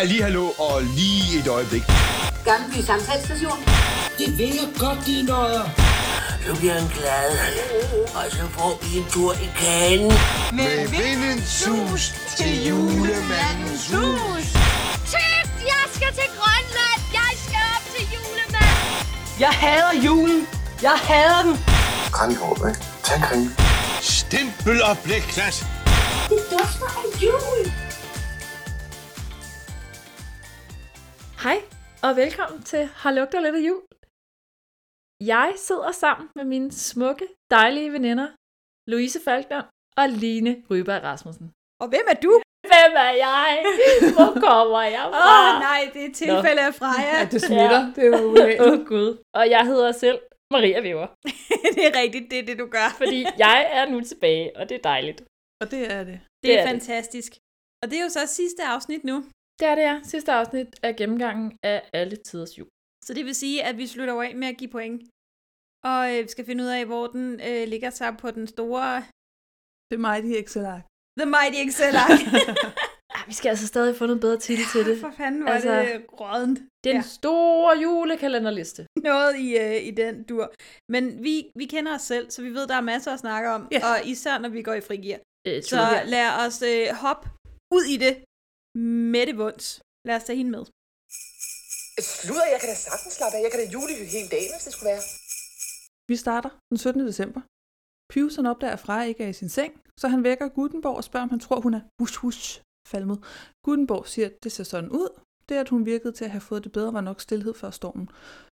Halli, hallo og lige et øjeblik. Gammelby Samtalsstation. Det vil jeg godt, de nøjer. Så bliver han glad. Og så får vi en tur i kagen. Med vindens sus til julemandens hus. Tygt, jeg skal til Grønland. Jeg skal op til julemanden. Jeg hader julen. Jeg hader den. Kranjehåb, ikke? Tag en. Stempel og blikklat. Det dufter af jul. Og velkommen til Har lugter lidt af jul. Jeg sidder sammen med mine smukke, dejlige veninder, Louise Falkner og Line Ryberg Rasmussen. Og hvem er du? Hvem er jeg? Hvor kommer jeg Åh fra? oh, nej, det er tilfælde af Freja. Ja, det smitter. Ja. Det er jo Åh ubehageligt. oh, Gud. Og jeg hedder selv Maria Weber, det er rigtigt, det er det, du gør. fordi jeg er nu tilbage, og det er dejligt. Og det er det. det er, det er det. fantastisk. Og det er jo så sidste afsnit nu. Det er det, ja. Sidste afsnit af gennemgangen af alle tiders jul. Så det vil sige, at vi slutter jo af med at give point. Og øh, vi skal finde ud af, hvor den øh, ligger sig på den store Det er mig, de Excel-ark. The Mighty Excel. Ah, vi skal altså stadig få noget bedre titel til det. For fanden var Altså, altså, det rådent. Den Ja. store julekalenderliste. Noget i, øh, i den dur. Men vi, vi kender os selv, så vi ved, der er masser at snakke om. Ja. Og især, når vi går i frigear. Øh, Så lad os øh, hoppe ud i det med det vunds. Lad os tage hende med. Slutter, jeg kan da sagtens slappe af. Jeg kan da julehygge hele dagen, hvis det skulle være. Vi starter den 17. december. Pius han opdager, at Freja ikke er i sin seng, så han vækker Gutenborg og spørger, om han tror, hun er hush hush falmet. Gutenborg siger, at det ser sådan ud. Det, at hun virkede til at have fået det bedre, var nok stillhed før stormen.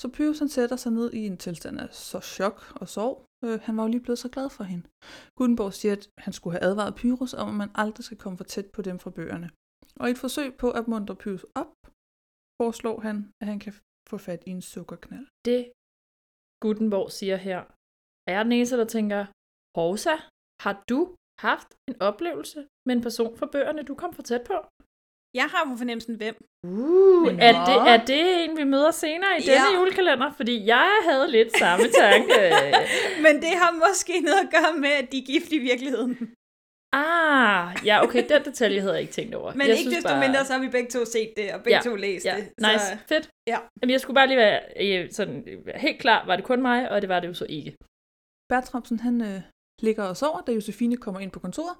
Så Pius han sætter sig ned i en tilstand af så chok og sorg. Øh, han var jo lige blevet så glad for hende. Gutenborg siger, at han skulle have advaret Pyrus om, at man aldrig skal komme for tæt på dem fra bøgerne. Og i et forsøg på at muntre Pyrus op, foreslår han, at han kan få fat i en sukkerknald. det Gutenborg siger her, er jeg den eneste, der tænker, Hovsa, har du haft en oplevelse med en person fra bøgerne, du kom for tæt på? Jeg har på fornemmelsen, hvem. Uh, Men er, det, er det en, vi møder senere i Ja. denne julekalender? Fordi jeg havde lidt samme tanke. Men det har måske noget at gøre med, at de er gift i virkeligheden. Ah, ja, okay, den detalje havde jeg ikke tænkt over. Men jeg ikke desto mindre, så har vi begge to set det, og begge Ja, to læst Ja, det. nice, Så, fedt. ja. Jamen, jeg skulle bare lige være øh, sådan, helt klar, var det kun mig, og det var det jo så ikke. Bertramsen, han øh, ligger og sover, da Josefine kommer ind på kontoret.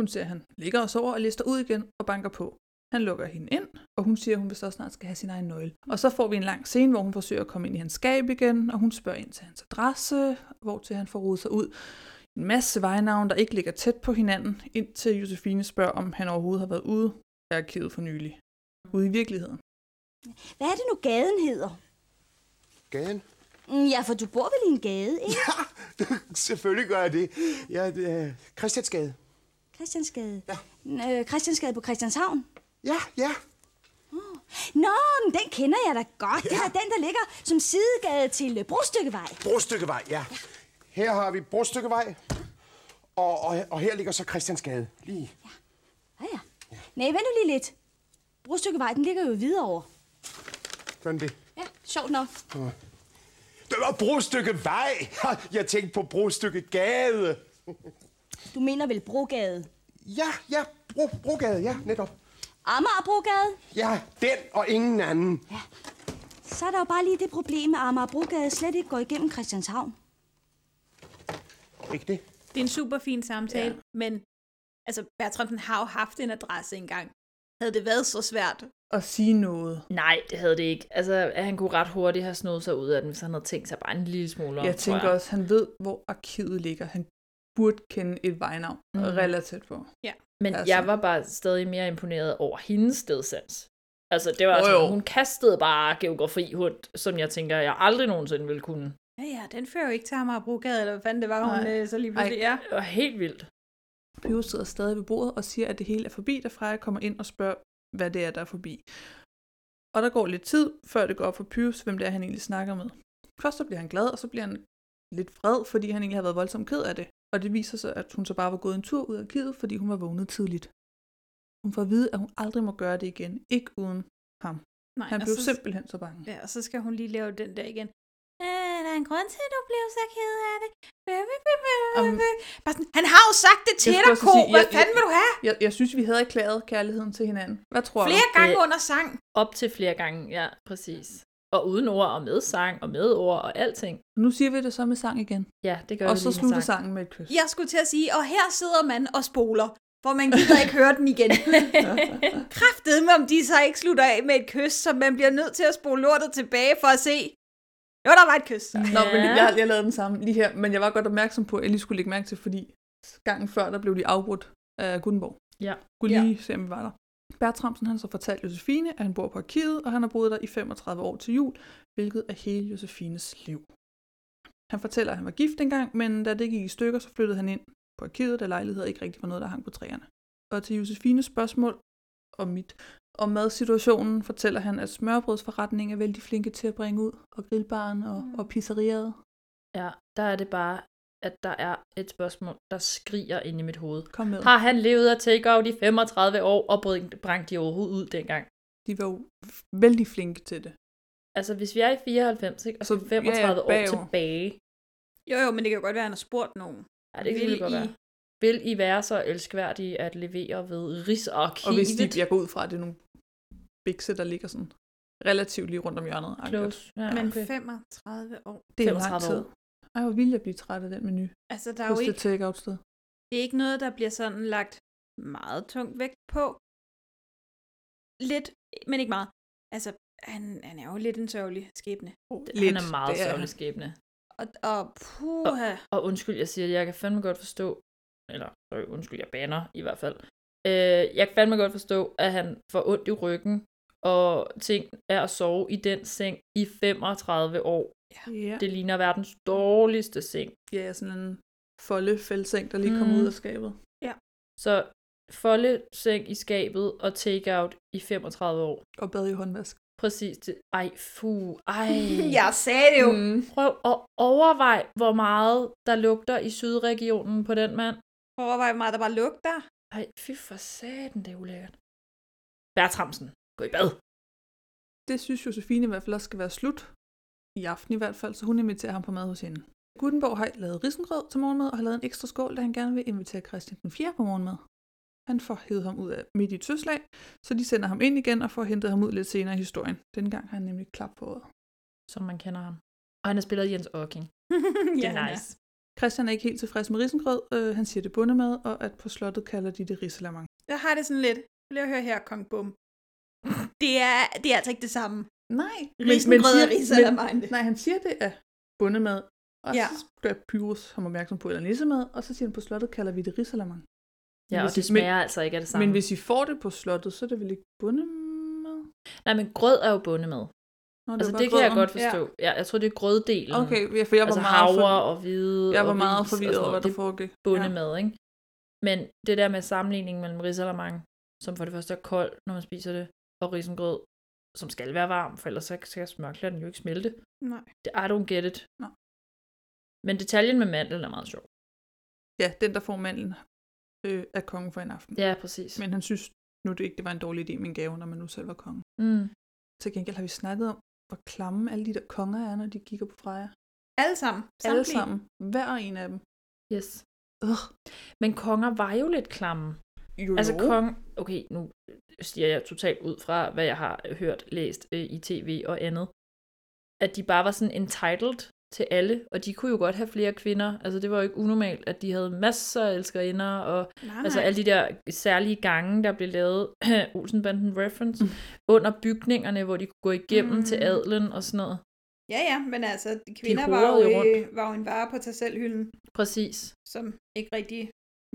Hun ser, at han ligger og sover og lister ud igen og banker på. Han lukker hende ind, og hun siger, at hun vil så snart skal have sin egen nøgle. Og så får vi en lang scene, hvor hun forsøger at komme ind i hans skab igen, og hun spørger ind til hans adresse, hvor til han får rodet sig ud. En masse vejnavne, der ikke ligger tæt på hinanden, indtil Josefine spørger, om han overhovedet har været ude af arkivet for nylig. Ude i virkeligheden. Hvad er det nu, gaden hedder? Gaden? Mm, Ja, for du bor vel i en gade, ikke? Selvfølgelig gør jeg det. Ja, det er Christiansgade. Christiansgade. Ja. Øh, Christiansgade på Christianshavn. Ja, ja. Nå, men den kender jeg da godt. Ja. Det er da den, der ligger som sidegade til Brostykkevej. Brostykkevej, ja. Her har vi Brostykkevej, og, og, og her ligger så Christiansgade. Lige. Ja, ja. Nej, vent nu lige lidt. Brostykkevej, den ligger jo videre over. Gør den det? Ja, sjovt nok. Det var Brostykkevej. Jeg tænkte på Brostykkegade. Du mener vel Brogade? Ja, ja, Bro, Brogade, ja, netop. Amagerbrogade? Ja, den og ingen anden. Så er der jo bare lige det problem, at Amagerbrogade slet ikke går igennem Christianshavn. Ikke det? Det er en super fin samtale, ja. men altså, Bertramsen har jo haft en adresse engang. Havde det været så svært? At sige noget. Nej, det havde det ikke. Altså, han kunne ret hurtigt have snået sig ud af den, hvis han havde tænkt sig bare en lille smule om, Jeg tænker også, han ved, hvor arkivet ligger. Han burde kende et vejnavn Mm. relativt på. Men Altså. jeg var bare stadig mere imponeret over hendes stedsans. Altså, det var altså, jo. hun kastede bare geografi rundt, som jeg tænker, jeg aldrig nogensinde ville kunne. Ja, ja, den fører jo ikke til Amagerbrogade, eller hvad fanden det var, hun Nej. øh, så lige pludselig er. Det var helt vildt. Pius sidder stadig ved bordet og siger, at det hele er forbi, da Freja kommer ind og spørger, hvad det er, der er forbi. Og der går lidt tid, før det går op for Pius, hvem det er, han egentlig snakker med. Først så bliver han glad, og så bliver han lidt vred, fordi han egentlig har været voldsomt ked af det. Og det viser sig, at hun så bare var gået en tur ud af arkivet, fordi hun var vågnet tidligt. Hun får at vide, at hun aldrig må gøre det igen. Ikke uden ham. Nej, Han blev så- simpelthen så bange. Ja, og så skal hun lige lave den der igen. Der en grund til, at du blev så ked af det? Um, Bare sådan, han har jo sagt det til Jeg dig, ko. sige, Hvad jeg- fanden vil du have? Jeg, jeg synes, vi havde erklæret kærligheden til hinanden. Hvad tror Flere du? gange Det- under sang. Op til flere gange, ja, præcis. Og uden ord, og med sang, og med ord, og alting. Nu siger vi det så med sang igen. Ja, det gør Og vi så lige med slutter sang. sangen med et kys. Jeg skulle til at sige, og her sidder man og spoler, hvor man gider ikke høre den igen. Kraftedeme, om de så ikke slutter af med et kys, så man bliver nødt til at spole lortet tilbage for at se, jo, der var et kys. Nå, men jeg, jeg lavede den samme lige her, men jeg var godt opmærksom på, at jeg lige skulle lægge mærke til, fordi gangen før, der blev de afbrudt af Gutenborg. Ja. Kunne lige se, om vi var der. Bertramsen han så fortalt Josefine, at han bor på arkivet, og han har boet der i 35 år til jul, hvilket er hele Josefines liv. Han fortæller, at han var gift engang, men da det gik i stykker, så flyttede han ind på arkivet, da lejligheder ikke rigtig var noget, der hang på træerne. Og til Josefines spørgsmål om mit om madsituationen fortæller han, at smørbrødsforretningen er vældig flinke til at bringe ud, og grillbaren og, Mm. og pizzeriet. Ja, der er det bare, at der er et spørgsmål, der skriger ind i mit hoved. Kom med. Har han levet af take-out i 35 år, og bring- brændt de overhovedet ud dengang? De var jo vældig flinke til det. Altså, hvis vi er i 94, ikke, og så Så- 35 ja, år tilbage, Jo, jo, men det kan jo godt være, at han har spurgt nogen. ja, det kan Vil vil godt I- være. Vil I være så elskværdige at levere ved Rigsarkivet? Og hvis de, jeg går ud fra, at det er nogle bikse, der ligger sådan relativt lige rundt om hjørnet. Close. Ja, Men okay. 35 år. Det er lang 35 tid. år. Ej, hvor vil jeg blive træt af den menu. Altså, der er jo det ikke, take-out sted. det er ikke noget, der bliver sådan lagt meget tungt vægt på. Lidt, men ikke meget. Altså, han, han er jo lidt en sørgelig skæbne. Han er meget er sørgelig skæbne. Og, og puha. Og undskyld, jeg siger det, jeg kan fandme godt forstå, eller sorry, undskyld, jeg banner i hvert fald. Øh, jeg kan fandme godt forstå, at han får ondt i ryggen, og ting er at sove i den seng i 35 år. Ja. Det ligner verdens dårligste seng. Ja, sådan en folde fældseng, der lige Mm. ud af skabet. Så folde seng i skabet og take-out i 35 år. Og bad i håndvask. Præcis. Det. Ej, fu. Ej. Jeg sagde det jo. Mm. Prøv at overveje, hvor meget der lugter i sydregionen på den mand. Overvej, hvor meget der bare lugter. Ej, fy for satan, det er ulækkert. Bertramsen, gå i bad. Det synes Josefine i hvert fald også skal være slut. I aften i hvert fald, så hun inviterer ham på mad hos hende. Gutenborg har lavet risengrød til morgenmad og har lavet en ekstra skål, da han gerne vil invitere Christian den 4. på morgenmad. Han får hævet ham ud af midt i et søslag, så de sender ham ind igen og får hentet ham ud lidt senere i historien. Den gang har han nemlig klap på året. Som man kender ham. Og han har spillet Jens Ocking. Det ja, er han nice. Christian er ikke helt tilfreds med risengrød. Øh, han siger det bundemad, og at på slottet kalder de det risalamang. Jeg har det sådan lidt. Vil jeg høre her, Kong Bum. Det er, det er altså ikke det samme. Nej. Risengrød og risalamang. Nej, han siger det er bundemad. Og Ja. så gør Pyrus ham opmærksom på, eller nissemad, og så siger han, på slottet kalder vi det risalamang. Ja, og det I- smager altså ikke af det samme. Men hvis I får det på slottet, så er det vel ikke bundemad? Nej, men grød er jo bundemad. Nå, Altså, var det kan jeg godt forstå. Ja. jeg tror, det er grøddelen. Okay, ja, for jeg var altså meget havre for- og hvide Jeg var og meget forvirret over, hvad der foregik. Det bundemad, ikke? Men det der med sammenligning mellem risalamang, som for det første er kold, når man spiser det, og risengrød, som skal være varm, for ellers så skal smørklæden jo ikke smelte. Nej. Det, I don't get it. Nej. Men detaljen med mandlen er meget sjov. Ja, den, der får mandlen, øh, er kongen for en aften. Ja, præcis. Men han synes nu det ikke, det var en dårlig idé med en gave, når man nu selv var konge. Mm. Til gengæld har vi snakket om, hvor klamme alle de der konger er, når de kigger på Freja. Alle sammen. Alle Samtlige. sammen. Hver en af dem. Yes. Ugh. Men konger var jo lidt klamme. Jo, Altså kong, okay, nu siger jeg totalt ud fra, hvad jeg har hørt, læst øh, i tv og andet, at de bare var sådan entitled til alle, og de kunne jo godt have flere kvinder. Altså det var jo ikke unormalt, at de havde masser af elskerinder, og Nej, altså nej. alle de der særlige gange, der blev lavet, Olsenbanden reference, under bygningerne, hvor de kunne gå igennem mm. til Mm. adlen og sådan noget. Ja, ja, men altså, kvinder var jo, jo var jo en vare på tag selv hylden, Præcis. som ikke rigtig,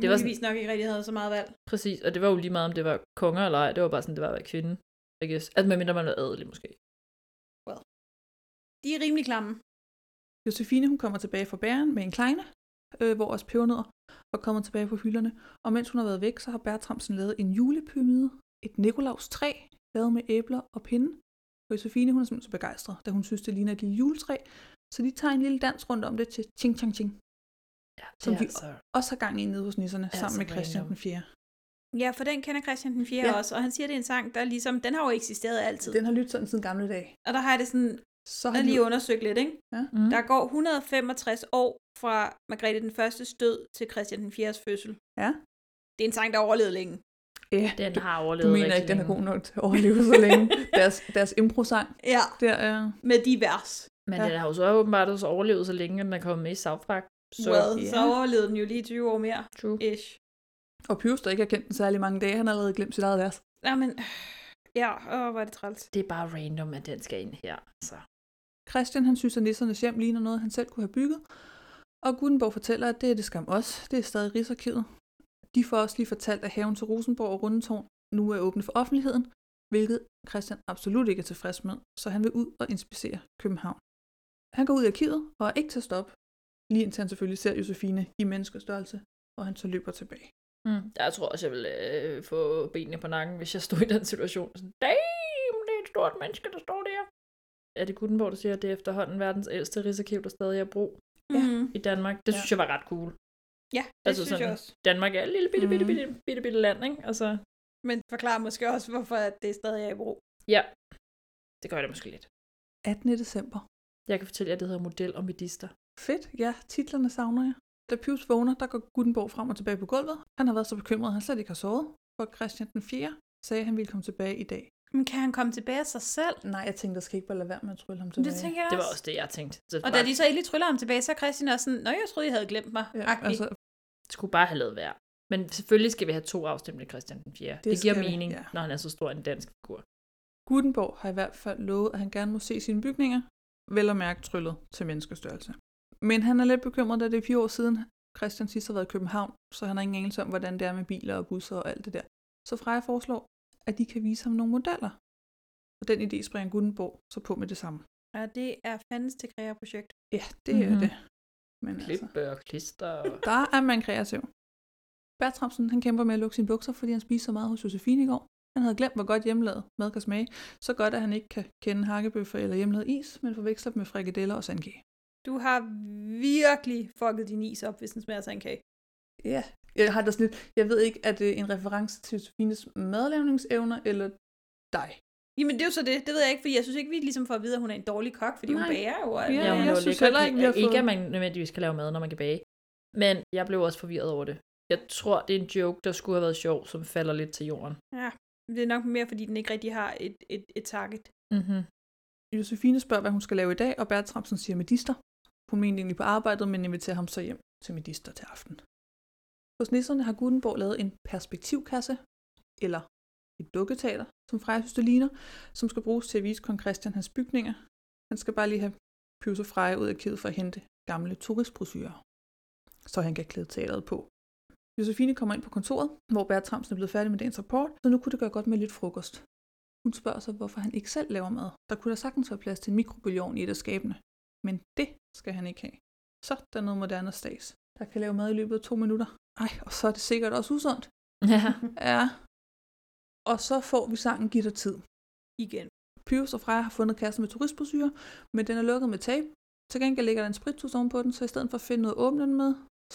Det var muligvis nok ikke rigtig havde så meget valg. Præcis, og det var jo lige meget, om det var konger eller ej. Det var bare sådan, det var at være kvinde. I guess. Altså medmindre man var adelig måske. De er rimelig klamme. Josefine, hun kommer tilbage fra bæren med en kleine, øh, hvor også pebernødder var kommet tilbage på hylderne. Og mens hun har været væk, så har Bertramsen lavet en julepyramide, et Nikolaus træ, lavet med æbler og pinde. Og Josefine, hun er simpelthen så begejstret, da hun synes, det ligner et lille juletræ. Så de tager en lille dans rundt om det til Ching Chang Ching. Ja, som vi altså- også har gang i nede hos nisserne, er sammen så med Christian random. den 4. Ja, for den kender Christian den 4. Ja. Ja. også, og han siger, det er en sang, der ligesom, den har jo eksisteret altid. Den har lyttet sådan siden gamle dage. Og der har jeg det sådan, Så Jeg har de lige jo- undersøgt lidt, ikke? Ja. Mm. Der går 165 år fra Margrethe den første død til Christian den 4. fødsel. Ja. Det er en sang, der overlevede længe. Ja, Den du, har du overlevet mener rigtig ikke, den er længe. god nok til at overleve så længe. deres, deres impro-sang, Ja, der er... med de vers. Men Ja. den har jo så åbenbart også overlevet så længe, at den er kommet med i South Park. Så Så, well, ja. så overlevede den jo lige 20 år mere. true. Ish. Og Pius, der ikke har kendt den særlig mange dage, han har allerede glemt sit eget vers. Jamen, ja, åh, hvor er det træls. Det er bare random, at den skal ind her. Så. Christian, han synes, at nissernes hjem ligner noget, han selv kunne have bygget. Og Gutenborg fortæller, at det er det skam også. Det er stadig Rigsarkivet. De får også lige fortalt, at haven til Rosenborg og Rundetårn nu er åbne for offentligheden, hvilket Christian absolut ikke er tilfreds med, så han vil ud og inspicere København. Han går ud i arkivet og er ikke til at stoppe, lige indtil han selvfølgelig ser Josefine i menneskestørrelse, og han så løber tilbage. Mm. Jeg tror også, jeg ville øh, få benene på nakken, hvis jeg stod i den situation. Sådan, Damn, det er et stort menneske, der står der. Er det Gutenborg, der siger, at det er efterhånden verdens ældste rigsarkiv, der stadig er brug Ja. Mhm. I Danmark? Det synes Ja. jeg var ret cool. Ja, det Altså synes jeg sådan- også. Danmark er et lille bitte, bitte, Mhm. bitte, bitte, bitte land, ikke? Altså, Men forklarer måske også, hvorfor at det stadig er i brug. ja. Det gør det måske lidt. 18. december. Jeg kan fortælle jer, at det hedder Model og Medister. Fedt, ja, titlerne savner jeg. Da Pius vågner, der går Gutenborg frem og tilbage på gulvet. Han har været så bekymret, at han slet ikke har sovet, for Christian den 4. sagde, at han ville komme tilbage i dag. Men kan han komme tilbage af sig selv? Nej, jeg tænkte, der skal ikke bare lade være med at trylle ham Det tilbage. tænker jeg Det var også. også det, jeg tænkte. Så Og da de så endelig tryller ham tilbage, så er Christian også sådan, Nå, jeg troede, I havde glemt mig. Ja, agtig. altså, skulle bare have lavet være. Men selvfølgelig skal vi have to afstemte Christian den 4. Det, det giver vi, mening, ja. når han er så stor en dansk figur. Gutenborg har i hvert fald lovet, at han gerne må se sine bygninger, vel og mærke tryllet til menneskestørrelse. Men han er lidt bekymret, da det er fire år siden, Christian sidst har været i København, så han har ingen anelse om, hvordan det er med biler og busser og alt det der. Så Freja foreslår, at de kan vise ham nogle modeller. Og den idé springer Gutenborg så på med det samme. Ja, det er fandens til projekt. Ja, det er Mhm. det. Men altså, Klippe og klister. Og... der er man kreativ. Bertramsen, han kæmper med at lukke sine bukser, fordi han spiste så meget hos Josefine i går. Han havde glemt, hvor godt hjemmelavet mad kan smage. Så godt, at han ikke kan kende hakkebøffer eller hjemmelavet is, men forveksler dem med frikadeller og sandkage. Du har virkelig fucket din is op, hvis den smager af en kage. Ja, jeg har da sådan lidt, jeg ved ikke, er det en reference til Josefines madlavningsevner, eller dig? Jamen det er jo så det, det ved jeg ikke, fordi jeg synes ikke, vi ligesom får at vide, at hun er en dårlig kok, fordi Nej. Hun bager jo. Ja, Ja, hun jeg jeg synes lækker, heller ikke, vi har ikke, fået- at man nødvendigvis kan lave mad, når man kan bage. Men jeg blev også forvirret over det. Jeg tror, det er en joke, der skulle have været sjov, som falder lidt til jorden. Ja, det er nok mere, fordi den ikke rigtig har et, et, et target. Mm-hmm. Josefine spørger, hvad hun skal lave i dag, og Bertramsen siger medister. Hun mener egentlig på arbejdet, men inviterer ham så hjem til medister til aften. Hos nisserne har Gutenborg lavet en perspektivkasse, eller et dukketeater, som Freja synes, det ligner, som skal bruges til at vise kong Christian hans bygninger. Han skal bare lige have Pius og Freja ud af kædet for at hente gamle turistbrosyrer, så han kan klæde teateret på. Josefine kommer ind på kontoret, hvor Bertramsen er blevet færdig med dagens rapport, så nu kunne det gøre godt med lidt frokost. Hun spørger sig, hvorfor han ikke selv laver mad. Der kunne da sagtens være plads til en mikrobølgeovn i et af skabene. Men det skal han ikke have. Så der er noget moderne stas, der kan lave mad i løbet af to minutter. Ej, og så er det sikkert også usundt. Ja. Ja. Og så får vi sangen Giv dig tid. Igen. Pius og Freja har fundet kassen med turistbrosyrer, men den er lukket med tape. Til gengæld ligger der en spritus oven på den, så i stedet for at finde noget at åbne den med,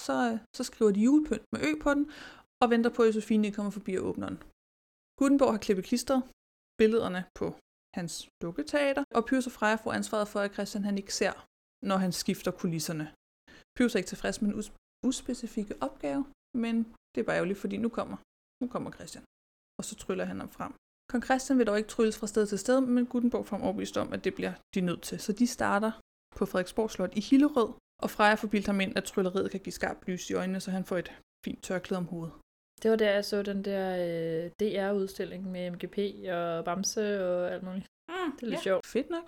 så, øh, så skriver de julepynt med ø på den, og venter på, at Josefine kommer forbi og åbner den. Gutenborg har klippet klistret billederne på hans dukketeater, og Pius og Freja får ansvaret for, at Christian han ikke ser, når han skifter kulisserne. Pius er ikke tilfreds med en us- uspecifikke opgave, men det er bare ærgerligt, fordi nu kommer, nu kommer Christian. Og så tryller han ham frem. Kong Christian vil dog ikke trylles fra sted til sted, men Gutenborg får ham overbevist om, at det bliver de nødt til. Så de starter på Frederiksborg Slot i Hillerød, og Freja får bildt ham ind, at trylleriet kan give skarpt lys i øjnene, så han får et fint tørklæde om hovedet. Det var der, jeg så den der øh, DR-udstilling med MGP og Bamse og alt muligt. Mm, Det er lidt ja. sjovt. Fedt nok.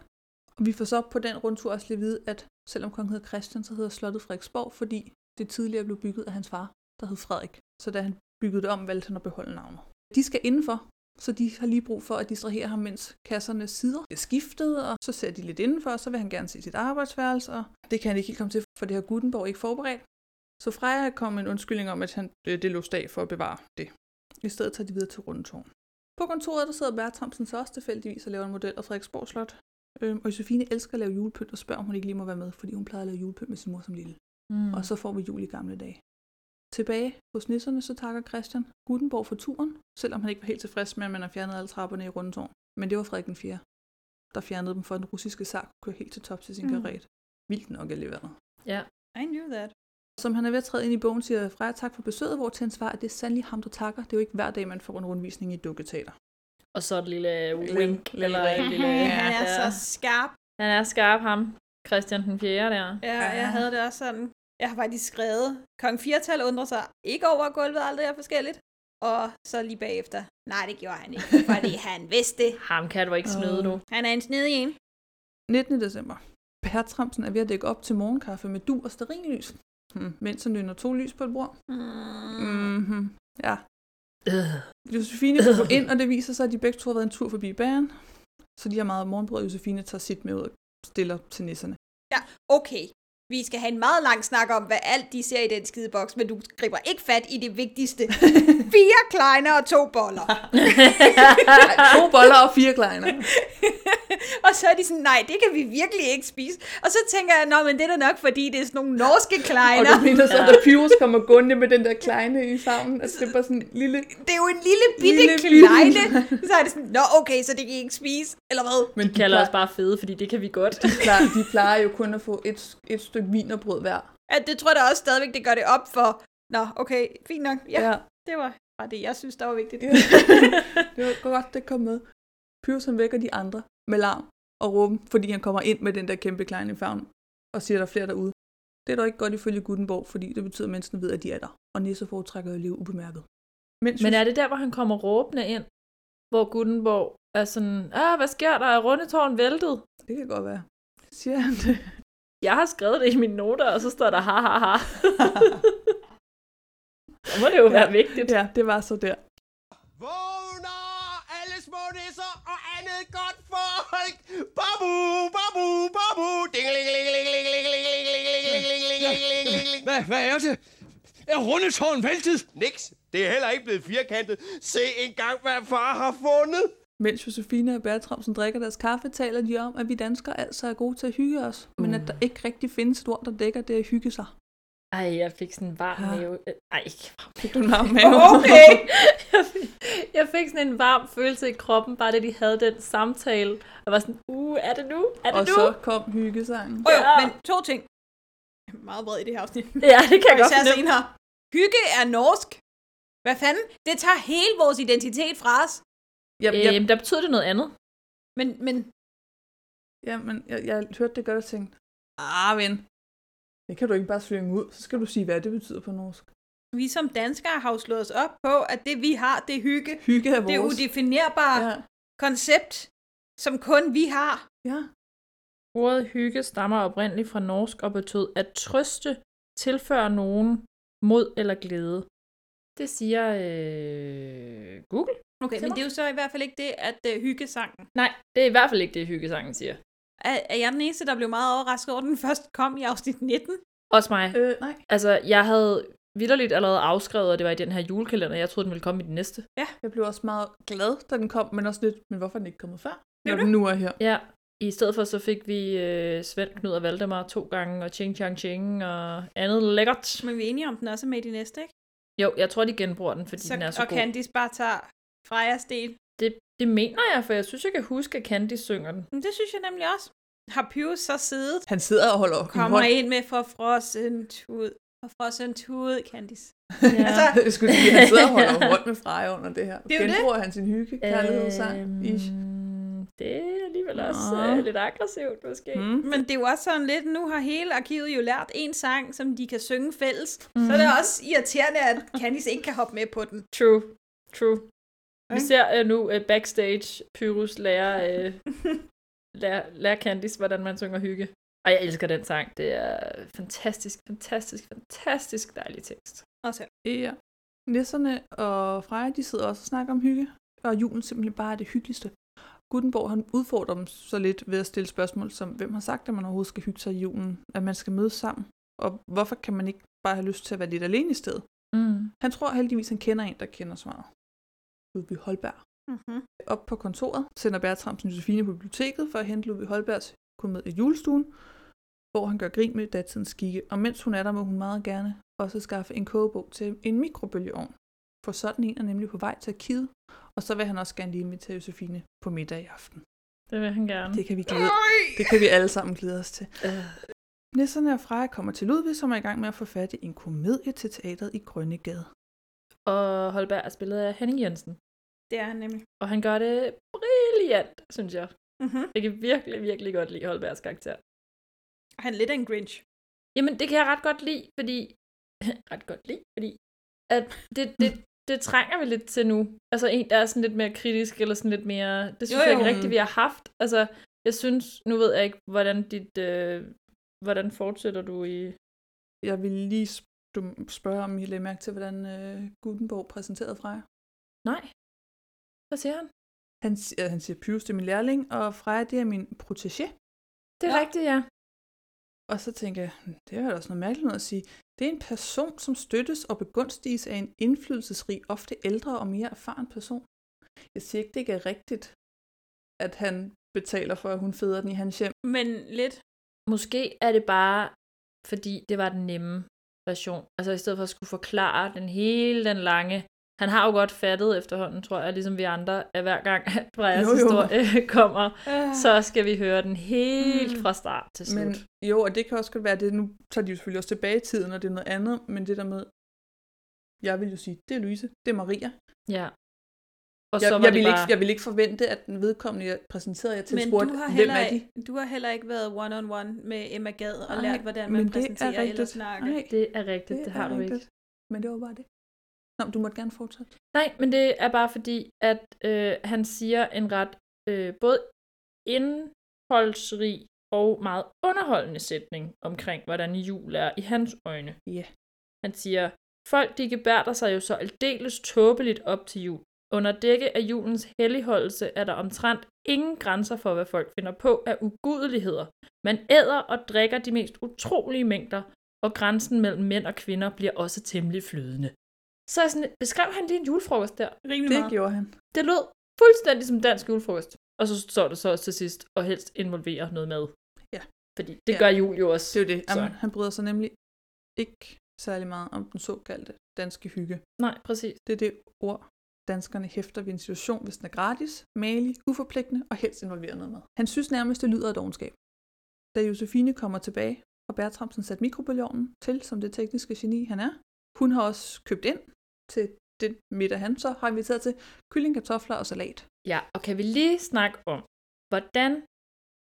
Og vi får så på den rundtur også lige vide, at selvom kongen hedder Christian, så hedder slottet Frederiksborg, fordi det tidligere blev bygget af hans far, der hed Frederik. Så da han byggede det om, valgte han at beholde navnet. De skal indenfor, så de har lige brug for at distrahere ham, mens kasserne sider er skiftet, og så ser de lidt indenfor, og så vil han gerne se sit arbejdsværelse, og det kan han ikke helt komme til, for det har Gutenberg ikke forberedt. Så Freja kom med en undskyldning om, at han, øh, det lå dag for at bevare det. I stedet tager de videre til Rundetårn. På kontoret der sidder Bertramsen så også tilfældigvis og laver en model af Frederiksborg Slot. Øhm, og Josefine elsker at lave julepynt og spørger, om hun ikke lige må være med, fordi hun plejede at lave julepynt med sin mor som lille. Mm. Og så får vi jul i gamle dage. Tilbage hos nisserne, så takker Christian Gutenborg for turen, selvom han ikke var helt tilfreds med, at man har fjernet alle trapperne i Rundetårn. Men det var Frederik den 4., der fjernede dem for, at den russiske zar kunne køre helt til top til sin Mm. karet. Vildt nok alligevel. Ja. I knew that. Som han er ved at træde ind i bogen, siger Freja tak for besøget, hvor til han svarer, at det er sandelig ham, der takker. Det er jo ikke hver dag, man får en rundvisning i et dukketeater. Og så et lille Lille- wink, lille eller ring. en lille... Han er så skarp. Han er skarp, ham. Christian den 4. der. Ja, jeg havde det også sådan. Jeg har faktisk skrevet, Kong Firtal undrer sig ikke over, at gulvet aldrig er forskelligt. Og så lige bagefter, nej, det gjorde han ikke, fordi han vidste det. Ham kan du ikke snyde, du. Han er en snedig en. 19. december. Bertramsen er ved at dække op til morgenkaffe med du og sterinlys, hmm, mens han nynner to lys på et bord. Mm-hmm. Ja. Øh. Josefine går ind, og det viser sig, at de begge to har været en tur forbi bæren. Så de har meget morgenbrød, og Josefine tager sit med ud og stiller til nisserne. Ja, okay. Vi skal have en meget lang snak om, hvad alt de ser i den skideboks, men du griber ikke fat i det vigtigste. Fire kleiner og to boller. to boller og fire kleiner. og så er de sådan, nej, det kan vi virkelig ikke spise. Og så tænker jeg, nå, men det er da nok, fordi det er sådan nogle norske Og kleiner. du mener så, at Pyrus kommer gående med den der kleine i favnen. Altså, det er bare sådan en lille... Det er jo en lille bitte Lille kleine. bitte- Så er det sådan, nå okay, så det kan I ikke spise, eller hvad? Men De kalder os bare fede, fordi det kan vi godt. De plejer, de plejer jo kun at få et, et stykke vin og brød hver. Ja, det tror jeg da også stadigvæk, det gør det op for. Nå, okay, fint nok. Ja, Ja. det var bare det, jeg synes, der var vigtigt. Ja. det var godt, det kom med. Pyrus han vækker de andre med larm og råben, fordi han kommer ind med den der kæmpe kleine i favnen og siger, at der er flere derude. Det er dog ikke godt ifølge Gutenborg, fordi det betyder, at menneskene ved, at de er der. Og Nisse foretrækker at leve ubemærket. Mens Men er det der, hvor han kommer råbende ind, hvor Gutenborg er sådan, ah, hvad sker der? Er rundetårn væltet? Det kan godt være. Siger han det? jeg har skrevet det i mine noter, og så står der ha ha ha. så må det jo ja, være vigtigt. Ja, det var så der. Vågner alle små nisser og andet godt folk. Babu, babu, babu. Hvad, hvad er det? Er rundetårn væltet? Niks. Det er heller ikke blevet firkantet. Se engang, hvad far har fundet. Mens Josefine og Bertramsen drikker deres kaffe, taler de om, at vi danskere altså er gode til at hygge os, men at der ikke rigtig findes et ord, der dækker det at hygge sig. Ej, jeg fik sådan en varm Ja. mave. Ej, ikke varm Fik du en varm mave? Okay. jeg, fik, jeg fik sådan en varm følelse i kroppen, bare da de havde den samtale. Jeg var sådan, uh, er det nu? Er det Og nu? så kom hyggesangen. Oh, jo, Ja. men to ting. Meget bred i det her afsnit. Ja, det kan jeg Og godt fornemme. senere. Hygge er norsk. Hvad fanden? Det tager hele vores identitet fra os. Ja, ja, Øhm, der betyder det noget andet. Men, men ja men jeg, jeg hørte det godt og tænkte, ah ven, det kan du ikke bare slynge ud, så skal du sige, hvad det betyder på norsk. vi som danskere har jo slået os op på, at det vi har, det er hygge. Hygge er Det vores. udefinerbare Ja, ja. koncept, som kun vi har. ja. Ordet hygge stammer oprindeligt fra norsk og betød at trøste, tilføre nogen mod eller glæde. Det siger øh, Google. Okay, men mig? det er jo så i hvert fald ikke det, at uh, hyggesangen. Nej, det er i hvert fald ikke det, hyggesangen siger. Er, er jeg den eneste, der blev meget overrasket over, at den først kom i afsnit 19? Også mig. Øh, nej. Altså, jeg havde vidderligt allerede afskrevet, at det var i den her julekalender. Jeg troede, den ville komme i den næste. Jeg blev også meget glad, da den kom, men også lidt, men hvorfor er den ikke kommet før? Når du? den nu er her. Ja, i stedet for så fik vi øh, Svend, Knud og Valdemar to gange, og Ching Chang Ching og andet lækkert. Men vi er enige om, den også er med i de næste, ikke? Jo, jeg tror, de genbruger den, fordi Så, den er så og god. Candice bare tager Frejas del. Det, det mener jeg, for jeg synes, jeg kan huske, at Candice synger den. Men det synes jeg nemlig også. Har Pius så siddet Han sidder og holder kommer hånd. ind med for frossent ud. For frossent ud, Candice. Ja. Altså, Jeg skulle sige, han sidder og holder rundt med Freja under det her. Det er jo det. Genbruger han sin hygge, kærlighedssang. Ish. Øhm, det er alligevel også Nå. øh, lidt aggressivt, måske. Mm. Men det er jo også sådan lidt, nu har hele arkivet jo lært en sang, som de kan synge fælles. Mm. Så er det også irriterende, at Candice ikke kan hoppe med på den. True, true. Vi ser uh, nu uh, backstage Pyrus lærer, uh, lærer, lærer Candice, hvordan man synger hygge. Og jeg elsker den sang. Det er fantastisk, fantastisk, fantastisk dejlig tekst. Også her. Ja. Nisserne og Freja, de sidder også og snakker om hygge, og julen simpelthen bare er det hyggeligste. Gutenborg, han udfordrer dem så lidt ved at stille spørgsmål som, hvem har sagt, at man overhovedet skal hygge sig i julen, at man skal mødes sammen, og hvorfor kan man ikke bare have lyst til at være lidt alene i stedet? Mm. Han tror heldigvis, han kender en, der kender svaret. Ludvig Holberg. Mm-hmm. Op på kontoret sender Bertramsen Josefine på biblioteket for at hente Ludvig Holbergs komedie Julestuen, hvor han gør grin med datidens skikke, og mens hun er der, må hun meget gerne også skaffe en kogebog til en mikrobølgeovn. For sådan en er nemlig på vej til arkivet, og så vil han også gerne lige invitere Josefine på middag i aften. Det vil han gerne. Det kan vi glæde, det kan vi alle sammen glæde os til. Nisserne og Freja kommer til Ludvig, som er i gang med at få fat i en komedie til teateret i Grønnegade. Og Holberg er spillet af Henning Jensen. Det er han nemlig. Og han gør det brilliant, synes jeg. Mm-hmm. Jeg kan virkelig, virkelig godt lide Holbergs karakter. Han er lidt af en Grinch. Jamen, det kan jeg ret godt lide, fordi... ret godt lide, fordi... At det, det, det trænger vi lidt til nu. Altså en, der er sådan lidt mere kritisk, eller sådan lidt mere... Det synes Jo, jo, jeg ikke rigtigt, vi har haft. Altså, jeg synes... Nu ved jeg ikke, hvordan dit... Øh, hvordan fortsætter du i... Jeg vil lige sp- spørge, om I lagde mærke til, hvordan øh, Gutenborg præsenterede Freja. Nej. Hvad siger han? Han, øh, han siger, Pius, det er min lærling, og Freja, det er min protégé. Det er ja. rigtigt, ja. Og så tænker jeg, "Hm, det er jo også noget mærkeligt noget at sige. Det er en person, som støttes og begunstiges af en indflydelsesrig, ofte ældre og mere erfaren person. Jeg siger ikke, det ikke er rigtigt, at han betaler for, at hun føder den i hans hjem. Men lidt. Måske er det bare, fordi det var den nemme version. Altså i stedet for at skulle forklare den hele den lange. Han har jo godt fattet efterhånden, tror jeg, ligesom vi andre, at hver gang at Frejas Jo, jo. historie kommer, Ah. så skal vi høre den helt Mm. fra start til slut. Men jo, og det kan også godt være, det nu tager de jo selvfølgelig også tilbage i tiden, og det er noget andet, men det der med, jeg vil jo sige, det er Louise, det er Maria. Ja. Og jeg, så var jeg, vil bare... ikke, jeg vil ikke forvente, at den vedkommende, jeg præsenterede jer til, Men spurgte, du har, hvem heller, er de? ikke- du har heller ikke været one-on-one med Emma Gad og Nej, lært, hvordan man er præsenterer eller rigtigt. snakker. Nej. Det er rigtigt, det, det er har du ikke. rigtigt. Men det var bare det. Nå, du måtte gerne fortsætte. Nej, men det er bare fordi, at øh, han siger en ret øh, både indholdsrig og meget underholdende sætning omkring, hvordan jul er i hans øjne. Ja. Han siger, folk de gebærder sig jo så aldeles tåbeligt op til jul. Under dække af julens helligholdelse er der omtrent ingen grænser for, hvad folk finder på af ugudeligheder. Man æder og drikker de mest utrolige mængder, og grænsen mellem mænd og kvinder bliver også temmelig flydende. Så sådan, beskrev han lige en julefrokost der. Rimelig Det meget. gjorde han. Det lød fuldstændig som dansk julefrokost. Og så står det så også til sidst, og helst involverer noget mad. Ja. Fordi det Ja. gør jul jo også. Det er jo det. Jamen, han bryder sig nemlig ikke særlig meget om den såkaldte danske hygge. Nej, præcis. Det er det ord, danskerne hæfter ved en situation, hvis den er gratis, malig, uforpligtende og helst involverer noget med. Han synes nærmest, det lyder af dogenskab. Da Josefine kommer tilbage, og Bertramsen sat mikrobølgeovnen til, som det tekniske geni han er. Hun har også købt ind til den middag, han så har inviteret til kylling, kartofler og salat. Ja, og kan vi lige snakke om, hvordan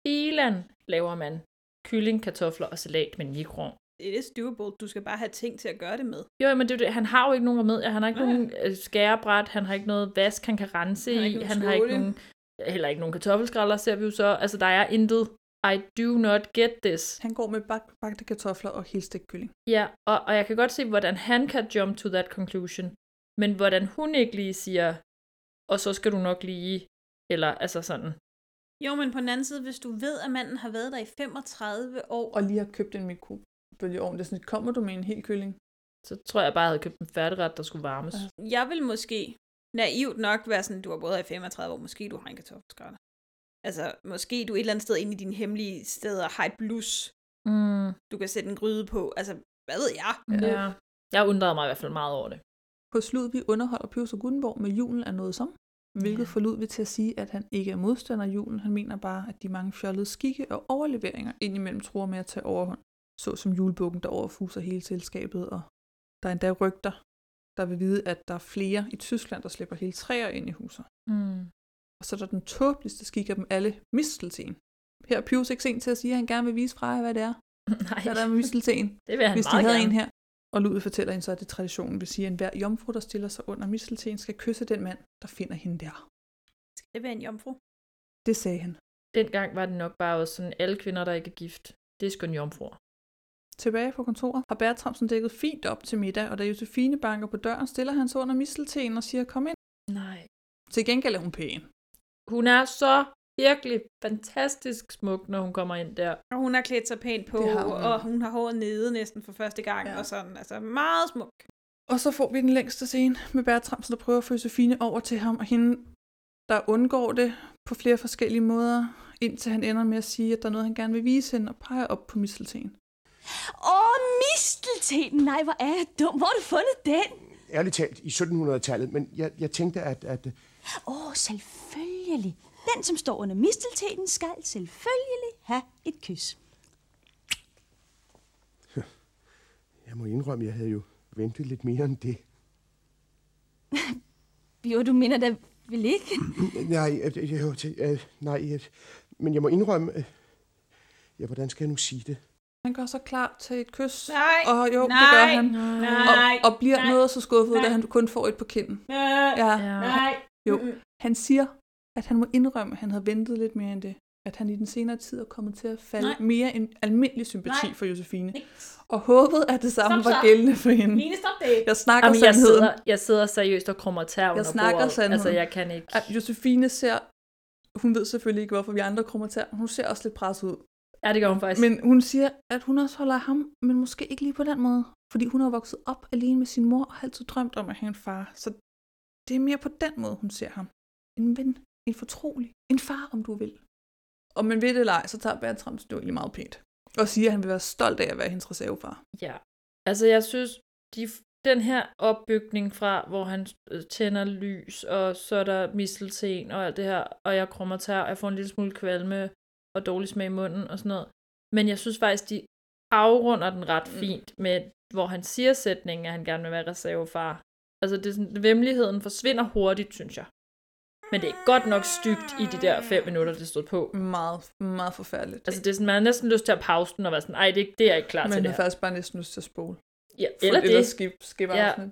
filan laver man kylling, kartofler og salat med en mikroovn? Det er doable. Du skal bare have ting til at gøre det med. Jo, men det er jo det. Han har jo ikke nogen remedier. Han har ikke Nej. nogen øh, skærebræt. Han har ikke noget vask, han kan rense Han har i. han har ikke nogen, heller ikke nogen kartoffelskræller, ser vi jo så. Altså, der er intet. I do not get this. Han går med bag- bagte kartofler og helstegt kylling. Ja, og, og jeg kan godt se, hvordan han kan jump to that conclusion. Men hvordan hun ikke lige siger, og så skal du nok lige, eller altså sådan. Jo, men på den anden side, hvis du ved, at manden har været der i 35 år, Og lige har købt en mikrobølgeovn. Det er sådan, kommer du med en hel kylling? Så tror jeg bare, jeg havde købt en færdigret, der skulle varmes. jeg vil måske naivt nok være sådan, du har både i 35 år, måske du har en kartoffelskrætter. Altså, måske du et eller andet sted inde i dine hemmelige steder har et blus, Mm, du kan sætte en gryde på. Altså, hvad ved jeg? ja. Jeg undrede mig i hvert fald meget over det. Hos Ludvig underholder Pius og Gutenborg med julen er noget som, hvilket Ja. får Ludvig til at sige, at han ikke er modstander af julen. Han mener bare, at de mange fjollede skikke og overleveringer indimellem tror med at tage overhånd. Så som julebukken, der overfuser hele selskabet, og der er endda rygter, der vil vide, at der er flere i Tyskland, der slipper hele træer ind i huset. Mm. Og så er der den tåbeligste skik af dem alle, mistelten. Her er Pius ikke sent til at sige, at han gerne vil vise Freja, hvad det er. Nej, Hvad der er med mistelten. det vil han Hvis de havde gerne. en her. Og Ludvig fortæller hende så, at det traditionen vil sige, at enhver jomfru, der stiller sig under mistelten, skal kysse den mand, der finder hende der. Skal det være en jomfru? Det sagde han. Dengang var det nok bare også sådan, alle kvinder, der ikke er gift, det er sgu en jomfruer. Tilbage på kontoret har Bertramsen dækket fint op til middag, og da Josefine banker på døren, stiller han sig under mistelten og siger, kom ind. Nej. Til gengæld er hun pæn. Hun er så virkelig fantastisk smuk, når hun kommer ind der. Og hun har klædt sig pænt på, hun. og hun har håret nede næsten for første gang, Ja. og sådan, altså meget smuk. Og så får vi den længste scene med Bertramsen, der prøver at få Josefine over til ham, og hende, der undgår det på flere forskellige måder, indtil han ender med at sige, at der er noget, han gerne vil vise hende, og peger op på mistelten. Åh, mistelten! Nej, hvor er jeg dum. Hvor har du fundet den? Ærligt talt, i 1700-tallet, men jeg, jeg tænkte, at, at Åh, selvfølgelig. Den, som står under mistelteten, skal selvfølgelig have et kys. Jeg må indrømme, jeg havde jo ventet lidt mere end det. Jo, du mener da vel ikke? Nej, øh, jo, til, øh, nej, øh, men jeg må indrømme... Øh, ja, hvordan skal jeg nu sige det? Han gør sig klar til et kys. Nej, Og jo, det nej, gør han. nej, og, og bliver nej, noget så skuffet, nej. da han kun får et på kinden. Øh, Ja. Nej. Jo, Mm-mm. han siger, at han må indrømme, at han havde ventet lidt mere end det. At han i den senere tid er kommet til at falde Nej. mere en almindelig sympati Nej. for Josefine. Og håbede, at det samme Stop var gældende for hende. Line, stop det. Jeg snakker Jamen, jeg, sandheden. sidder, jeg sidder seriøst og krummer tær under Jeg snakker bordet. sandheden. Altså, jeg kan ikke... At Josefine ser, hun ved selvfølgelig ikke, hvorfor vi andre krummer tær. Hun ser også lidt presset ud. Ja, det gør hun faktisk. Men hun siger, at hun også holder af ham, men måske ikke lige på den måde. Fordi hun har vokset op alene med sin mor og har altid drømt om at have en far. Så det er mere på den måde, hun ser ham. En ven, en fortrolig, en far, om du vil. Og man ved det eller ej, så tager Bertram egentlig meget pænt. Og siger, at han vil være stolt af at være hendes reservefar. Ja. Altså, jeg synes, de, den her opbygning fra, hvor han øh, tænder lys, og så er der mistelten og alt det her, og jeg krummer tær, og jeg får en lille smule kvalme og dårlig smag i munden og sådan noget. Men jeg synes faktisk, de afrunder den ret fint med, hvor han siger sætningen, at han gerne vil være reservefar. Altså, det er sådan, vemmeligheden forsvinder hurtigt, synes jeg. Men det er godt nok stygt i de der fem minutter, det stod på. Meget, meget forfærdeligt. Altså, det er sådan, man har næsten lyst til at pause den og være sådan, ej, det, det er jeg ikke klar Men til det her. faktisk bare næsten lyst til at spole. Ja, For eller det. Skip, skip Ja. afsnit.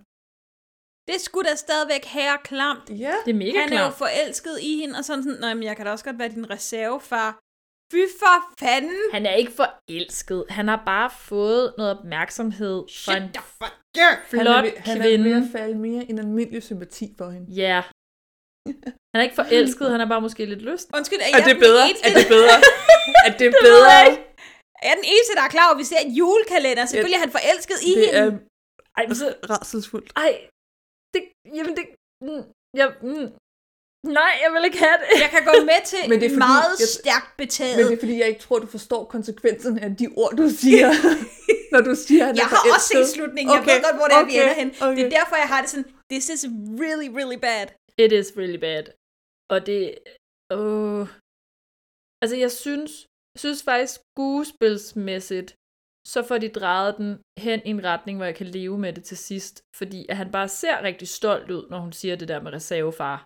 Det skulle da stadigvæk herre klamt. Ja. Det er mega Han er jo klamt. forelsket i hende, og sådan sådan, nej, men jeg kan da også godt være din reservefar. Fy for fanden! Han er ikke forelsket. Han har bare fået noget opmærksomhed fra en flot han er, ved- han er kvinde. ved at falde mere en almindelig sympati for hende. Ja. Han er ikke forelsket, han er bare måske lidt lyst. Undskyld, er, Er jeg det den bedre? Eneste, Er det bedre? Er det jeg bedre? ikke. Er jeg den eneste, der er klar over, at vi ser et julekalender? Selvfølgelig er han forelsket i Det hende. er Ej, men så, rædselsfuldt. ej, det, jamen det, mm, jeg, mm, nej, jeg vil ikke have det. Jeg kan gå med til Men det er fordi, meget jeg- stærkt betaget. Men det er fordi, jeg ikke tror, du forstår konsekvensen af de ord, du siger. når du siger, at Jeg har også set slutningen. Jeg ved godt, hvor det er, vi okay, ender hen. Okay. Det er derfor, jeg har det sådan, this is really, really bad. It is really bad. Og det, åh, altså jeg synes, jeg synes faktisk skuespilsmæssigt, så får de drejet den hen i en retning, hvor jeg kan leve med det til sidst. Fordi at han bare ser rigtig stolt ud, når hun siger det der med reservefar.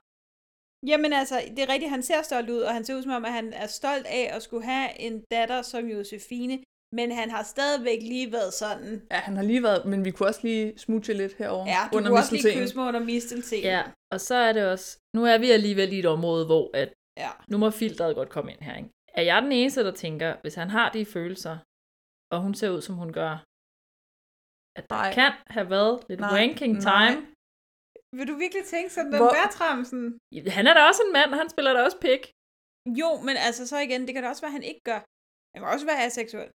Jamen altså, det er rigtigt, han ser stolt ud, og han ser ud som om, at han er stolt af at skulle have en datter som Josefine, men han har stadigvæk lige været sådan, Ja, han har lige været, men vi kunne også lige smooche lidt herover ja, du under kunne også lige kysse mig under mistelten. Ja, og så er det også, nu er vi alligevel i et område, hvor at, Ja. nu må filteret godt komme ind her. Ikke? Er jeg den eneste, der tænker, hvis han har de følelser, og hun ser ud, som hun gør, at der Nej. kan have været lidt Nej, wanking nej. Vil du virkelig tænke sådan, den Hvor- Bertramsen? Han er da også en mand, han spiller da også pik. Jo, men altså så igen, det kan da også være, at han ikke gør. Han kan også være aseksuel.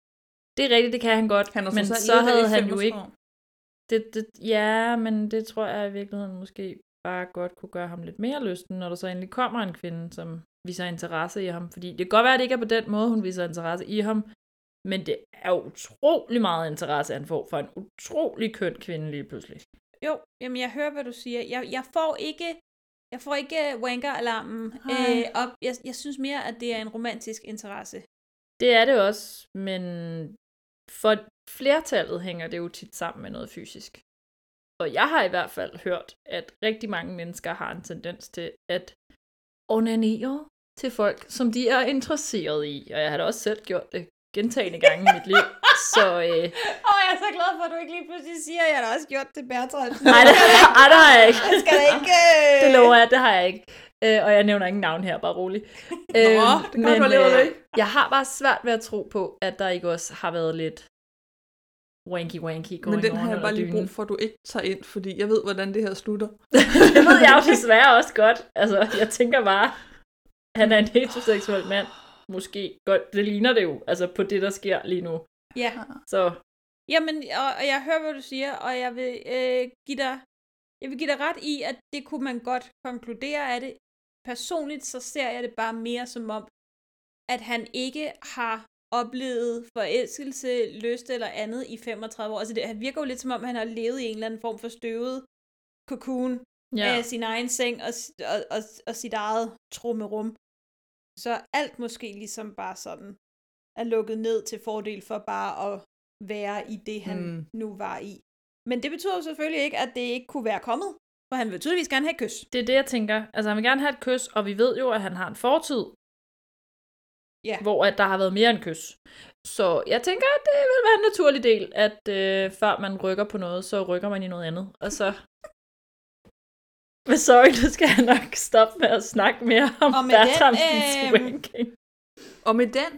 Det er rigtigt, det kan han godt, Han men så i havde han jo 35 ikke... Det, det, ja, men det tror jeg i virkeligheden måske bare godt kunne gøre ham lidt mere lysten, når der så endelig kommer en kvinde, som viser interesse i ham. Fordi det kan godt være, at det ikke er på den måde, hun viser interesse i ham, men det er utrolig meget interesse, han får for en utrolig køn kvinde lige pludselig. Jo, jamen jeg hører, hvad du siger. Jeg, jeg får ikke, jeg får ikke wanker-alarmen øh, op. Jeg, jeg synes mere, at det er en romantisk interesse. Det er det også, men for flertallet hænger det jo tit sammen med noget fysisk. Og jeg har i hvert fald hørt, at rigtig mange mennesker har en tendens til at onanere til folk, som de er interesseret i. Og jeg har da også selv gjort det gentagende gange i mit liv. Så øh, Åh, jeg er så glad for, at du ikke lige pludselig siger, at jeg har også gjort det, Bertrand. nej, det, ej, det har jeg ikke. Jeg skal ikke... Øh... Det lover jeg, det har jeg ikke. Øh, og jeg nævner ingen navn her, bare rolig. Nå, det kan godt det var det ikke. jeg har bare svært ved at tro på, at der ikke også har været lidt wanky-wanky going Men den har jeg bare lige brug for, at du ikke tager ind, fordi jeg ved, hvordan det her slutter. det ved jeg jo desværre også godt. Altså, jeg tænker bare, han er en heteroseksuel mand. Måske godt. Det ligner det jo, altså på det, der sker lige nu. Ja, Så jamen, og, og jeg hører, hvad du siger, og jeg vil øh, give dig... Jeg vil give dig ret i, at det kunne man godt konkludere af det. Personligt så ser jeg det bare mere som om, at han ikke har oplevet forelskelse, lyst eller andet i 35 år. Altså det, han virker jo lidt som om, han har levet i en eller anden form for støvet cocoon ja. af sin egen seng og, og, og, og sit eget trummerum. Så alt måske ligesom bare sådan er lukket ned til fordel for bare at være i det, han Mm. nu var i. Men det betyder jo selvfølgelig ikke, at det ikke kunne være kommet, for han vil tydeligvis gerne have et kys. Det er det, jeg tænker. Altså, han vil gerne have et kys, og vi ved jo, at han har en fortid, Ja. hvor at der har været mere end kys. Så jeg tænker, at det vil være en naturlig del, at øh, før man rykker på noget, så rykker man i noget andet. Og så... Men sorry, nu skal jeg nok stoppe med at snakke mere om Bertramsens øhm, wanking. Og med den,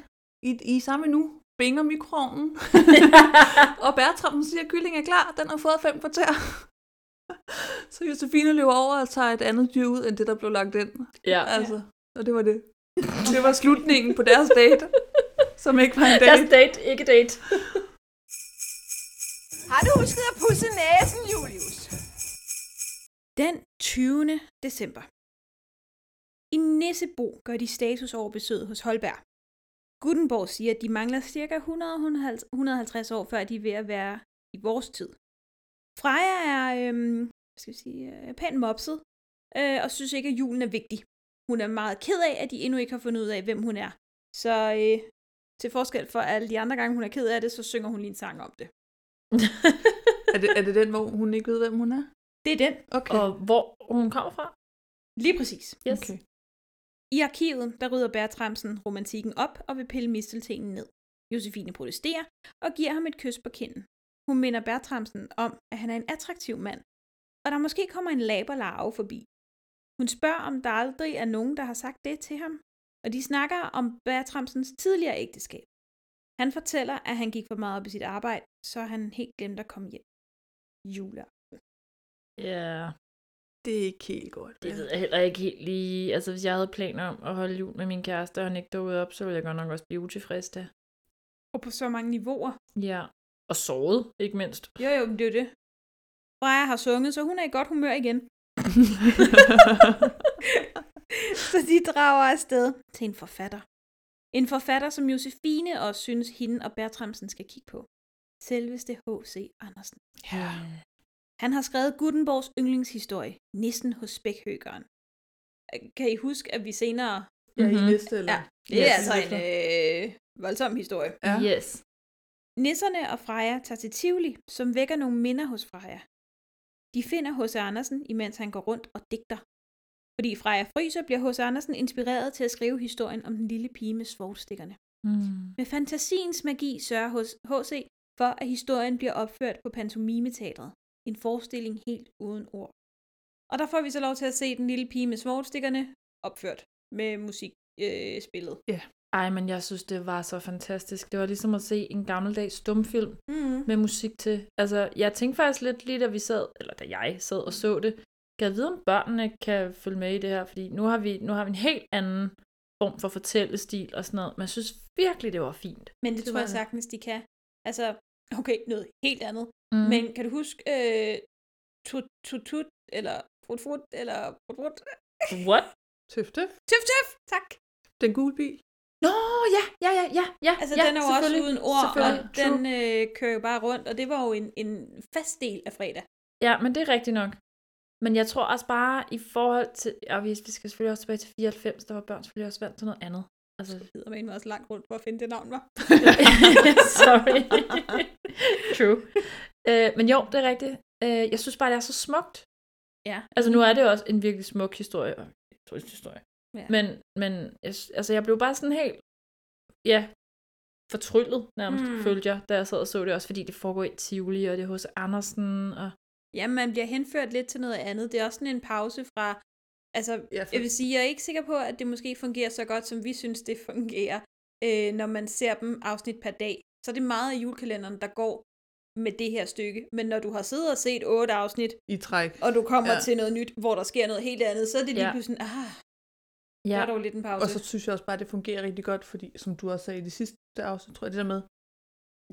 i, i samme nu, binger mikroovnen. og Bertramsen siger, at kyllingen er klar, den har fået fem kvarter. Så Josefine løber over og tager et andet dyr ud, end det, der blev lagt ind. Ja. Altså, og det var det. Det var slutningen på deres date, som ikke var en date. Deres date, ikke date. Har du husket at pusse næsen, Julius? Den 20. december. I Nissebo gør de status over besøget hos Holberg. Gutenborg siger, at de mangler ca. 100-150 år, før de er ved at være i vores tid. Freja er øhm, hvad skal vi sige, øh, pænt mopset, øh, og synes ikke, at julen er vigtig. Hun er meget ked af, at de endnu ikke har fundet ud af, hvem hun er. Så øh, til forskel for alle de andre gange, hun er ked af det, så synger hun lige en sang om det. Er det, er det den, hvor hun ikke ved, hvem hun er? Det er den. Okay. Og hvor hun kommer fra? Lige præcis. Yes. Okay. I arkivet, der rydder Bertramsen romantikken op og vil pille misteltenen ned. Josefine protesterer og giver ham et kys på kinden. Hun minder Bertramsen om, at han er en attraktiv mand, og der måske kommer en laberlarve forbi. Hun spørger, om der aldrig er nogen, der har sagt det til ham, og de snakker om Bertramsens tidligere ægteskab. Han fortæller, at han gik for meget op i sit arbejde, så han helt glemte at komme hjem. Juleaften. Ja, det er ikke helt godt. det ved jeg heller ikke helt lige. Altså, hvis jeg havde planer om at holde jul med min kæreste, og han ikke dukkede op, så ville jeg godt nok også blive utilfreds da. Og på så mange niveauer. Ja. Og såret, ikke mindst. Jo, jo, men det er jo det. Freja har sunget, så hun er i godt humør igen. så de drager afsted til en forfatter. En forfatter, som Josefine også synes, hende og Bertramsen skal kigge på. Selveste H.C. Andersen. Ja. Han har skrevet Gutenborgs yndlingshistorie, Nissen hos Spækhøgeren. Kan I huske, at vi senere... Ja, i Mhm. næste eller? Ja, det er altså en øh, voldsom historie. Ja. Yes. Nisserne og Freja tager til Tivoli, som vækker nogle minder hos Freja. De finder H.C. Andersen, imens han går rundt og digter. Fordi Freja fryser, bliver H.C. Andersen inspireret til at skrive historien om den lille pige med svovlstikkerne. Mm. Med fantasiens magi sørger hos H.C. for, at historien bliver opført på pantomimeteatret. En forestilling helt uden ord. Og der får vi så lov til at se den lille pige med svovlstikkerne opført med musikspillet. Øh, spillet. Ej, men jeg synes, det var så fantastisk. Det var ligesom at se en gammeldags stumfilm mm. med musik til. Altså, jeg tænkte faktisk lidt lige, da vi sad, eller da jeg sad og så det, kan jeg vide, om børnene kan følge med i det her, fordi nu har vi, nu har vi en helt anden form for fortællestil og sådan noget, men jeg synes virkelig, det var fint. Men det, Det tror jeg sagtens, de kan. Altså, okay, noget helt andet. Mm. Men kan du huske øh, tut tut tut, eller frut frut, eller frut frut? What? Tøf, tøf. Tøf tøf, tak. Den gule bil. Nå, ja, ja, ja, ja, ja. Altså, ja, den er jo også uden ord, og den øh, kører jo bare rundt, og det var jo en, en fast del af fredag. Ja, men det er rigtigt nok. Men jeg tror også bare i forhold til, og vi, vi skal selvfølgelig også tilbage til 94, der var børn selvfølgelig også vant til noget andet. Altså, Det hedder man også langt rundt for at finde det navn, var. Sorry. True. Øh, men jo, det er rigtigt. Øh, jeg synes bare, det er så smukt. Ja. Altså, nu er det også en virkelig smuk historie, og trist historie. Ja. Men, men jeg, altså, jeg blev bare sådan helt, ja, fortryllet nærmest, mm. følte jeg, da jeg sad og så det også, fordi det foregår i Tivoli, og det er hos Andersen, og Ja, man bliver henført lidt til noget andet. Det er også sådan en pause fra... Altså, Ja, for- jeg vil sige, jeg er ikke sikker på, at det måske fungerer så godt, som vi synes, det fungerer, øh, når man ser dem afsnit per dag. Så er det meget af julekalenderen, der går med det her stykke. Men når du har siddet og set otte afsnit, I træk. og du kommer Ja. til noget nyt, hvor der sker noget helt andet, så er det lige Ja. pludselig, ah, ja, der er dog lidt en pause. Og så synes jeg også bare, at det fungerer rigtig godt, fordi som du også sagde i det sidste afsnit, tror jeg, det der med,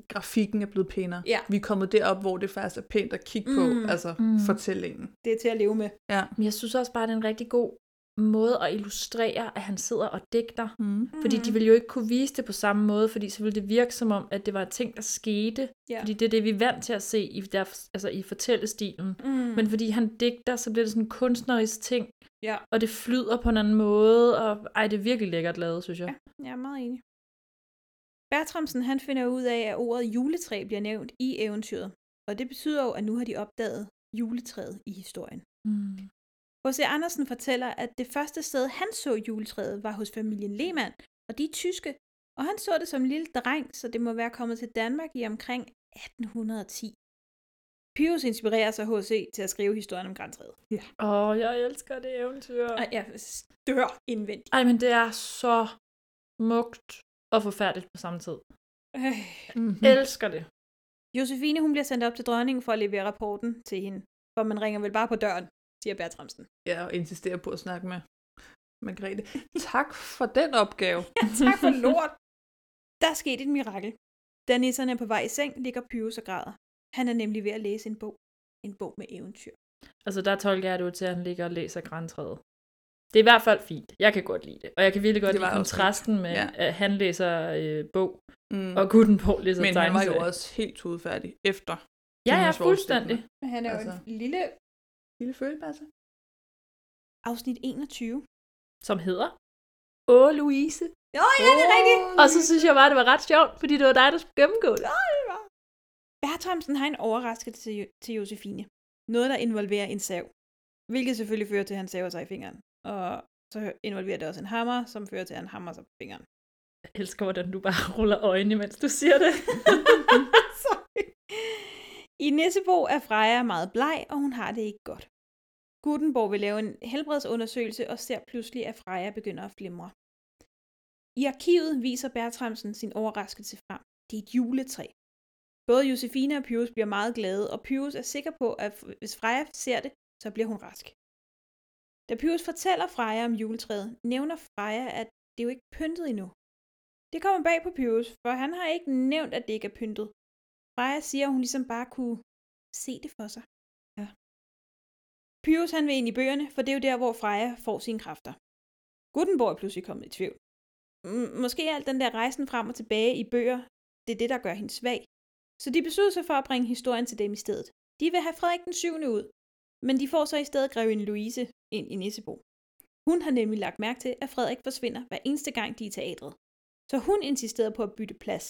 grafikken er blevet pænere. Ja. Vi er kommet derop, hvor det faktisk er pænt at kigge på, Mm. altså Mm. fortællingen. Det er til at leve med. Ja. Men jeg synes også bare, det er en rigtig god måde at illustrere, at han sidder og digter. Mm. Fordi de ville jo ikke kunne vise det på samme måde, fordi så ville det virke som om, at det var en ting, der skete. Ja. Fordi det er det, vi er vant til at se i, der, altså i fortællestilen. Mm. Men fordi han digter, så bliver det sådan en kunstnerisk ting, Ja. og det flyder på en anden måde, og ej, det er virkelig lækkert lavet, synes jeg. Ja, jeg er meget enig. Bertramsen han finder ud af, at ordet juletræ bliver nævnt i eventyret. Og det betyder jo, at nu har de opdaget juletræet i historien. Mm. H.C. Andersen fortæller, at det første sted, han så juletræet, var hos familien Lehmann, og de er tyske. Og han så det som en lille dreng, så det må være kommet til Danmark i omkring 1810. Pius inspirerer sig H.C. til at skrive historien om græntræet. Ja. Åh, jeg elsker det eventyr. Og jeg dør indvendigt. Ej, men det er så smukt og forfærdeligt på samme tid. Øh. Mm-hmm. Elsker det. Josefine hun bliver sendt op til dronningen for at levere rapporten til hende. For man ringer vel bare på døren, siger Bertramsen. Ja, og insisterer på at snakke med Margrethe. Tak for den opgave. Ja, tak for lort. Der er sket et mirakel. Da nisserne er på vej i seng, ligger Pyrus og græder. Han er nemlig ved at læse en bog. En bog med eventyr. Altså, der tolker jeg det ud til, at han ligger og læser græntræet. Det er i hvert fald fint. Jeg kan godt lide det. Og jeg kan virkelig godt lide kontrasten med, Ja. at han læser øh, bog, Mm. og Gutenborg læser Men han var jo også helt tudfærdig efter. Ja, ja, fuldstændig. Men han er jo Altså. en lille... Lille følebasse. Afsnit 21. Som hedder Åh, Louise. Jo, ja, det er rigtigt. Og så synes jeg bare, det var ret sjovt, fordi det var dig, der skulle gennemgå det. Ja, det var. Bertramsen har en overraskelse til, Jo- til Josefine. Noget, der involverer en sav. Hvilket selvfølgelig fører til, at han saver sig i fingeren. Og så involverer det også en hammer, som fører til, at han hammer sig på fingeren. Jeg elsker, hvordan du bare ruller øjnene, mens du siger det. Sorry. I Nissebo er Freja meget bleg, og hun har det ikke godt. Gutenborg vil lave en helbredsundersøgelse og ser pludselig, at Freja begynder at flimre. I arkivet viser Bertramsen sin overraskelse frem. Det er et juletræ. Både Josefine og Pyrus bliver meget glade, og Pyrus er sikker på, at hvis Freja ser det, så bliver hun rask. Da Pyrus fortæller Freja om juletræet, nævner Freja, at det jo ikke er pyntet endnu. Det kommer bag på Pyrus, for han har ikke nævnt, at det ikke er pyntet. Freja siger, at hun ligesom bare kunne se det for sig. Ja. Pyrus han vil ind i bøgerne, for det er jo der, hvor Freja får sine kræfter. Gutenborg er pludselig kommet i tvivl. M- måske alt den der rejsen frem og tilbage i bøger, det er det, der gør hende svag. Så de beslutter sig for at bringe historien til dem i stedet. De vil have Frederik den 7. ud, men de får så i stedet grevinde Louise ind i Nissebo. Hun har nemlig lagt mærke til, at Frederik forsvinder hver eneste gang, de er i teatret. Så hun insisterede på at bytte plads.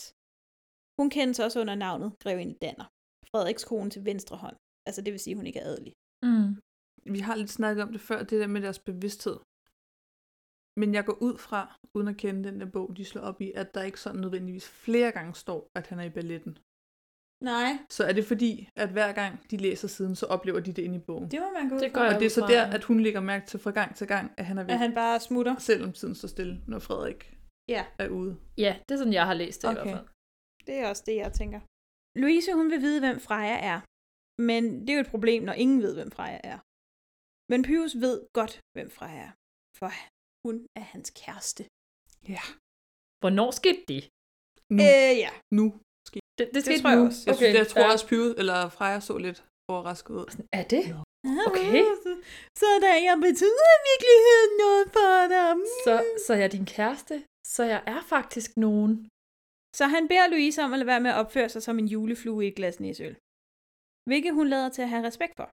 Hun kendes også under navnet Grevinde Danner. Frederiks kone til venstre hånd. Altså det vil sige, at hun ikke er adelig. Mm. Vi har lidt snakket om det før, det der med deres bevidsthed. Men jeg går ud fra, uden at kende den der bog, de slår op i, at der ikke sådan nødvendigvis flere gange står, at han er i balletten. Nej. Så er det fordi, at hver gang de læser siden, så oplever de det inde i bogen. Det må man gå ud Det fra. gør jeg Og det er så der, at hun lægger mærke til fra gang til gang, at han er væk. At han bare smutter. Selvom tiden står stille, når Frederik Ja. er ude. Ja, det er sådan, jeg har læst det okay. i hvert fald. Det er også det, jeg tænker. Louise, hun vil vide, hvem Freja er. Men det er jo et problem, når ingen ved, hvem Freja er. Men Pyrus ved godt, hvem Freja er. For hun er hans kæreste. Ja. Hvornår skete det? Nu. Øh, ja. nu. Det, det skete tror jeg nu. også. Jeg, synes, jeg tror ja. også, Pyrus eller Freja så lidt overrasket ud. Er det? Okay. Så der jeg betyder i virkeligheden noget for dem. Så, så er jeg din kæreste? Så jeg er faktisk nogen. Så han beder Louise om at lade være med at opføre sig som en juleflue i et glas næsøl. Hvilket hun lader til at have respekt for.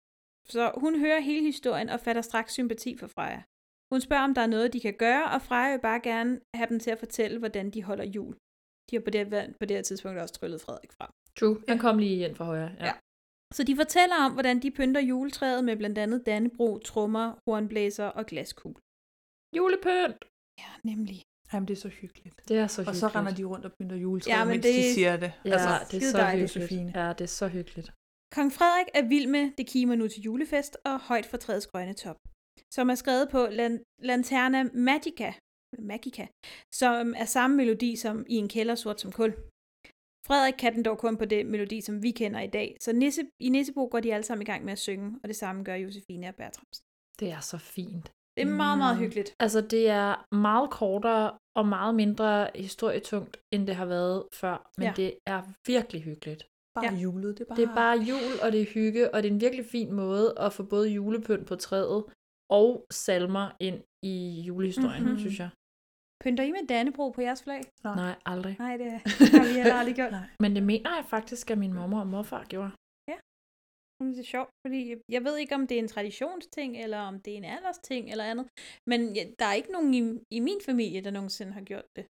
Så hun hører hele historien og fatter straks sympati for Freja. Hun spørger, om der er noget, de kan gøre, og Freja vil bare gerne have dem til at fortælle, hvordan de holder jul. De har på det, her- på det her tidspunkt også tryllet Frederik fra. True. Han kom lige ind fra højre. Ja. Ja. Så de fortæller om, hvordan de pynter juletræet med blandt andet dannebro, trommer, hornblæser og glaskugle. Julepynt. Ja, nemlig. Jamen, det er så hyggeligt. Det er så Og hyggeligt. så render de rundt og pynter juletræet, Ja, men mens det- de siger det. Ja, altså, det er så dejligt. hyggeligt. Ja, det er så hyggeligt. Kong Frederik er vild med Det kimer nu til julefest og Højt for træets grønne top, som er skrevet på Lan- Lanterna Magica, Magica, som er samme melodi som i en kælder sort som kul. Frederik kan den dog kun på det melodi, som vi kender i dag, så Nisse, i Nissebo går de alle sammen i gang med at synge, og det samme gør Josefine og Bertramsen. Det er så fint. Det er meget, meget Mm. hyggeligt. Altså, det er meget kortere og meget mindre historietungt, end det har været før. Men Ja. det er virkelig hyggeligt. bare Ja. julet. Det er bare, Det er bare jul, og det er hygge, og det er en virkelig fin måde at få både julepynt på træet, og salmer ind i julehistorien, Mhm. mm-hmm. synes jeg. Pynter I med Dannebro på jeres flag? Nej, Nej aldrig. Nej, det har vi heller aldrig gjort. Men det mener jeg faktisk, at min mor og morfar gjorde. Det er sjovt, fordi jeg ved ikke, om det er en traditionsting, eller om det er en aldersting, eller andet. Men ja, der er ikke nogen i, i min familie, der nogensinde har gjort det.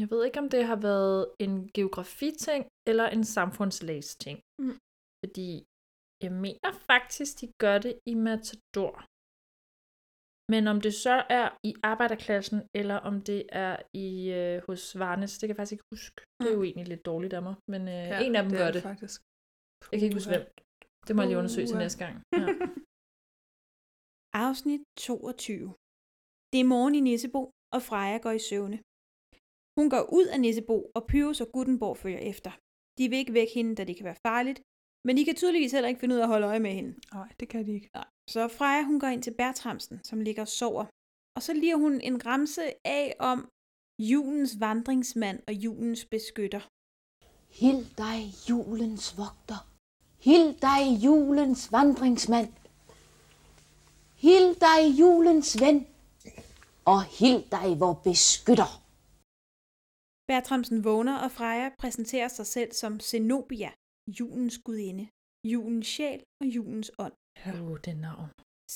Jeg ved ikke, om det har været en geografiting eller en samfundslæsting. Mm. Fordi jeg mener faktisk, de gør det i Matador. Men om det så er i arbejderklassen, eller om det er i øh, hos Varnes, det kan jeg faktisk ikke huske. Det er jo egentlig lidt dårligt af mig, men øh, ja, en af dem det gør er det. faktisk. Jeg kan ikke huske, hvem. Det må jeg lige undersøge til næste gang. Ja. Afsnit 22. Det er morgen i Nissebo, og Freja går i søvne. Hun går ud af Nissebo, og Pyrus og Gutenborg følger efter. De vil ikke vække hende, da det kan være farligt, men de kan tydeligvis heller ikke finde ud af at holde øje med hende. Nej, det kan de ikke. Nej. Så Freja hun går ind til Bertramsen, som ligger og sover. Og så liger hun en ramse af om julens vandringsmand og julens beskytter. Hild dig, julens vogter. Hild dig, julens vandringsmand. Hild dig, julens ven. Og hild dig, vor beskytter. Bertramsen vågner, og Freja præsenterer sig selv som Zenobia, julens gudinde, julens sjæl og julens ånd. Åh, oh, det navn.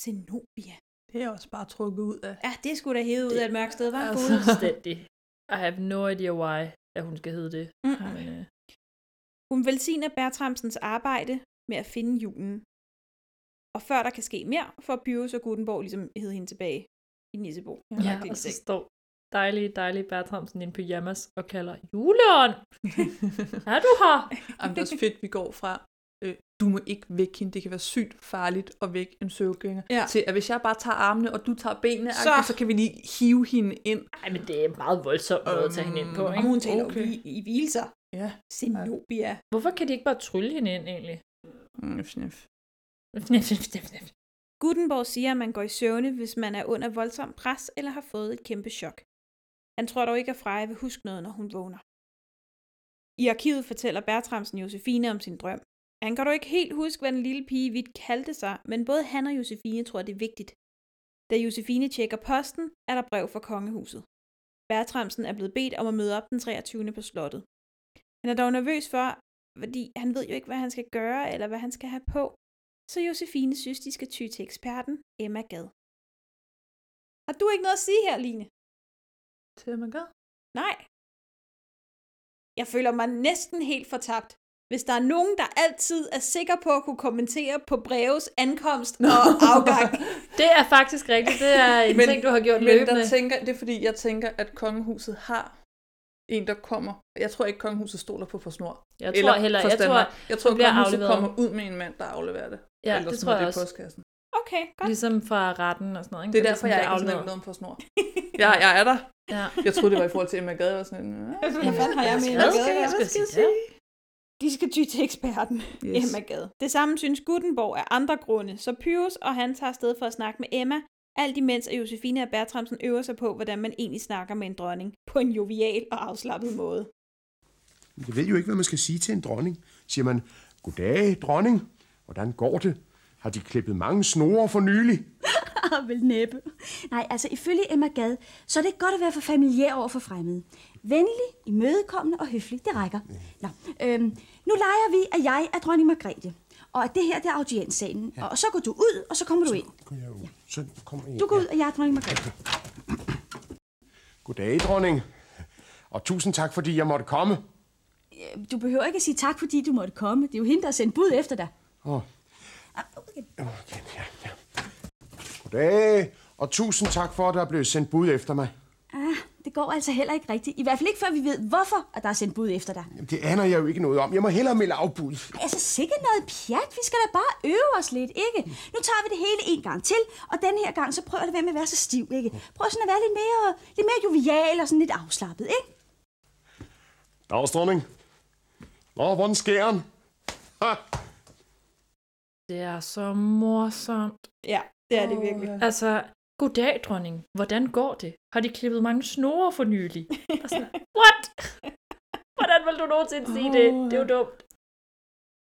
Zenobia. Det er også bare trukket ud af. Ja, det skulle da hævet ud af et mørkt sted, var Altså. Fuldstændig. I have no idea why, at hun skal hedde det. Mm. Men, øh, Hun velsigner Bertramsens arbejde med at finde julen. Og før der kan ske mere, får Pyrus og Gutenborg ligesom hævet hende tilbage i Nissebo. ja, og så står dejlige, dejlige Bertramsen i en pyjamas og kalder juleånd. er du her? Jamen, det er også fedt, vi går fra, øh, du må ikke vække hende, det kan være sygt farligt at vække en søvngænger, Ja. til at hvis jeg bare tager armene, og du tager benene, Så- så, kan vi lige hive hende ind. Nej, men det er meget voldsomt måde at tage hende ind på, Og ikke? hun taler Okay. i, i hvilser. Ja. Zenobia. Hvorfor kan de ikke bare trylle hende ind, egentlig? Mm, snif. Gutenborg siger, at man går i søvne, hvis man er under voldsom pres eller har fået et kæmpe chok. Han tror dog ikke, at Freja vil huske noget, når hun vågner. I arkivet fortæller Bertramsen Josefine om sin drøm. Han kan dog ikke helt huske, hvad den lille pige vidt kaldte sig, men både han og Josefine tror, det er vigtigt. Da Josefine tjekker posten, er der brev fra kongehuset. Bertramsen er blevet bedt om at møde op den 23. på slottet. Han er dog nervøs for, fordi han ved jo ikke, hvad han skal gøre eller hvad han skal have på, så Josefine synes, de skal ty til eksperten Emma Gad. Har du ikke noget at sige her, Line? Til Emma Gad? Nej. Jeg føler mig næsten helt fortabt. Hvis der er nogen, der altid er sikker på at kunne kommentere på breves ankomst og afgang. Det er faktisk rigtigt. Det er en ting, du har gjort men løbende. Der tænker, det er fordi, jeg tænker, at kongehuset har en, der kommer. Jeg tror ikke, kongehuset stoler på for snor. Jeg tror heller- jeg tror, jeg tror kongehuset afleveret. kommer ud med en mand, der afleverer det. Ja, Ellers det tror jeg det også. postkassen. Okay, godt. Ligesom fra retten og sådan noget. Ikke? Det er derfor, sådan, jeg ikke har nævnt noget for snor. Jeg, jeg er der. Ja. Jeg troede, det var i forhold til Emma Gade. og sådan, Hvad fanden har jeg med Emma skal Gad? jeg Hvad sige? skal jeg sige? De skal ty til eksperten, Yes. Emma Gad. Det samme synes Gutenborg af andre grunde, så Pyrus og han tager afsted for at snakke med Emma, alt imens at Josefine og Bertramsen øver sig på, hvordan man egentlig snakker med en dronning, på en jovial og afslappet måde. Jeg ved jo ikke, hvad man skal sige til en dronning. Siger man, goddag, dronning. Hvordan går det? Har de klippet mange snore for nylig? Vel næppe. Nej, altså ifølge Emma Gad, så er det godt at være for familiær over for fremmede. Venlig, imødekommende og høflig, det rækker. Nå, øhm, nu leger vi, at jeg er dronning Margrethe. Og at det her, det er audienssalen. Ja. Og så går du ud, og så kommer du ind. Så kommer jeg ind. Du går ud, og jeg er dronning Margrethe. Goddag, dronning. Og tusind tak, fordi jeg måtte komme. Du behøver ikke at sige tak, fordi du måtte komme. Det er jo hende, der har sendt bud efter dig. Åh. Okay, ja, ja. Goddag, og tusind tak for, at der er blevet sendt bud efter mig. Ah, det går altså heller ikke rigtigt. I hvert fald ikke, før vi ved, hvorfor at der er sendt bud efter dig. Jamen, det aner jeg jo ikke noget om. Jeg må hellere melde afbud. Altså, sikkert noget pjat. Vi skal da bare øve os lidt, ikke? Nu tager vi det hele en gang til, og den her gang, så prøv at lade være med at være så stiv, ikke? Prøv sådan at være lidt mere, lidt mere jovial og sådan lidt afslappet, ikke? Dags, dronning. Nå, hvordan sker den? Ha! Det er så morsomt. Ja, det er det virkelig. Altså, goddag, dronning. Hvordan går det? Har de klippet mange snore for nylig? Og sådan, What? Hvordan vil du nogensinde sige det? Det er jo dumt.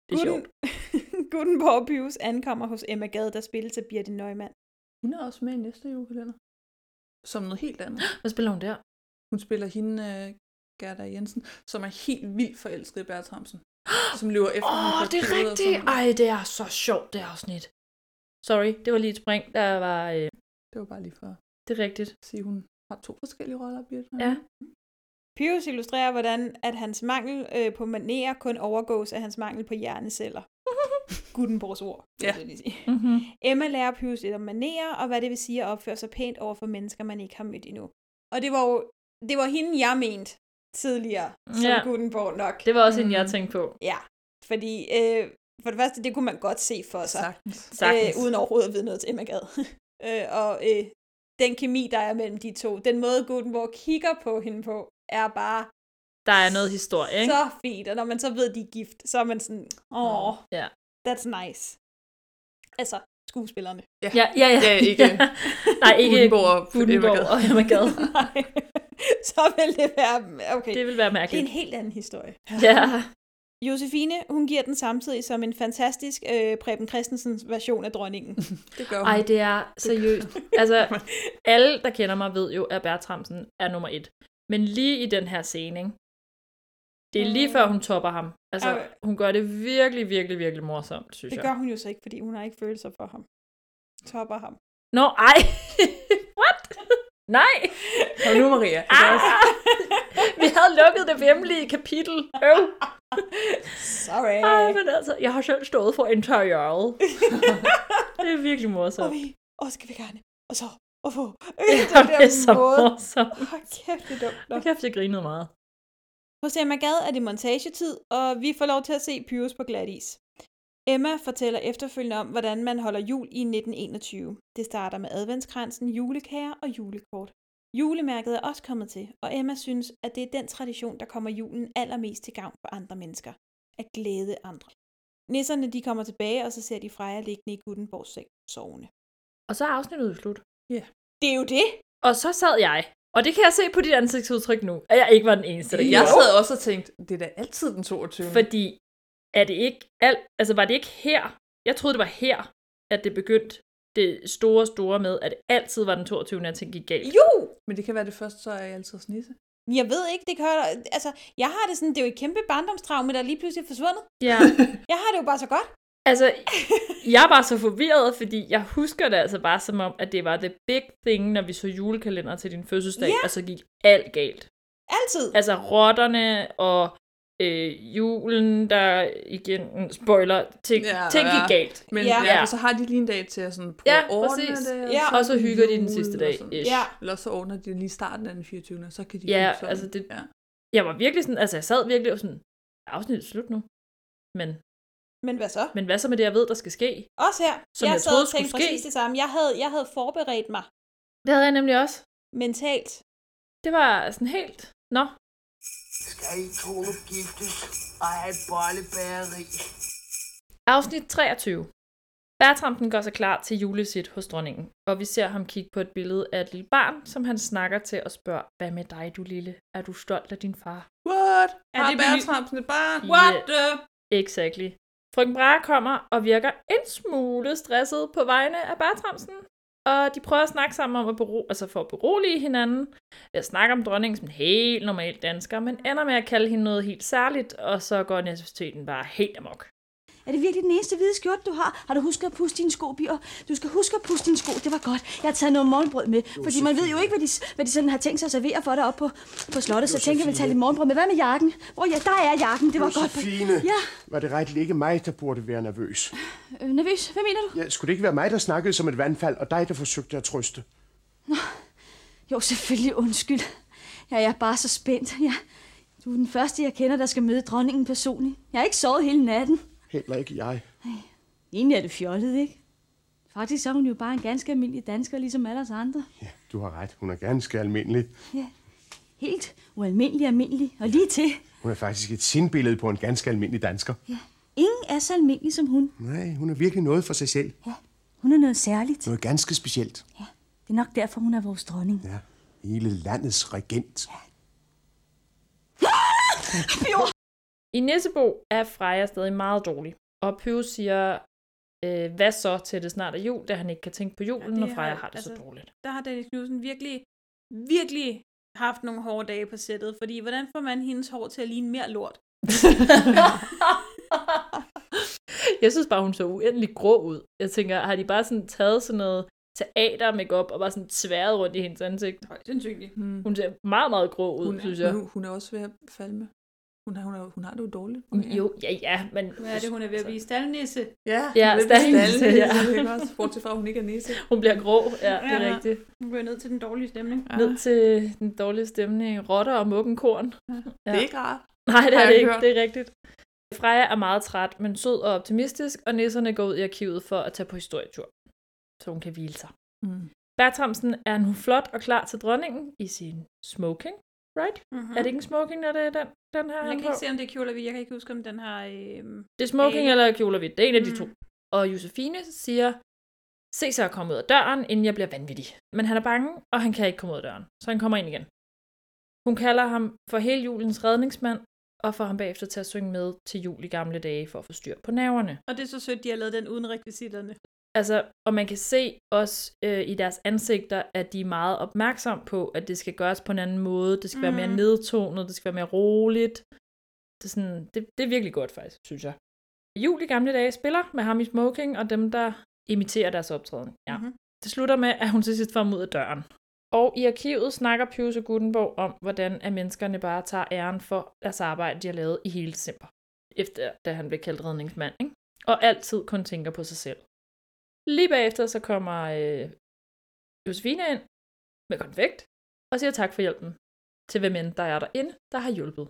Det er sjovt. Gutenborg Pyrus ankommer hos Emma Gad, der spiller til Birte Neumann. Hun er også med i næste julekalender. Som noget helt andet. Hvad spiller hun der? Hun spiller hende, uh, Gerda Jensen, som er helt vildt forelsket i Bertramsen. Som løber efter Åh, oh, det er rigtigt. Ej, det er så sjovt, det afsnit. Sorry, det var lige et spring, der var... Øh, Det var bare lige for det er rigtigt. at sige, hun har to forskellige roller, Birte. Ja. Pius illustrerer, hvordan at hans mangel øh, på manerer kun overgås af hans mangel på hjerneceller. Gutenborgs ord, vil Ja. jeg lige sige. Mm-hmm. Emma lærer Pius lidt om manerer, og hvad det vil sige at opføre sig pænt over for mennesker, man ikke har mødt endnu. Og det var jo det var hende, jeg mente tidligere, som Ja. Gutenborg nok. Det var også en, jeg Mm. tænkte på. Ja, fordi øh, for det første, det kunne man godt se for sig. Sagtens. Sagtens. Øh, uden overhovedet at vide noget til Emma Gad. øh, og øh, den kemi, der er mellem de to, den måde Gutenborg kigger på hende på, er bare Der er noget historie, ikke? så fint. Og når man så ved, at de er gift, så er man sådan, åh, Ja. that's nice. Altså, skuespillerne. Ja, ja, ja. Ja, ikke Nej, ikke Gutenborg og Gutenborg Emma Gad. og Emma Gad. Så vil det være, okay. Det vil være Det er mærkeligt. en helt anden historie. Ja. Josefine, hun giver den samtidig som en fantastisk øh, Preben Christensens version af dronningen. Det gør hun. Ej, det er seriøst. Altså, alle, der kender mig, ved jo, at Bertramsen er nummer et. Men lige i den her scene, ikke? Det er lige før, hun topper ham. Altså, hun gør det virkelig, virkelig, virkelig morsomt, synes Det jeg. gør hun jo så ikke, fordi hun har ikke følelser for ham. Topper ham. Nå, ej. Nej. Og nu, Maria. Ah! Vi havde lukket det hemmelige kapitel. Øv. Sorry. Ej, men altså, jeg har selv stået for interiøret. det er virkelig Og morsomt. vi, og skal vi gerne. Og så, og få. Ja, det er så morsomt. Hold kæft, det er dumt. Jeg kæft, jeg grinede meget. Hos Emma Gad er det montagetid, og vi får lov til at se Pyrus på glat is. Emma fortæller efterfølgende om, hvordan man holder jul i 1921. Det starter med adventskransen, julekager og julekort. Julemærket er også kommet til, og Emma synes, at det er den tradition, der kommer julen allermest til gavn for andre mennesker. At glæde andre. Nisserne de kommer tilbage, og så ser de Freja liggende i Gutenborgs seng sovende. Og så er afsnittet slut. Det er jo det! Og så sad jeg, og det kan jeg se på dit ansigtsudtryk nu, at jeg ikke var den eneste, der Jeg sad også og tænkte, det er da altid den 22. Fordi, er det ikke alt, altså var det ikke her, jeg troede det var her, at det begyndte det store, store med, at det altid var den 22. at ting gik galt. Jo! Men det kan være det første, så er jeg altid snisse. Jeg ved ikke, det kan Altså, jeg har det sådan, det er jo et kæmpe barndomstraume, der lige pludselig er forsvundet. Ja, Jeg har det jo bare så godt. altså, jeg er bare så forvirret, fordi jeg husker det altså bare som om, at det var the big thing, når vi så julekalender til din fødselsdag, Ja. og så gik alt galt. Altid. Altså rotterne og øh, julen, der igen, spoiler, ting, Ja, ja, ting gik ja. galt. Men Ja. ja, så har de lige en dag til at sådan prøve Ja, at ordne præcis. det. Ja. Og så er hygger de den sidste og dag. Ja. Eller så ordner de lige starten af den 24. Så kan de Ja, hygge sådan. altså det- Ja. Jeg var virkelig sådan, altså jeg sad virkelig og sådan, er afsnittet slut nu? Men, Men hvad så? men hvad så med det, jeg ved, der skal ske? Også her. Som jeg jeg sad troede og tænkte præcis det samme. Jeg havde, jeg havde forberedt mig Det havde jeg nemlig også. mentalt. Det var sådan helt, nå, Skal I to nu giftes og have et bollebæreri? Afsnit 23. Bertramsen gør sig klar til julesit hos dronningen, og vi ser ham kigge på et billede af et lille barn, som han snakker til og spørger, hvad med dig, du lille? Er du stolt af din far? What? Er Har det Bertramsen et barn? What the? Exactly. Frøken Brahe kommer og virker en smule stresset på vegne af Bertramsen, og de prøver at snakke sammen om at bero, altså for at berolige hinanden. Jeg snakker om dronningen som en helt normal dansker, men ender med at kalde hende noget helt særligt, og så går nervøsiteten bare helt amok. Er det virkelig den eneste hvide skjorte, du har? Har du husket at puste dine sko, Bier? Du skal huske at puste dine sko, det var godt. Jeg har taget noget morgenbrød med, fordi man ved jo ikke, hvad de, hvad de sådan har tænkt sig at servere for dig op på, på slottet, så jeg tænker, jeg vil tage lidt morgenbrød med. Hvad med jakken? Hvor ja, der er jakken, det var godt. Josefine, Ja, var det ret ikke mig, der burde være nervøs? øh, nervøs. Hvad mener du? Ja, skulle det ikke være mig, der snakkede som et vandfald, og dig, der forsøgte at trøste? Jo, selvfølgelig undskyld. Ja, jeg er bare så spændt. Ja, du er den første, jeg kender, der skal møde dronningen personligt. Jeg har ikke sovet hele natten. Heller ikke jeg. Egentlig er det fjollet, ikke? Faktisk så er hun jo bare en ganske almindelig dansker, ligesom alle os andre. Ja, du har ret. Hun er ganske almindelig. Helt ualmindelig almindelig. Og lige til. Hun er faktisk et sindbillede på en ganske almindelig dansker. Ingen er så almindelig som hun. Nej, hun er virkelig noget for sig selv. Hun er noget særligt. Noget ganske specielt. Det er nok derfor, hun er vores dronning. Ja, hele landets regent. I Nissebo er Freja stadig meget dårlig, og Pøv siger, øh, hvad så til det snart er jul, da han ikke kan tænke på julen, det når Freja har- har det altså- så dårligt. Der har Dennis Knudsen virkelig, virkelig haft nogle hårde dage på sættet, fordi hvordan får man hendes hår til at ligne mere lort? Jeg synes bare, hun så uendelig grå ud. Jeg tænker, har de bare sådan taget sådan noget teater makeup og bare sådan tværet rundt i hendes ansigt? Højst sandsynligt. Hmm. Hun ser meget, meget grå ud, Hun, synes jeg. hun, hun er også ved at falme. Hun har, hun har, hun har det jo dårligt. Jo, ja, ja, men... Hvad er det, hun er ved at blive staldnisse? Ja, Ja, hun er ved at blive staldnisse, ja. ikke også? Bortset fra, at hun ikke er nisse. Hun bliver grå, ja, det er Ja. rigtigt. Hun går ned til den dårlige stemning. Ned til den dårlige stemning. Rotter og mukkenkorn. Ja. Det er ikke rart. Nej, det er det ikke. hørt. Det er rigtigt. Freja er meget træt, men sød og optimistisk, og nisserne går ud i arkivet for at tage på historietur, så hun kan hvile sig. Mm. Bertramsen er nu flot og klar til dronningen i sin smoking, right? Mm-hmm. Er det ikke en smoking, når det er den, den her? Jeg kan på? ikke se, om det er kjole Jeg kan ikke huske, om den har... Øhm... Det er smoking hale. eller kjole. Det er en af de Mm. to. Og Josefine siger, se sig at komme ud af døren, inden jeg bliver vanvittig. Men han er bange, og han kan ikke komme ud af døren. Så han kommer ind igen. Hun kalder ham for hele julens redningsmand, og får ham bagefter til at synge med til jul i gamle dage for at få styr på nerverne. Og det er så sødt, de har lavet den uden rekvisitterne. Altså, og man kan se også øh, i deres ansigter, at de er meget opmærksom på, at det skal gøres på en anden måde. Det skal mm. være mere Mhm. nedtonet, det skal være mere roligt. Det er, sådan, det, det er virkelig godt faktisk, synes jeg. Jul i gamle dage spiller med ham i smoking, og dem, der imiterer deres optræden. Ja. Mhm. Det slutter med, at hun til sidst får ud af døren. Og i arkivet snakker Pius og Gutenborg om, hvordan at menneskerne bare tager æren for deres arbejde, de har lavet i hele december. Efter da han blev kaldt redningsmand, ikke? Og altid kun tænker på sig selv. Lige bagefter så kommer øh, Josefine ind med konfekt og siger tak for hjælpen til hvem end der er derinde, der har hjulpet.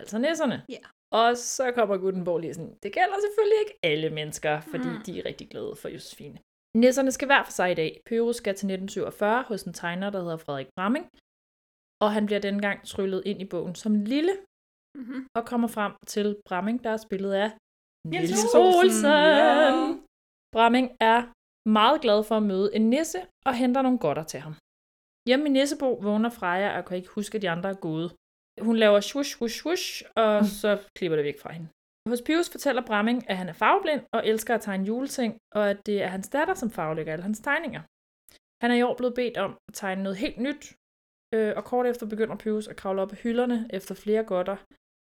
Altså nisserne. Ja. Og så kommer Gutenborg lige sådan, det gælder selvfølgelig ikke alle mennesker, fordi Mm. de er rigtig glade for Josefine. Nisserne skal hver for sig i dag. Pyrus skal til 1947 hos en tegner, der hedder Frederik Bramming, og han bliver denne gang tryllet ind i bogen som lille, Mm-hmm. og kommer frem til Bramming, der er spillet af Niels Olsen. ja. Bramming er meget glad for at møde en nisse, og henter nogle godter til ham. Hjemme i Nissebo vågner Freja og kan ikke huske, at de andre er gode. Hun laver shush, shush, shush, og så klipper det væk fra hende. Hos Pius fortæller Bramming, at han er farveblind og elsker at tegne juleting, og at det er hans datter, som farvelægger alle hans tegninger. Han er i år blevet bedt om at tegne noget helt nyt, øh, og kort efter begynder Pius at kravle op af hylderne efter flere godter,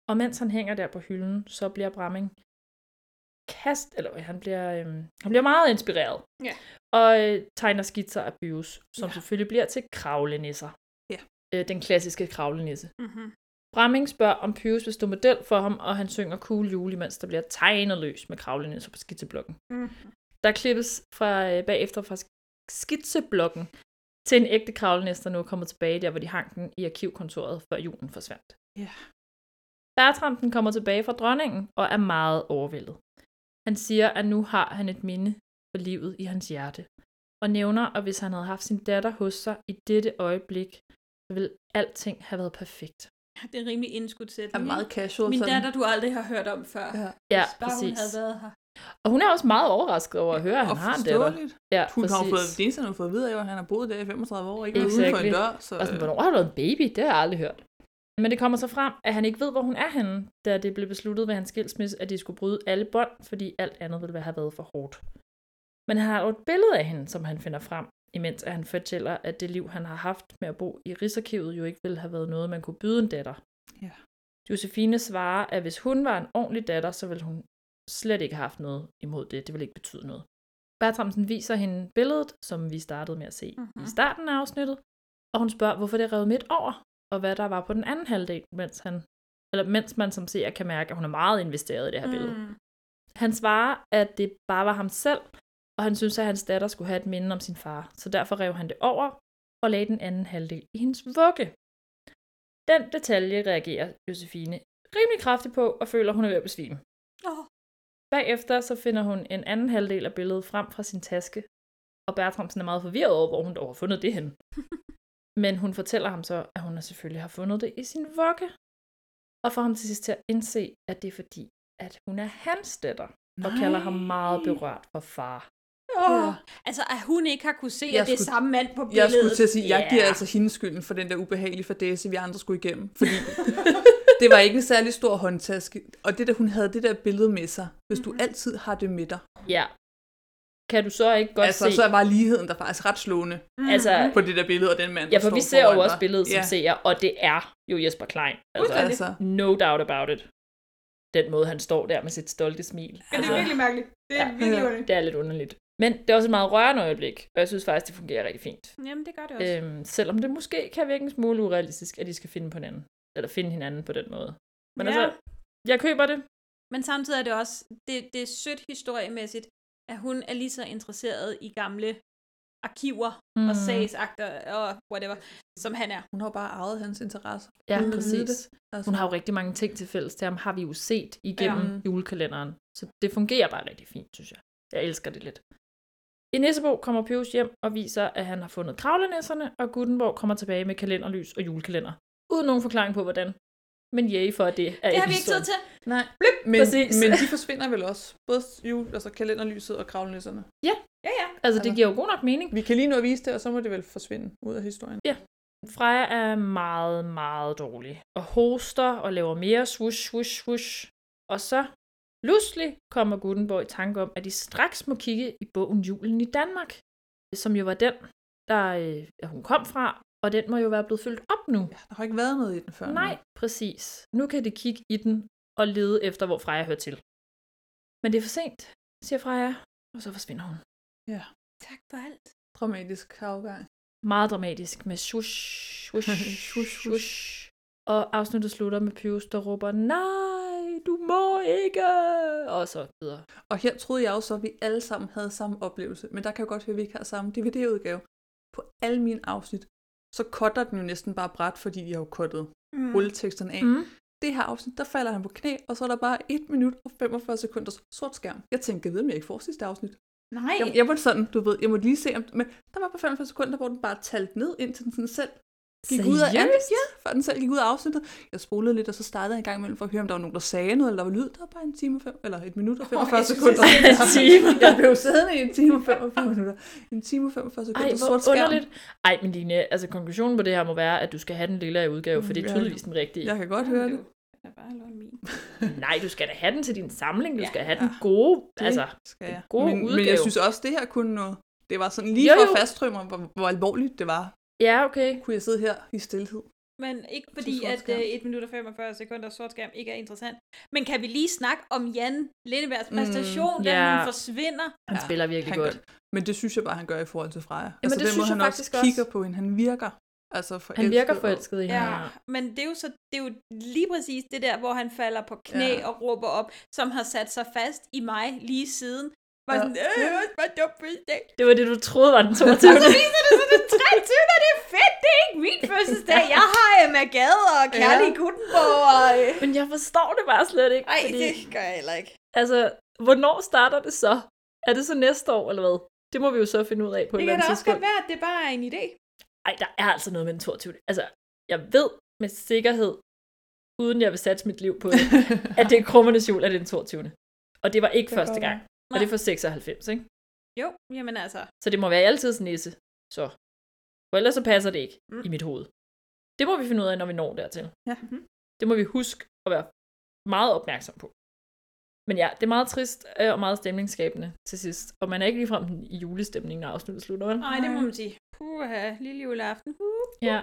og mens han hænger der på hylden, så bliver Bramming kast, eller han bliver, øhm, han bliver meget inspireret. Ja. Og øh, tegner skitser af Pius, som ja. selvfølgelig bliver til kravlenisser. Ja. Øh, den klassiske kravlenisse. Mm-hmm. Bramming spørger, om Pius vil stå model for ham, og han synger cool jul, imens der bliver tegnet løs med kravlenisser på skitseblokken. Mm. Der klippes fra, øh, bagefter fra sk- skitseblokken til en ægte kravlenisse, der nu er kommet tilbage der, hvor de hang den i arkivkontoret, før julen forsvandt. Ja. Bertram den kommer tilbage fra dronningen og er meget overvældet. Han siger, at nu har han et minde for livet i hans hjerte, og nævner, at hvis han havde haft sin datter hos sig i dette øjeblik, så ville alting have været perfekt. Det er rimelig indskudt Er meget casual. Min sådan. datter, du aldrig har hørt om før. Ja. Ja, bare hun præcis. havde været her. Og hun er også meget overrasket over at høre, at han har en datter. forståeligt. Ja, Hun har jo fået, det eneste, han har fået at vide, er at han har boet der i 35 år, ikke været uden for en dør. Så, Og sådan, hvornår har du en baby? Det har jeg aldrig hørt. Men det kommer så frem, at han ikke ved, hvor hun er henne, da det blev besluttet ved hans skilsmisse, at de skulle bryde alle bånd, fordi alt andet ville have været for hårdt. Men han har jo et billede af hende, som han finder frem, imens at han fortæller, at det liv, han har haft med at bo i Rigsarkivet, jo ikke ville have været noget, man kunne byde en datter. Ja. Josefine svarer, at hvis hun var en ordentlig datter, så ville hun slet ikke have haft noget imod det. Det ville ikke betyde noget. Bertramsen viser hende billedet, som vi startede med at se mm-hmm. i starten af afsnittet, og hun spørger, hvorfor det er revet midt over, og hvad der var på den anden halvdel, mens, han, eller mens man som ser kan mærke, at hun er meget investeret i det her billede. Mm. Han svarer, at det bare var ham selv, og han synes, at hans datter skulle have et minde om sin far, så derfor rev han det over og lagde den anden halvdel i hendes vugge. Den detalje reagerer Josefine rimelig kraftigt på, og føler, hun er ved at besvime. Åh. Bagefter så finder hun en anden halvdel af billedet frem fra sin taske, og Bertramsen er meget forvirret over, hvor hun dog har fundet det hen. Men hun fortæller ham så, at hun selvfølgelig har fundet det i sin vugge, og får ham til sidst til at indse, at det er fordi, at hun er hans datter, og Nej. kalder ham meget berørt for far. Oh. Altså, at hun ikke har kunne se, Jeg at det er skulle- samme mand på billedet. Jeg skulle til at sige, jeg Ja. giver altså hende skylden for den der ubehagelige fadese, vi andre skulle igennem. Fordi det var ikke en særlig stor håndtaske. Og det der, hun havde det der billede med sig. Hvis du altid har det med dig, Ja. Kan du så ikke godt altså, se... så er bare ligheden der faktisk ret slående Altså, på det der billede og den mand, Ja, for vi ser jo også billedet som Ja. seer, og det er jo Jesper Klein. Altså, Altså. no doubt about it. Den måde, han står der med sit stolte smil. Ja, det er virkelig mærkeligt. Det er Ja. virkelig underligt. Det er lidt underligt. Men det er også et meget rørende øjeblik, og jeg synes faktisk, det fungerer rigtig fint. Jamen, det gør det også. Øhm, selvom det måske kan virke en smule urealistisk, at de skal finde på hinanden. Eller finde hinanden på den måde. Men Ja. altså, jeg køber det. Men samtidig er det også, det, det er sødt historiemæssigt, at hun er lige så interesseret i gamle arkiver mm. og sagsakter og whatever, som han er. Hun har bare arvet hans interesse. Ja, vide præcis. det. Altså. Hun har jo rigtig mange ting til fælles. Det ham har vi jo set igennem Ja. julekalenderen. Så det fungerer bare rigtig fint, synes jeg. Jeg elsker det lidt. I Nissebo kommer Pøs hjem og viser, at han har fundet kravlenæsserne, og Gutenborg kommer tilbage med kalenderlys og julekalender. Uden nogen forklaring på, hvordan. Men yay for, at det er Det har vi ikke tid til. Nej. Blip, Men, præcis. men de forsvinder vel også. Både jul, altså kalenderlyset og kravlenisserne. Ja. Ja, ja. Altså, det giver jo god nok mening. Vi kan lige nå at vise det, og så må det vel forsvinde ud af historien. Ja. Freja er meget, meget dårlig. Og hoster og laver mere swoosh, swoosh, swoosh. Og så pludselig kommer Gutenborg i tanke om, at de straks må kigge i bogen Julen i Danmark. Som jo var den, der øh, hun kom fra. Og den må jo være blevet fyldt op nu. Der har ikke været noget i den før. Nej, præcis. Nu kan de kigge i den og lede efter, hvor Freja hører til. Men det er for sent, siger Freja, og så forsvinder hun. Ja. Tak for alt. Dramatisk afgang. Meget dramatisk med shush, shush, shush, shush. Og afsnittet slutter med Pius, der råber, nej, du må ikke, og så videre. Og her troede jeg også, at vi alle sammen havde samme oplevelse. Men der kan jeg godt høre, at vi ikke har samme DVD-udgave. På alle mine afsnit, så cutter den jo næsten bare bræt, fordi de har jo cuttet Mm. mm. rulleteksterne af. Mm. Det her afsnit, der falder han på knæ, og så er der bare 1 minut og 45 sekunders sort skærm. Jeg tænkte, jeg ved, om jeg ikke får sidste afsnit. Nej. Jeg, jeg var sådan, du ved, jeg måtte lige se, om, men der var på 45 sekunder, hvor den bare talte ned, indtil den sådan selv gik ud af. Seriøst? Ja, før den selv gik ud af afsnittet. Jeg spolede lidt, og så startede jeg en gang imellem for at høre, om der var nogen, der sagde noget, eller der var lyd. Der var bare en time og fem, eller et minut og 45 jeg synes, sekunder. en time. jeg blev siddende i en time og 45 minutter. En time og 45 sekunder Ej, sort hvor skærm. underligt. Ej, men Line, altså konklusionen på det her må være, at du skal have den lille udgave, for det er Ja. tydeligvis den rigtige. Jeg kan godt høre det. Jeg bare låne min. Nej, du skal da have den til din samling. Du Ja. skal have den gode, Det altså, skal jeg. gode men, udgave. men jeg synes også, det her kunne noget. Det var sådan lige Jo, for jo. at faststrømme, hvor, hvor alvorligt det var. Ja, okay. Kunne jeg sidde her i stillhed? Men ikke fordi, at uh, 1 minut og 45 sekunder sort skærm ikke er interessant. Men kan vi lige snakke om Jan Lindebergs præstation, mm, da ja. hun forsvinder? Han spiller virkelig han godt. Gør, men det synes jeg bare, han gør i forhold til Freja. Jamen, altså det den synes måde, jeg han faktisk også også. kigger på hende. Han virker altså forelsket. Han virker forelsket i Ja, hende. men det er jo så det er jo lige præcis det der, hvor han falder på knæ Ja. og råber op, som har sat sig fast i mig lige siden. Var Ja. sådan, øh, det var bare dum fødselsdag. Det var det, du troede var den Og 22. så viser det sig den 23. og det er fedt, det er ikke min fødselsdag. Jeg har Emma Gade og Kærlig Ja. Gutenborg. Og... øh, Men jeg forstår det bare slet ikke. Ej, fordi, det gør jeg heller ikke. Altså, hvornår starter det så? Er det så næste år, eller hvad? Det må vi jo så finde ud af på et Det eller kan andet da også godt tidspunkt. være, at det bare er en idé. Ej, der er altså noget med den 22. Altså, jeg ved med sikkerhed, uden jeg vil satse mit liv på det, at det er krummernes jul, at det er den 22. Og det var ikke Det første går. Gang. Og det er for 96, ikke? Jo, jamen altså. Så det må være altid nisse. Så. For ellers så passer det ikke Mm. mm. i mit hoved. Det må vi finde ud af, når vi når dertil. Ja. Det må vi huske at være meget opmærksom på. Men ja, det er meget trist øh, og meget stemningsskabende til sidst. Og man er ikke ligefrem i julestemning, når afsnittet slutter, vel? Nej, det må man sige. Puha, lille juleaften. Uh, Ja.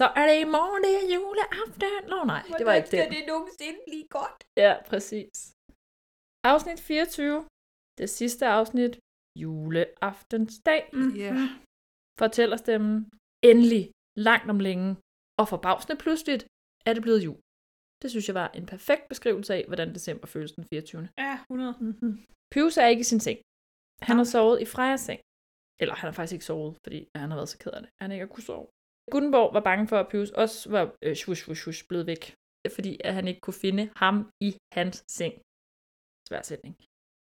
Så er det i morgen, det er juleaften? Nå nej, det var ikke skal det. det nogensinde blive godt? Ja, præcis. Afsnit 24. Det sidste afsnit. Juleaftensdag. Ja. Fortæller stemmen. Endelig, langt om længe, og forbavsende pludseligt, er det blevet jul. Det synes jeg var en perfekt beskrivelse af, hvordan december føles den 24. Ja, 100. Mm-hmm. Pius er ikke i sin seng. Han har sovet i Frejas seng. Eller han har faktisk ikke sovet, fordi han har været så ked af det. Han ikke har kunnet sove. Gutenborg var bange for, at Pius også var øh, shush, shush, shush, blevet væk. Fordi at han ikke kunne finde ham i hans seng. Svær sætning.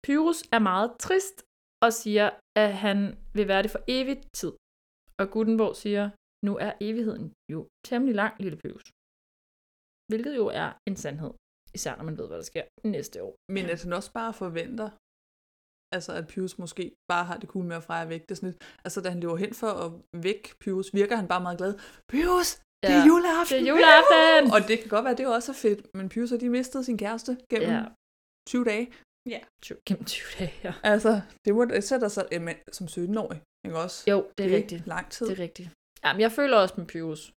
Pyrus er meget trist og siger, at han vil være det for evigt tid. Og Gutenborg siger, nu er evigheden jo temmelig lang, lille Pyrus. Hvilket jo er en sandhed. Især når man ved, hvad der sker næste år. Men at han også bare forventer, altså at Pius måske bare har det cool med at Freja væk. Det er sådan lidt, altså da han løber hen for at væk Pius, virker han bare meget glad. Pius, det er Ja, juleaften! det er juleaften! Og det kan godt være, at det også er fedt, men Pius har de mistet sin kæreste gennem ja. 20 dage. Ja. Gennem 20 dage, ja. Altså, det, må, det sætter sig jamen, som 17-årig, ikke også? Jo, det er Det er rigtigt. lang tid. Det er rigtigt. Jamen, jeg føler også med Pyrus.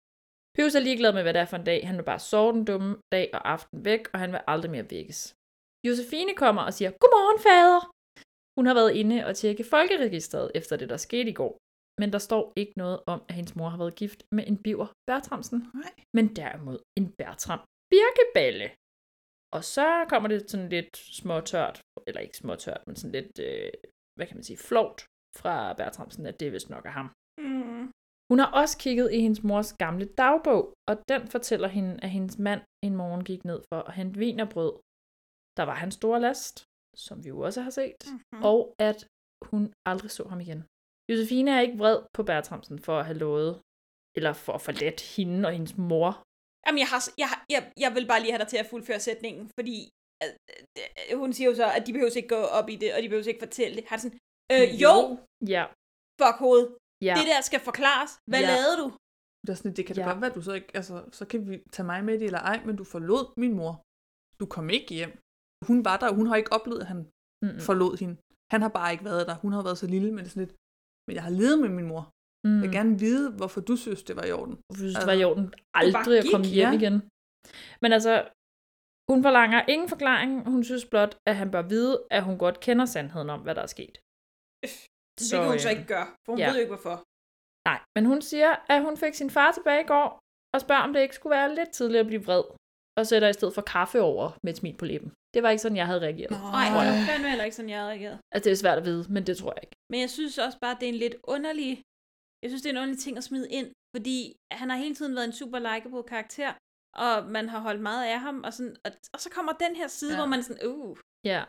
Pyrus er ligeglad med, hvad det er for en dag. Han vil bare sove den dumme dag og aften væk, og han vil aldrig mere vækkes. Josefine kommer og siger, Godmorgen, fader! Hun har været inde og tjekke folkeregisteret efter det, der skete i går. Men der står ikke noget om, at hendes mor har været gift med en biver Bertramsen. Nej. Men derimod en Bertram Birkeballe. Og så kommer det sådan lidt småtørt, eller ikke småtørt, men sådan lidt, øh, hvad kan man sige, flovt fra Bertramsen, at det vist nok er ham. Mm. Hun har også kigget i hendes mors gamle dagbog, og den fortæller hende, at hendes mand en morgen gik ned for at hente vin og brød. Der var hans store last, som vi jo også har set, mm-hmm. og at hun aldrig så ham igen. Josefine er ikke vred på Bertramsen for at have lovet, eller for at forladt hende og hendes mor. Jamen, jeg, har, jeg, jeg, jeg vil bare lige have dig til at fuldføre sætningen, fordi øh, øh, hun siger jo så, at de behøver ikke gå op i det, og de behøver ikke fortælle det. Har det sådan, øh, jo, Ja. fuck hoved. Ja. Det der skal forklares. Hvad Ja. lavede du? Det, er sådan, det kan da Ja. godt være, at du så ikke, altså, så kan vi tage mig med det eller ej, men du forlod min mor. Du kom ikke hjem. Hun var der, og hun har ikke oplevet, at han Mm-mm. forlod hende. Han har bare ikke været der. Hun har været så lille, men det er sådan lidt, men jeg har levet med min mor. Mm. Jeg vil gerne vide, hvorfor du synes, det var i orden. Jeg synes, det var i orden aldrig at gik, komme hjem ja. igen. Men altså, hun forlanger ingen forklaring. Hun synes blot, at han bør vide, at hun godt kender sandheden om, hvad der er sket. Det kan hun så øh, ikke gøre, for hun ja. ved jo ikke, hvorfor. Nej, men hun siger, at hun fik sin far tilbage i går, og spørger, om det ikke skulle være lidt tidligere at blive vred, og sætter i stedet for kaffe over med et smil på læben. Det var ikke sådan, jeg havde reageret. Nej, det fandme heller ikke sådan, jeg havde reageret. Altså, det er svært at vide, men det tror jeg ikke. Men jeg synes også bare, at det er en lidt underlig... Jeg synes, det er en underlig ting at smide ind, fordi han har hele tiden været en super likeable karakter, og man har holdt meget af ham, og, sådan, og, og så kommer den her side, Ja. hvor man er sådan, uh, Ja.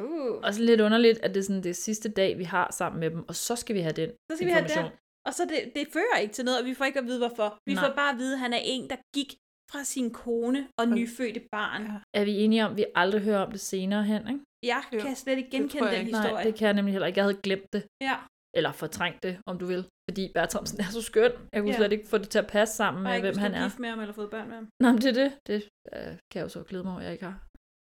uh. Også lidt underligt, at det er sådan det sidste dag, vi har sammen med dem, og så skal vi have den Så skal vi have information. den. Og så det, det fører ikke til noget, og vi får ikke at vide, hvorfor. Vi Nej. får bare at vide, at han er en, der gik fra sin kone og nyfødte barn. Ja. Er vi enige om, at vi aldrig hører om det senere hen, ikke? Jeg kan slet ikke genkende den historie. Nej, det kan jeg nemlig heller ikke. Jeg havde glemt det. Ja. Eller fortrængt det, om du vil. Fordi Bertramsen er så skøn. Jeg kunne Ja. slet ikke få det til at passe sammen med, hvem han er. med ham eller fået børn med ham. Nå, men det er det. Det øh, kan jeg jo så glæde mig over, jeg ikke har.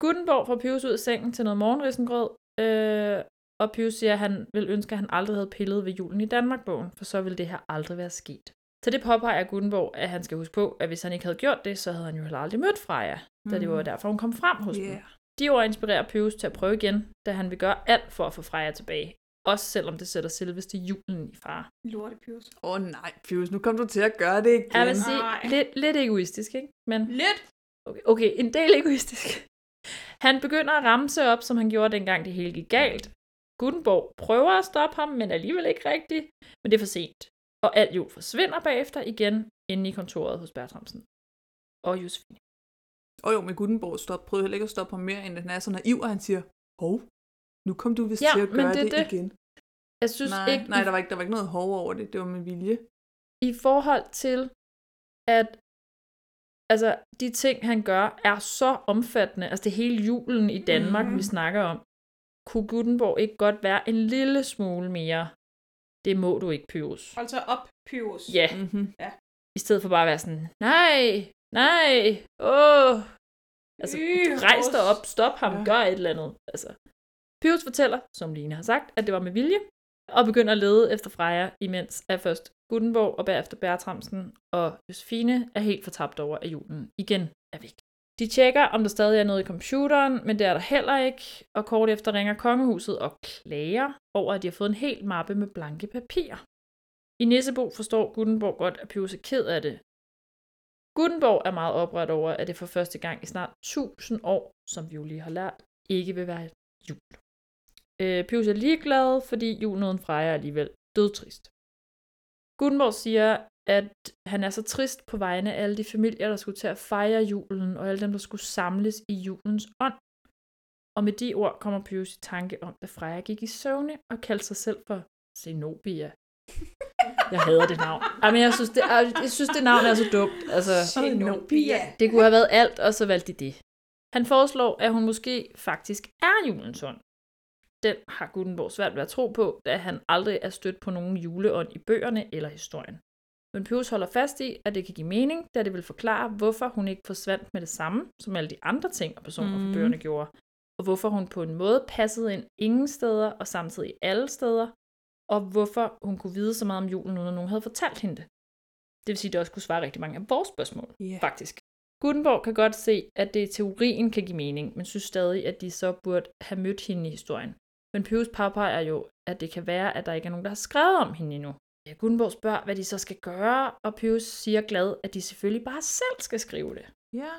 Gutenborg får Pius ud af sengen til noget morgenrisengrød, øh, og Pius siger, at han vil ønske, at han aldrig havde pillet ved julen i Danmark-bogen, for så ville det her aldrig være sket. Så det påpeger Gutenborg, at han skal huske på, at hvis han ikke havde gjort det, så havde han jo heller aldrig mødt Freja, da det var derfor, hun kom frem hos Yeah. dem. De ord inspirerer Pius til at prøve igen, da han vil gøre alt for at få Freja tilbage. Også selvom det sætter selveste julen i fare. Lorte Pius. Åh oh, nej, Pius, nu kom du til at gøre det igen. Jeg vil sige, lidt, lidt egoistisk, ikke? Men Lidt. Okay, okay, en del egoistisk. Han begynder at ramse op, som han gjorde dengang det hele gik galt. Gutenborg prøver at stoppe ham, men alligevel ikke rigtigt. Men det er for sent. Og alt jul forsvinder bagefter igen inde i kontoret hos Bertramsen. Og Josefine. Og jo, med Gutenborg stop, prøvede heller ikke at stoppe ham mere, end at han er så naiv, og han siger, hov, nu kom du vist Ja, til at men gøre det det, det det. igen. Jeg synes nej, ikke, nej der, var ikke, der var ikke noget hov over det, det var med vilje. i forhold til, at altså, de ting, han gør, er så omfattende. Altså, det hele julen i Danmark, mm. vi snakker om. Kunne Gutenborg ikke godt være en lille smule mere? Det må du ikke, Pyrus. Hold så op, Pius. Ja. Mm-hmm. Ja. I stedet for bare at være sådan, nej, nej, åh. Altså, rejs dig op, stop ham, ja. gør et eller andet. Altså, Pyrus fortæller, som Line har sagt, at det var med vilje, og begynder at lede efter Freja, imens at først Gutenborg og bagefter Bertramsen og Josefine er helt fortabt over, at julen igen er væk. De tjekker, om der stadig er noget i computeren, men det er der heller ikke, og kort efter ringer kongehuset og klager over, at de har fået en hel mappe med blanke papirer. I Nissebo forstår Gutenborg godt, at Pyrus er ked af det. Gutenborg er meget oprørt over, at det for første gang i snart 1000 år, som vi jo lige har lært, ikke vil være jul. Øh, Pius er ligeglad, fordi julen uden Freja er alligevel dødtrist. Gutenborg siger, at han er så trist på vegne af alle de familier, der skulle til at fejre julen, og alle dem, der skulle samles i julens ånd. Og med de ord kommer Pius i tanke om, at Freja gik i søvne og kaldte sig selv for Zenobia. Jeg hader det navn. Ej, men jeg synes, det, jeg synes, det navn er så dumt. Altså, Zenobia. det kunne have været alt, og så valgte de det. Han foreslår, at hun måske faktisk er julens ånd. Den har Gutenborg svært ved at tro på, da han aldrig er stødt på nogen juleånd i bøgerne eller historien. Men Pius holder fast i, at det kan give mening, da det vil forklare, hvorfor hun ikke forsvandt med det samme, som alle de andre ting og personer fra Mm. bøgerne gjorde, og hvorfor hun på en måde passede ind ingen steder og samtidig alle steder, og hvorfor hun kunne vide så meget om julen, uden at nogen havde fortalt hende det. Det vil sige, at det også kunne svare rigtig mange af vores spørgsmål, Ja. faktisk. Gutenborg kan godt se, at det i teorien kan give mening, men synes stadig, at de så burde have mødt hende i historien. Men Pius påpeger jo, at det kan være, at der ikke er nogen, der har skrevet om hende endnu. Ja, Gutenborg spørger, hvad de så skal gøre, og Pius siger glad, at de selvfølgelig bare selv skal skrive det. Ja.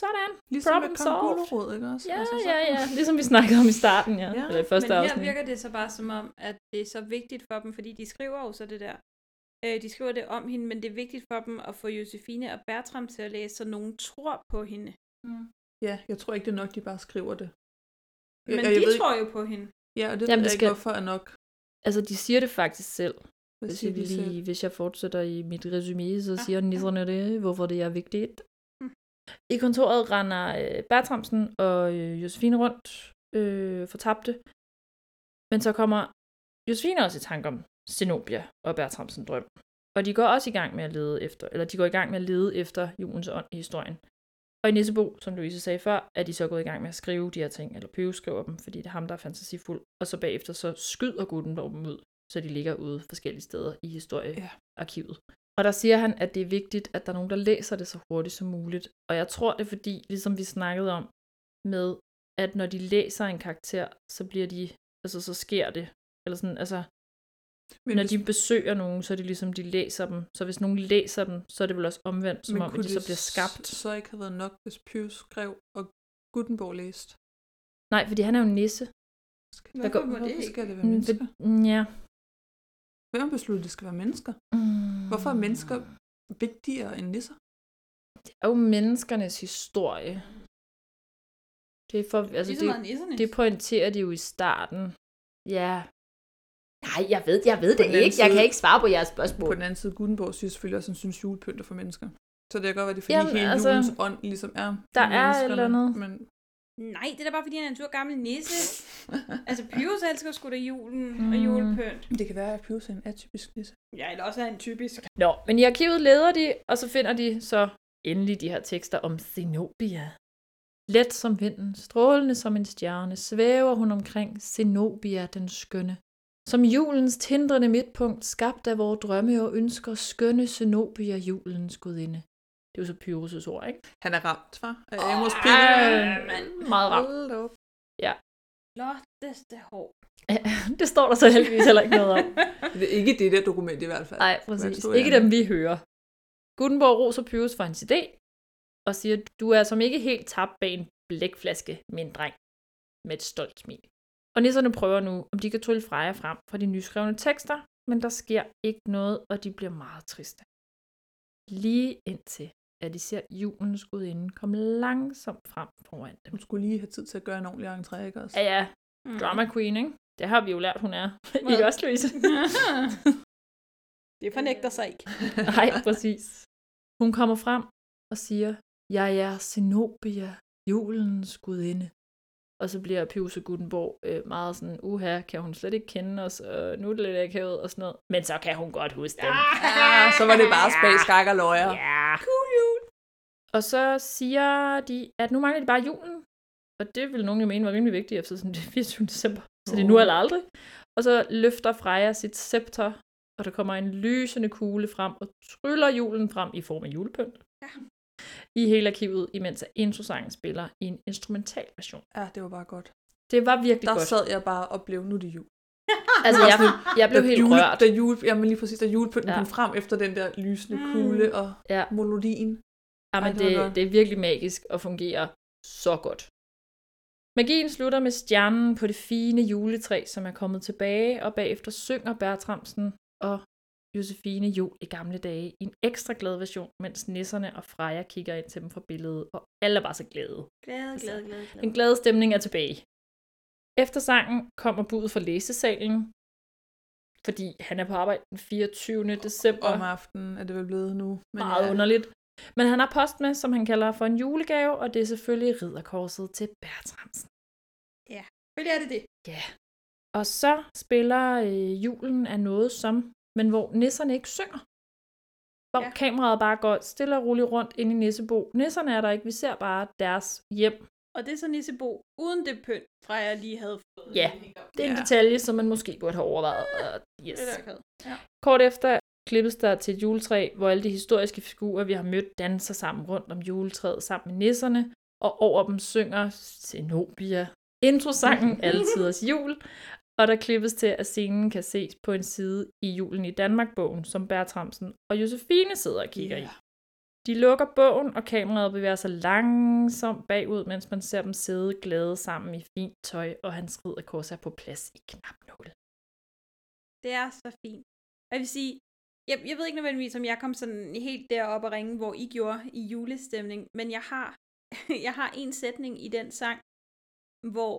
Sådan. Ligesom Problem med kong. Gulerod, ikke også? Ja, Altså, så- ja, ja. Ligesom vi snakkede om i starten, ja. ja. Eller i første Men her afsnit. virker det så bare som om, at det er så vigtigt for dem, fordi de skriver jo så det der. Øh, de skriver det om hende, men det er vigtigt for dem at få Josefine og Bertram til at læse, så nogen tror på hende. Mm. Ja, jeg tror ikke, det er nok, de bare skriver det. Men jeg de ved ikke- tror jo på hende. Ja, og det Jamen, ved det jeg skal- ikke, hvorfor er nok. Altså, de siger det faktisk selv. Hvad Hvis jeg, lige, selv? hvis jeg fortsætter i mit resume, så siger nisserne det, hvorfor det er vigtigt. I kontoret render øh, Bertramsen og øh, Josefine rundt, øh, fortabte. Men så kommer Josefine også i tanke om Zenobia og Bertramsen drøm. Og de går også i gang med at lede efter, eller de går i gang med at lede efter julens ånd i historien. Og i Nissebo, som Louise sagde før, er de så gået i gang med at skrive de her ting, eller Pøve skriver dem, fordi det er ham, der er fantasifuld. Og så bagefter så skyder Gutenberg dem ud, så de ligger ude forskellige steder i historiearkivet. Og der siger han, at det er vigtigt, at der er nogen, der læser det så hurtigt som muligt. Og jeg tror, det er fordi, ligesom vi snakkede om, med at når de læser en karakter, så bliver de, altså så sker det. Eller sådan, altså, Men når hvis- de besøger nogen, så er det ligesom, de læser dem. Så hvis nogen læser dem, så er det vel også omvendt, som Men om, at de så det bliver skabt. så ikke have været nok, hvis Pius skrev, og Gutenborg læste? Nej, fordi han er jo en nisse. Hvorfor må det ikke? skal det være Mm, mennesker? for- Ja. Hvem at det skal være mennesker? Mm. Hvorfor er mennesker vigtigere end nisser? Det er jo menneskernes historie. Det er for, altså Lige så meget nissernes. det, det pointerer de jo i starten. Ja. Nej, jeg ved, jeg ved det ikke. Jeg kan side- ikke svare på jeres spørgsmål. På den anden side, Gutenborg synes selvfølgelig også, at han synes julepynt er for mennesker. Så det kan godt være, det er fordi Jamen, hele altså, julens ånd ligesom er for der er et eller andet. Men Nej, det er da bare fordi, han er en tur gammel nisse. altså, Pius elsker sgu da julen mm. og julepynt. det kan være, at Pius er en atypisk nisse. Ja, eller også er en typisk. Nå, men i arkivet leder de, og så finder de så endelig de her tekster om Zenobia. Let som vinden, strålende som en stjerne, svæver hun omkring Zenobia den skønne. Som julens tindrende midtpunkt, skabt af vores drømme og ønsker, skønne Zenobia julens gudinde. Det er jo så Pyrrhus' ord, ikke? Han er ramt, hva? Af Amos Ej, Pigge. meget ramt. Hold op. Ja. Flotteste hår. det står der så heldigvis heller ikke noget om. Det er ikke det der dokument i hvert fald. Nej, præcis. Ikke dem, vi hører. Gutenborg roser Pyrus for hans idé, og siger, du er som ikke helt tabt bag en blækflaske, min dreng, med et stolt smil. Og nisserne prøver nu, om de kan trylle Freja frem fra de nyskrevne tekster, men der sker ikke noget, og de bliver meget triste. Lige indtil, at de ser julens gudinde komme langsomt frem foran dem. Hun skulle lige have tid til at gøre en ordentlig entré, ikke også? Ja, ja. Drama queen, ikke? Det har vi jo lært, hun er. Ikke også, Louise? det fornægter sig ikke. Nej, præcis. Hun kommer frem og siger, jeg er Zenobia, julens gudinde. Og så bliver Pius og Gutenborg øh, meget sådan, uha, kan hun slet ikke kende os, og nu er det lidt akavet og sådan noget. Men så kan hun godt huske dem. Ja, så var det bare spag, skak og løjer. Ja. Cool jul. Og så siger de, at nu mangler de bare julen. Og det vil nogen jo mene var rimelig vigtigt, efter sådan det er 24. december. Så det er nu eller aldrig. Og så løfter Freja sit scepter, og der kommer en lysende kugle frem og tryller julen frem i form af julepynt. Ja. I hele arkivet, imens at introsangen spiller i en instrumental version. Ja, det var bare godt. Det var virkelig Der godt. sad jeg bare og blev, nu er det jul. Altså, jeg, jeg blev helt jule, rørt. Da jule, jamen lige præcis, da julepynten Ja. kom frem efter den der lysende kugle og ja. melodien. Jamen, Ej, det det, det er virkelig magisk og fungerer så godt. Magien slutter med stjernen på det fine juletræ, som er kommet tilbage, og bagefter synger Bertramsen og Josefine jul i gamle dage i en ekstra glad version, mens nisserne og Freja kigger ind til dem fra billedet, og alle er bare så glade. Glæde, glæde, glæde, glæde. Den glade stemning er tilbage. Efter sangen kommer budet fra læsesalen, fordi han er på arbejde den 24. december. Om aftenen er det vel blevet nu. Men Meget ja. underligt. Men han har post med, som han kalder for en julegave, og det er selvfølgelig ridderkorset til Bertramsen. Ja, selvfølgelig er det det. Ja. Og så spiller øh, julen af noget som, men hvor nisserne ikke synger. Hvor ja. kameraet bare går stille og roligt rundt ind i Nissebo. Nisserne er der ikke, vi ser bare deres hjem. Og det er så Nissebo uden det pynt, fra jeg lige havde fået. Ja, det er en detalje, som man måske burde have overvejet. Uh, yes. Det er ja. Kort efter klippes der til et juletræ, hvor alle de historiske figurer, vi har mødt, danser sammen rundt om juletræet sammen med nisserne, og over dem synger Zenobia introsangen Altiders Jul, og der klippes til, at scenen kan ses på en side i Julen i Danmark-bogen, som Bertramsen og Josefine sidder og kigger yeah. i. De lukker bogen, og kameraet bevæger sig langsomt bagud, mens man ser dem sidde glade sammen i fint tøj, og hans ridderkors er på plads i knapnålet. Det er så fint. Jeg vil sige, jeg, jeg ved ikke nødvendigvis, om jeg kom sådan helt derop og ringe, hvor I gjorde i julestemning, men jeg har, jeg har en sætning i den sang, hvor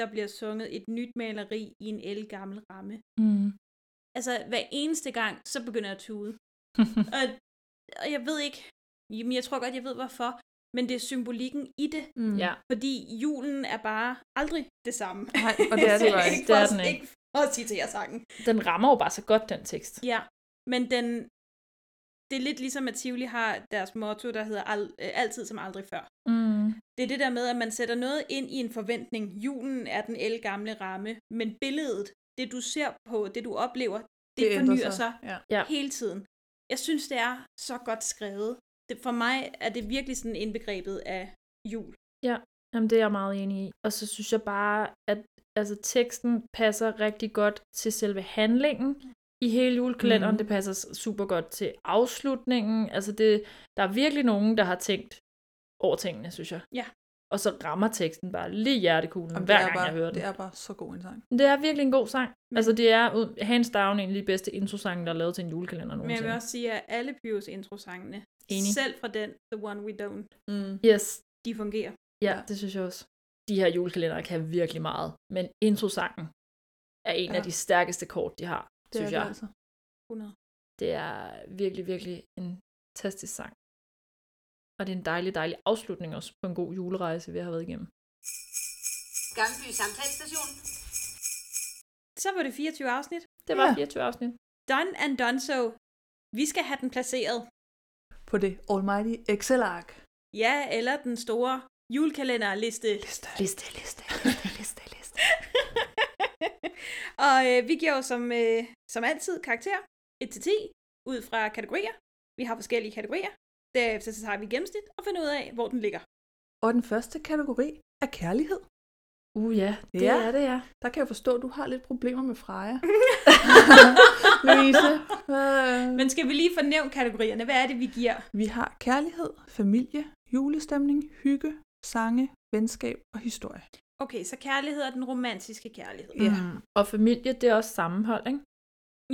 der bliver sunget et nyt maleri i en gammel ramme. Mm. Altså, hver eneste gang, så begynder jeg at tude. og, og jeg ved ikke, jamen jeg tror godt, jeg ved hvorfor, men det er symbolikken i det. Mm. Ja. Fordi julen er bare aldrig det samme. Nej, og det er det bare ikke. Det er den ikke. ikke for at citere sangen. Den rammer jo bare så godt, den tekst. Ja, men den, det er lidt ligesom, at Tivoli har deres motto, der hedder al, øh, altid som aldrig før. Mm. Det er det der med, at man sætter noget ind i en forventning. Julen er den el gamle ramme, men billedet, det du ser på, det du oplever, det, Det fornyer sig, sig, ja. Hele tiden. Jeg synes, det er så godt skrevet. Det, for mig er det virkelig sådan indbegrebet af jul. Ja, jamen det er jeg meget enig i. Og så synes jeg bare, at altså, teksten passer rigtig godt til selve handlingen i hele julekalenderen. Mm. Det passer super godt til afslutningen. Altså det, der er virkelig nogen, der har tænkt over tingene, synes jeg. Ja. Og så rammer teksten bare lige hjertekuglen, Jamen, hver er gang bare, jeg hører den. Det er bare så god en sang. Det er virkelig en god sang. Altså det er hands down en af de bedste introsange, der er lavet til en julekalender Men jeg nogensinde. vil også sige, at alle Pius introsangene, Enig. selv fra den The One We Don't, Mm. Yes, de fungerer. ja, det synes jeg også. De her julekalendere kan virkelig meget, men introsangen er en ja. af Ja. de stærkeste kort, de har, Det synes er jeg. det altså. 100. Det er virkelig, virkelig en fantastisk sang. Og det er en dejlig, dejlig afslutning også på en god julerejse, vi har været igennem. Gammelby Samtalstation. Så var det 24 afsnit. Det var Ja. 24 afsnit. Done and done so. Vi skal have den placeret. På det almighty Excel-ark. Ja, eller den store julekalenderliste. Liste. Liste, liste, liste, liste, liste. Og øh, vi giver jo som, øh, som altid karakter 1-10 ud fra kategorier. Vi har forskellige kategorier. Derefter så tager vi gennemsnit og finder ud af, hvor den ligger. Og den første kategori er kærlighed. Uh ja, det Ja. er det, ja. Der kan jeg forstå, at du har lidt problemer med Freja. Louise. Øh, Men skal vi lige fornævne kategorierne? Hvad er det, vi giver? Vi har kærlighed, familie, julestemning, hygge, sange, venskab og historie. Okay, så kærlighed er den romantiske kærlighed. Ja. Mm. Og familie, det er også sammenhold, ikke?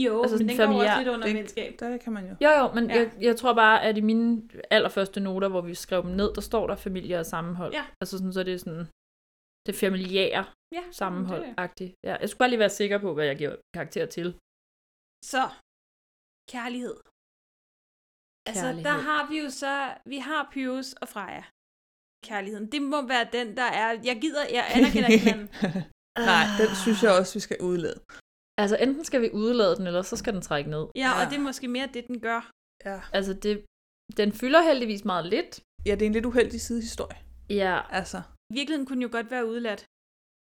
Jo, Altså men sådan den går familiær- også lidt under det- venskab. Der kan man jo. Jo, jo, men Ja. jeg, jeg tror bare, at i mine allerførste noter, hvor vi skrev dem ned, der står der familie og sammenhold. Ja. Altså sådan, så det er sådan det familiære Ja, sammenhold-agtigt. Ja, jeg skulle bare lige være sikker på, hvad jeg giver karakter til. Så, kærlighed. Altså, Kærlighed. der har vi jo så, vi har Pyrus og Freja. Kærligheden. Det må være den, der er, jeg gider, jeg anerkender ikke hinanden. Nej, den synes jeg også, vi skal udlade. Altså, enten skal vi udelade den, eller så skal den trække ned. Ja, og det er måske mere det, den gør. Ja. Altså, det, den fylder heldigvis meget lidt. ja, det er en lidt uheldig sidehistorie. Ja, Altså, Virkeligheden kunne jo godt være udladt.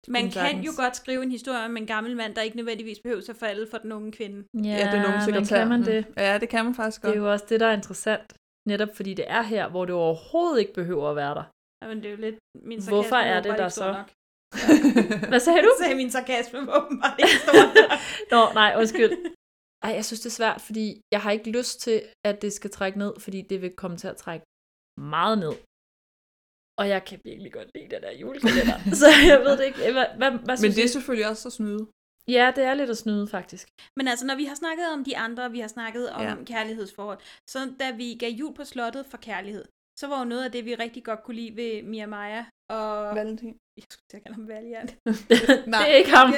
Man kunne kan sagtens. jo godt skrive en historie om en gammel mand, der ikke nødvendigvis behøver at falde for den unge kvinde. ja, ja, den unge men sekretær. kan man det? Ja, det kan man faktisk Det godt. er jo også det, der er interessant. Netop fordi det er her, hvor det overhovedet ikke behøver at være der. Jamen, det er jo lidt min sarkasme. Hvorfor er det der så? Nok. Hvad sagde du? Så sagde min sarkasme var åbenbart ikke stor. Nå, nej, undskyld. Ej, jeg synes, det er svært, fordi jeg har ikke lyst til, at det skal trække ned, fordi det vil komme til at trække meget ned. Og jeg kan virkelig godt lide den der julekalender. så jeg ved det ikke. Hvad, hvad, hvad Men det er selvfølgelig også at snyde. Ja, det er lidt at snyde, faktisk. Men altså, når vi har snakket om de andre, vi har snakket om ja. kærlighedsforhold, så da vi gav jul på slottet for kærlighed, så var jo noget af det, vi rigtig godt kunne lide ved Mia Maja og... Valentin. Jeg skulle til at kalde ham Valiant. det er ikke ham.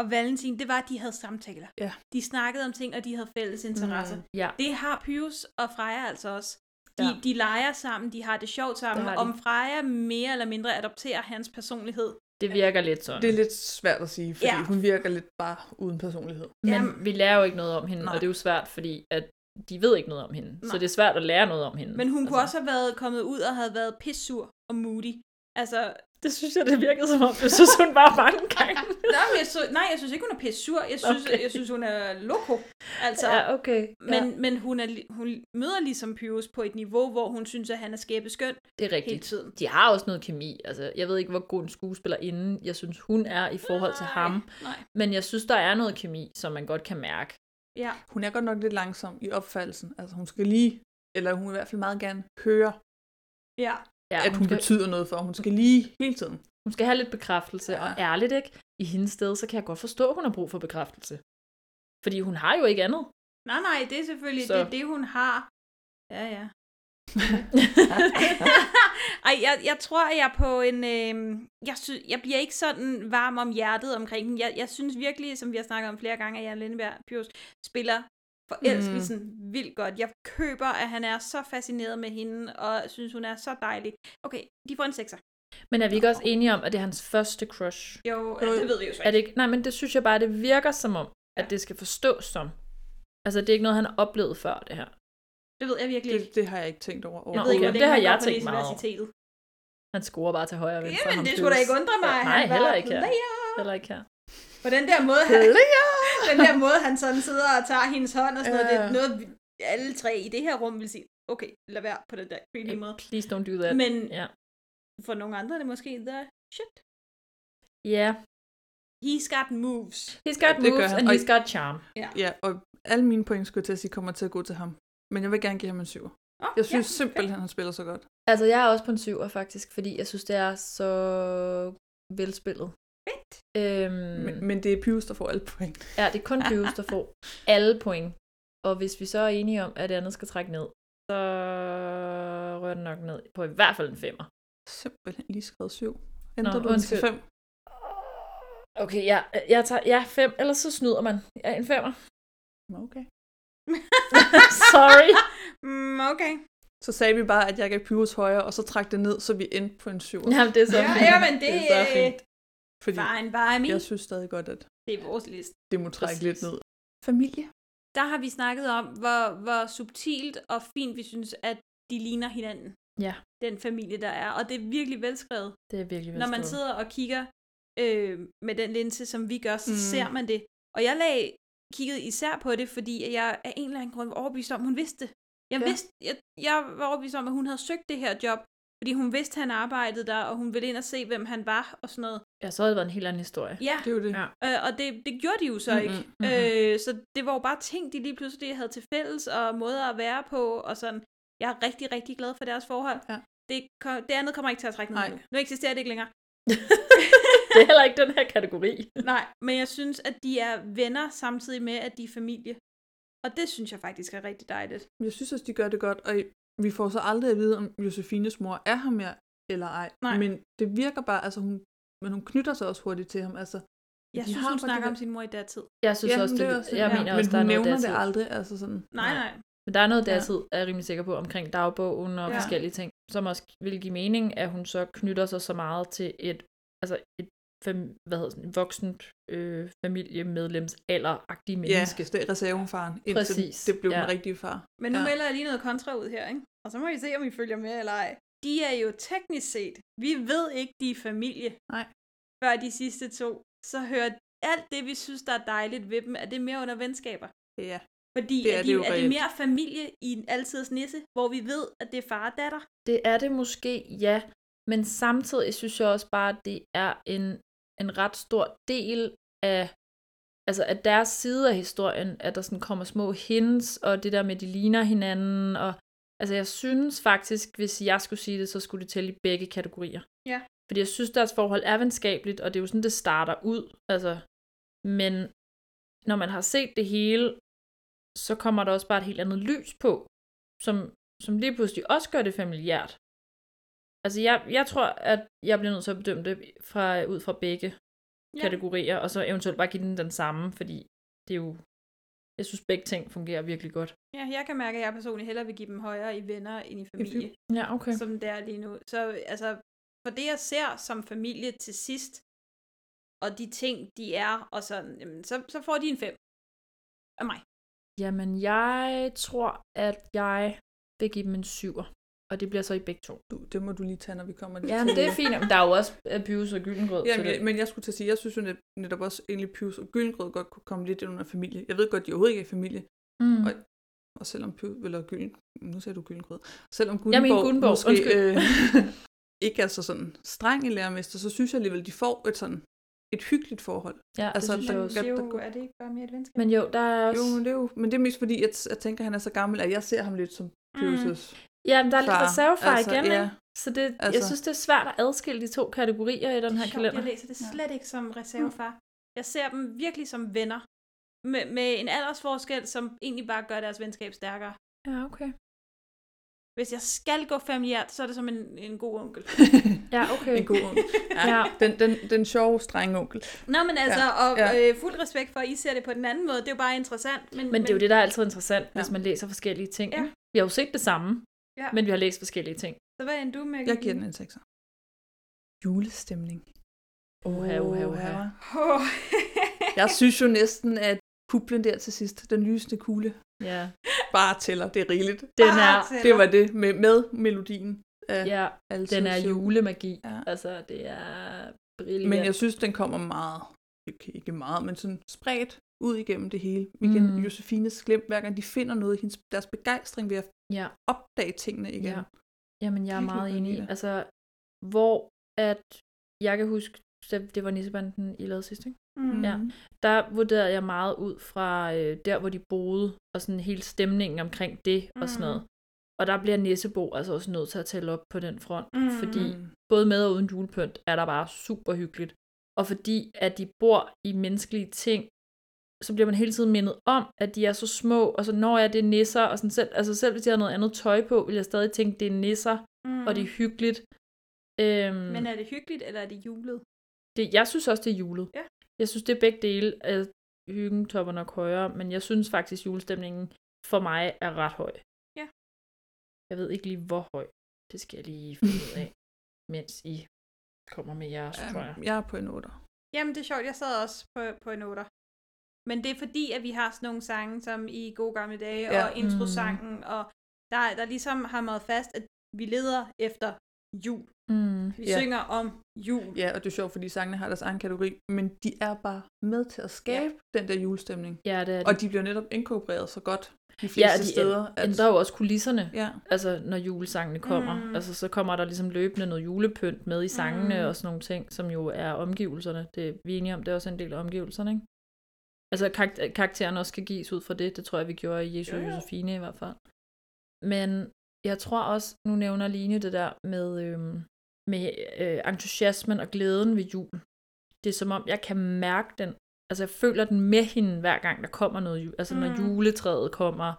Og Valentin, det var, at de havde samtaler. Ja. De snakkede om ting, og de havde fælles interesser. Mm. Ja. Det har Pius og Freja altså også. De, Ja. ja. de leger sammen, de har det sjovt sammen. Det. Om Freja mere eller mindre adopterer hans personlighed. Det virker lidt sådan. Det er lidt svært at sige, fordi Ja. hun virker lidt bare uden personlighed. Men Jamen- vi lærer jo ikke noget om hende, Nej. og det er jo svært, fordi at de ved ikke noget om hende. Så Nej. det er svært at lære noget om hende. Men hun altså. kunne også have været kommet ud og havde været pissur og moody. Altså, det synes jeg, det virkede som om, du synes, hun var mange gange. nej, men jeg sy- nej, jeg synes ikke, hun er pisse sur. Jeg synes, Okay. jeg synes hun er loko. Altså, Ja, okay. Men, Ja. men hun, er, hun møder ligesom Pyrus på et niveau, hvor hun synes, at han er skæbeskøn Det er rigtigt. hele tiden. De har også noget kemi. Altså, jeg ved ikke, hvor god en skuespiller inden jeg synes, hun er i forhold til ham. Nej. Men jeg synes, der er noget kemi, som man godt kan mærke. Ja. Hun er godt nok lidt langsom i opfattelsen. Altså hun skal lige, eller hun vil i hvert fald meget gerne høre, Ja. Ja, at hun skal, betyder noget for. Hun skal lige hele tiden. hun skal have lidt bekræftelse. Ja. Og ærligt ikke, i hendes sted, så kan jeg godt forstå, at hun har brug for bekræftelse. Fordi hun har jo ikke andet. Nej, nej, det er selvfølgelig Så- det, det, hun har. Ja, ja. Ej, jeg, jeg tror, jeg er på en... Øh, jeg, sy- jeg bliver ikke sådan varm om hjertet omkring den. Jeg, jeg synes virkelig, som vi har snakket om flere gange, at Jan Lindeberg Pyrus spiller forelskelsen mm. vildt godt. Jeg køber, at han er så fascineret med hende, og synes, hun er så dejlig. Okay, de får en sekser. Men er vi ikke også enige om, at det er hans første crush? Jo, altså, det ved vi jo så Er det ikke? Nej, men det synes jeg bare, det virker som om, at det skal forstås som. Altså, det er ikke noget, han har oplevet før, det her. Det ved jeg virkelig ikke. Det, det har jeg ikke tænkt over. Jeg ved ikke, okay, hvor det har jeg tænkt meget over. universitetet. Han scorer bare til højre og venstre. Jamen, ham det skulle da ikke undre mig, Ja, nej, han heller ikke her. player. Heller ikke her. På den der måde, han, den der måde, han sådan sidder og tager hendes hånd og sådan noget, det er Ja. noget, alle tre i det her rum vil sige, okay, lad være på den der creepy måde. Please don't do that. Men Ja. for nogle andre er det måske the shit. Ja. He's got moves. He's got gør moves, and Og- he's got charm. Ja. Ja, og alle mine point skulle jeg til at sige kommer til at gå til ham. Men jeg vil gerne give ham en syver. Oh, Jeg synes ja, simpelthen, han spiller så godt. Altså, jeg er også på en syver, faktisk, fordi jeg synes, det er så velspillet. Fedt. Øhm, Men, men det er Pius, der får alle point. Ja, det er kun Pius, der får alle point. Og hvis vi så er enige om, at det andet skal trække ned, så rører den nok ned på i hvert fald en femmer. Simpelthen lige skrevet syv. Ændrer Nå, du den til fem? Okay, ja, jeg tager ja, fem, ellers så snyder man. Ja, en femmer. Okay. Sorry. Mm, okay. Så sagde vi bare, at jeg gav Pyrus højere, og så trak det ned, så vi endte på en syver. Jamen, det er så Ja, fint. jamen, det, det er så fint. Fordi Fine by me. jeg synes stadig godt, at Det er vores liste. det må trække Præcis. lidt ned. Familie. Der har vi snakket om, hvor, hvor subtilt og fint vi synes, at de ligner hinanden. Ja, Den familie, der er. Og det er virkelig velskrevet. det er virkelig Når man velskrevet. sidder og kigger øh, med den linse, som vi gør, så mm. ser man det. Og jeg lagde, kiggede især på det, fordi jeg af en eller anden grund var overbevist om, hun vidste det. Jeg, Ja. vidste, jeg, jeg var overbevist om, at hun havde søgt det her job, fordi hun vidste, at han arbejdede der, og hun ville ind og se, hvem han var og sådan noget. Ja, så havde det været en helt anden historie. Ja, Det er jo det. Ja. øh, og det, det gjorde de jo så Mhm, ikke. Øh, så det var jo bare ting, de lige pludselig havde til fælles, og måder at være på, og sådan. Jeg er rigtig, rigtig glad for deres forhold. Ja. Det, det andet kommer ikke til at trække noget nu. Nu eksisterer det ikke længere. Det er heller ikke den her kategori. Nej, men jeg synes, at de er venner samtidig med, at de er familie. Og det synes jeg faktisk er rigtig dejligt. Jeg synes også, de gør det godt, og vi får så aldrig at vide, om Josefines mor er ham mere eller ej. Nej. Men det virker bare, altså hun, men hun knytter sig også hurtigt til ham. Altså, Jeg de synes, har hun snakker det om der- sin mor i datid. Jeg synes Ja, også, men det, er også- jeg ja, mener men også, der hun er noget nævner det aldrig. Altså sådan, Nej, Nej. Men der er noget Ja. dertid, er jeg rimelig sikker på, omkring dagbogen og Ja. ja. forskellige ting, som også vil give mening, at hun så knytter sig så meget til et, altså et fam, hvad hedder sådan, voksent øh, familiemedlems alderagtige ja, menneske. det er reservefaren, indtil Præcis, det blev ja. den rigtige far. Men nu Ja. melder jeg lige noget kontra ud her, ikke? Og så må vi se, om I følger med eller ej. De er jo teknisk set, vi ved ikke, de er familie. Nej. Før de sidste to. Så hører alt det, vi synes, der er dejligt ved dem, er det mere under venskaber. Ja. Fordi Det det er er, det de, er det reelt. mere familie i en altidens nisse, hvor vi ved, at det er far og datter. Det er det måske, ja. Men samtidig synes jeg også bare, at det er en, en ret stor del af, altså af deres side af historien, at der sådan kommer små hints, og det der med, at de ligner hinanden, og altså jeg synes faktisk, hvis jeg skulle sige det, så skulle det tælle i begge kategorier. Ja. Fordi jeg synes, deres forhold er venskabeligt, og det er jo sådan, det starter ud. Altså, men når man har set det hele, så kommer der også bare et helt andet lys på, som, som lige pludselig også gør det familiært. Altså, jeg, jeg tror, at jeg bliver nødt til at bedømme det fra, ud fra begge Ja. kategorier, og så eventuelt bare give den den samme, fordi det er jo, jeg synes, begge ting fungerer virkelig godt. Ja, jeg kan mærke, at jeg personligt hellere vil give dem højere i venner end i familie. Ja, okay. Som det er lige nu. Så altså, for det jeg ser som familie til sidst, og de ting, de er, og sådan, jamen, så, så får de en fem. Af mig. Jamen, jeg tror, at jeg vil give dem en syver. Og det bliver så i begge to. Du, det må du lige tage, når vi kommer lidt Ja, men det er fint. Men der er jo også øh, Pyrus og Gyldengrød. Jamen, jeg, men jeg skulle til at sige, jeg synes jo net, netop også egentlig Pius og Gyllengrød godt kunne komme lidt ind under familie. Jeg ved godt, de overhovedet ikke er familie. Mm. Og, og selvom Pius, eller Gylden, nu sagde du Gyllengrød, selvom Jeg mener Gutenborg, Gutenborg, måske øh, ikke er så sådan streng i lærermester, så synes jeg alligevel, de får et sådan et hyggeligt forhold. Ja, det synes jeg også. der, er det ikke bare mere et venskab? Men jo, der er også... jo, men det er jo, men det er mest fordi, at jeg tænker, at han er så gammel, at jeg ser ham lidt som Pius' Ja, men der er lidt far. reservefar Altså, igen, ja. ikke? Så det, altså, jeg synes, det er svært at adskille de to kategorier i den her Sjovt, kalender. Jeg læser det slet ikke som reservefar. Jeg ser dem virkelig som venner. Med, med en aldersforskel, som egentlig bare gør deres venskab stærkere. Ja, okay. Hvis jeg skal gå familiært, så er det som en, en god onkel. Ja, okay. En god onkel. Ja, Ja. Den, den, den sjove, strenge onkel. Nå, men altså, Ja, og ja. øh, fuld respekt for, at I ser det på den anden måde. Det er jo bare interessant. Men, Men det er jo det, der er altid interessant, hvis Ja. man læser forskellige ting. Ja. Ja. Vi har jo set det samme, Ja. men vi har læst forskellige ting. Så hvad er du med? Jeg giver den en sekser. Julestemning. Oha, oha, oha. Oh. Jeg synes jo næsten, at kuplen der til sidst, den lysende kugle, Ja. bare tæller. Det er rigeligt. Den er, Det var det med, med melodien. Af ja, alle den er julemagi. Ja. Altså, det er brilliant. Men jeg synes, den kommer meget, okay, ikke meget, men sådan spredt ud igennem det hele. Igen, Mm. Josefines glemt, hver gang de finder noget, hendes, deres begejstring ved at Ja. opdage tingene igen. Ja. Jamen, jeg er meget enig. det. Altså, hvor at, jeg kan huske, det det var Nissebanden, I lavede sidst, ikke? Mm. Ja. Der vurderede jeg meget ud fra øh, der, hvor de boede, og sådan hele stemningen omkring det og sådan Mm. noget. Og der bliver Nissebo altså også nødt til at tælle op på den front, Mm. fordi både med og uden julepynt er der bare super hyggeligt. Og fordi at de bor i menneskelige ting, så bliver man hele tiden mindet om, at de er så små, og så når jeg det er nisser, og sådan selv, altså selv hvis de har noget andet tøj på, vil jeg stadig tænke, det er nisser, Mm. og det er hyggeligt. Øhm, Men er det hyggeligt, eller er det julet? det, jeg synes også, det er julet. Ja. Jeg synes, det er begge dele. Altså, hyggen topper nok højere, men jeg synes faktisk, julestemningen for mig er ret høj. Ja. Jeg ved ikke lige, hvor høj. Det skal jeg lige finde ud af, mens I kommer med jeres, tror jeg. Jeg er på en 8. Jamen, det er sjovt. Jeg sad også på, på en otter. Men det er fordi, at vi har sådan nogle sange, som i gode gamle dage, Ja. og introsangen, og der, der ligesom har meget fast, at vi leder efter jul. Mm. Vi Ja. synger om jul. Ja, og det er sjovt, fordi sangene har deres egen kategori, men de er bare med til at skabe ja. den der julestemning. Ja, det er Og det. de bliver netop inkorporeret så godt de fleste Ja, og de steder. at... ændrer jo også kulisserne, Ja. altså når julesangene kommer. Mm. Mm. Altså så kommer der ligesom løbende noget julepynt med i sangene Mm. mm. og sådan nogle ting, som jo er omgivelserne. Det, vi er enige om, det er også en del af omgivelserne, ikke? Altså karak- karakteren også skal gives ud fra det, det tror jeg, vi gjorde i Jesu og jo. Josefine i hvert fald. Men jeg tror også, nu nævner Line det der med, øhm, med øh, entusiasmen og glæden ved jul. Det er som om, jeg kan mærke den. Altså jeg føler den med hende, hver gang der kommer noget jul. Altså når Mm. juletræet kommer,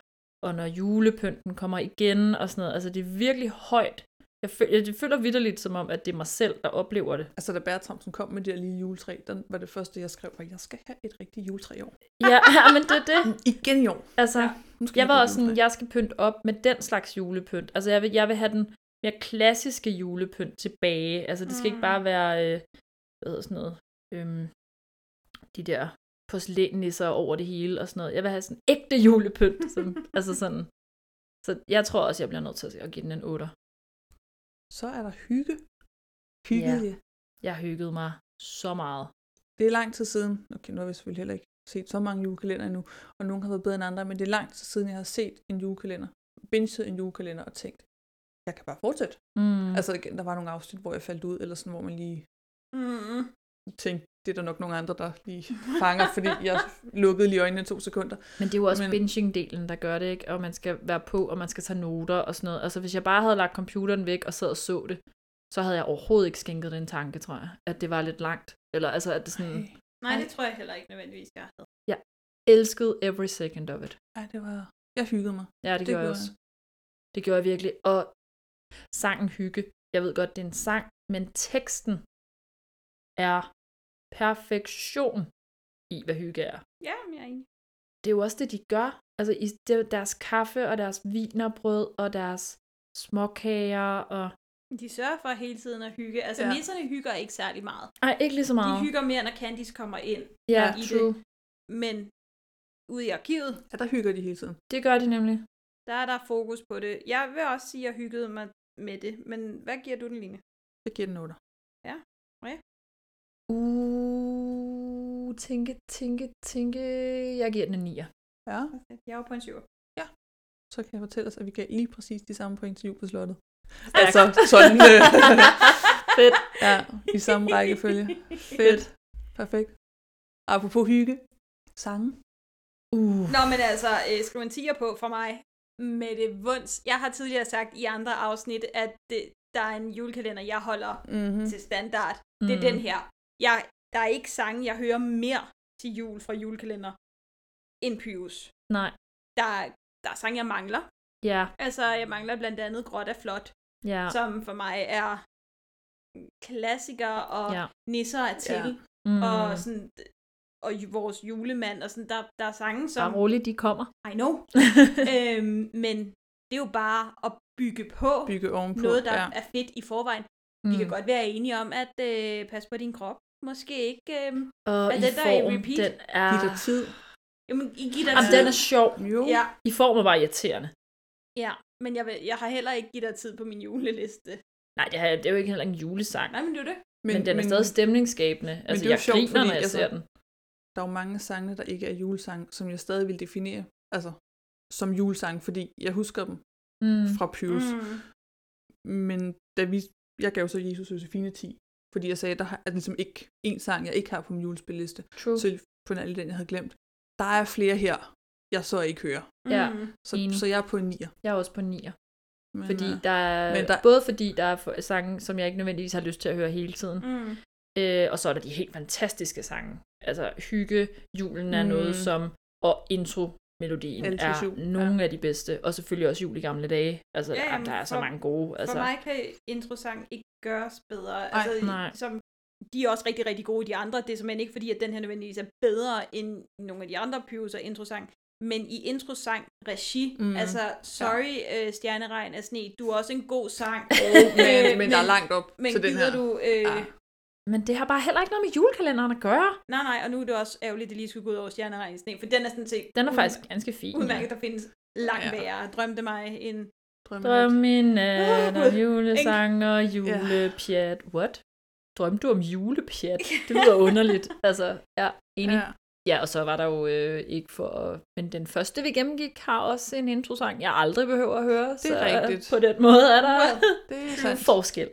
og når julepynten kommer igen og sådan noget. Altså det er virkelig højt. Jeg føler, jeg føler vidderligt som om, at det er mig selv, der oplever det. Altså, da Bertramsen kom med det her lille juletræ, den var det første, jeg skrev, at jeg skal have et rigtigt juletræ i år. Ja, ja men det er det. Igen i år. Altså, Ja, jeg var også sådan, juletræ. jeg skal pynte op med den slags julepynt. Altså, jeg vil, jeg vil have den mere klassiske julepynt tilbage. Altså, det skal mm. ikke bare være, øh, hvad hedder sådan noget, øhm, de der porcelænsnisser over det hele og sådan noget. Jeg vil have sådan ægte julepynt. Som, altså sådan. Så jeg tror også, jeg bliver nødt til at give den en 8. Så er der hygge. Hyggede Ja. Jeg hyggede mig så meget. Det er lang tid siden. Okay, nu har vi selvfølgelig heller ikke set så mange julekalender endnu, og nogle har været bedre end andre, men det er lang tid siden, jeg har set en julekalender, binget en julekalender og tænkt, jeg kan bare fortsætte. Mm. Altså, der var nogle afsnit, hvor jeg faldt ud, eller sådan, hvor man lige Mm. tænkte, det er der nok nogle andre, der lige fanger, fordi jeg lukkede lige øjnene i to sekunder. Men det er jo også Men- binging-delen, der gør det, ikke? Og man skal være på, og man skal tage noter og sådan noget. Altså, hvis jeg bare havde lagt computeren væk og sad og så det, så havde jeg overhovedet ikke skænket den tanke, tror jeg. At det var lidt langt. Eller altså, at det sådan... Nej, det tror jeg heller ikke nødvendigvis, jeg havde. Jeg elskede every second of it. Ej, det var... Jeg hyggede mig. Ja, det, det gjorde jeg også. Det gjorde jeg virkelig. Og sangen Hygge. Jeg ved godt, det er en sang, men teksten er perfektion i, hvad hygge er. Ja, men jeg er enig. det er jo også det, de gør. Altså i deres kaffe og deres vinerbrød og deres småkager og... De sørger for hele tiden at hygge. Altså, Ja. nisserne hygger ikke særlig meget. Ej, ikke lige så meget. De hygger mere, når Candice kommer ind Ja, i true. det. Men ude i arkivet, Ja, der hygger de hele tiden. Det gør de nemlig. der er der fokus på det. Jeg vil også sige, at jeg hyggede mig med det. Men hvad giver du den, Line? Jeg giver den 8. Ja, Maria? Uh, tænke, tænke, tænke. Jeg giver den en 9'er. Ja. Jeg er jo på en 7. Så kan jeg fortælle os, at vi gav lige præcis de samme point til jul på slottet. Altså sådan øh, Fedt. Ja, i samme rækkefølge. Fedt. Perfekt. Apropos hygge. Sange. Uh. Nå, men altså, øh, skriv en tiger på for mig med det vunds. Jeg har tidligere sagt i andre afsnit, at det, der er en julekalender, jeg holder Mhm. til standard. Det er Mm. den her. Jeg, der er ikke sange, jeg hører mere til jul fra julekalender end Pyrus. Nej. Der, er- der er sange, jeg mangler. Ja. Altså, jeg mangler blandt andet Gråt er flot, Ja. som for mig er klassiker, og Ja. nisser er til, Ja. Mm. og sådan og vores julemand, og sådan, der, der er sange, som... Bare roligt, de kommer. I know. øhm, men det er jo bare at bygge på, Bygge ovenpå, noget, der ja. er fedt i forvejen. Mm. Vi kan godt være enige om, at øh, pas på din krop. Måske ikke øh, Og er i den der i form, repeat. den er... Giv dig tid. Jamen, I giver dig Jamen, tid. den er sjov. Jo. Ja, I form er bare irriterende. ja. Men jeg, vil, jeg har heller ikke givet dig tid på min juleliste. Nej, det er, det er jo ikke heller en julesang. Nej, men det er jo det. Men, men den er stadig stemningsskabende. Altså, det er jo jeg sjovt, griner, fordi, når jeg altså, ser den. Der er jo mange sange, der ikke er julesang, som jeg stadig vil definere altså, som julesang, fordi jeg husker dem Mm. fra Pyrus. Mm. Men da vi, jeg gav så Jesus Josefine 10, fordi jeg sagde, der er ligesom ikke en sang, jeg ikke har på min julespilliste. True. Så på en alle den, jeg havde glemt. Der er flere her, jeg så ikke hører. Ja, Mm. Så, enig. så jeg er på en 9'er. Jeg er også på 9'er. Men, Fordi øh, der er, men der- både fordi der er sange, som jeg ikke nødvendigvis har lyst til at høre hele tiden, Mm. øh, og så er der de helt fantastiske sange. Altså hygge, julen er Mm. noget som, og Altid er jul, ja. nogle af de bedste, og selvfølgelig også jul i gamle dage. Altså, Ja, ja, jamen, der er så for- mange gode. Altså, For mig kan introsang ikke gøres bedre. Ej, altså, nej. Som, de er også rigtig, rigtig gode i de andre. Det er simpelthen ikke fordi, at den her nødvendigvis er bedre end nogle af de andre Pyrus og introsang. Men i introsang regi, Mm. altså sorry ja. uh, Stjerneregn af sne, du er også en god sang. men, men der er langt op men til den her. du... Øh, Ja. Men det har bare heller ikke noget med julekalenderen at gøre. Nej, nej, og nu er det også ærgerligt, at det lige skulle gå ud over Stjerneregn sne, for den er sådan set... Den er faktisk ganske fin. Udmærket, der findes langt Ja. ja. værre. Drømte mig en... Drøm i nat om julesang og julepjat. What? Drømte du om julepjat? Det lyder underligt. Altså, ja, enig. Ja. Ja, og så var der jo øh, ikke for... Men den første, vi gennemgik, har også en introsang, jeg aldrig behøver at høre. Det er så rigtigt. på den måde er der Det er en forskel.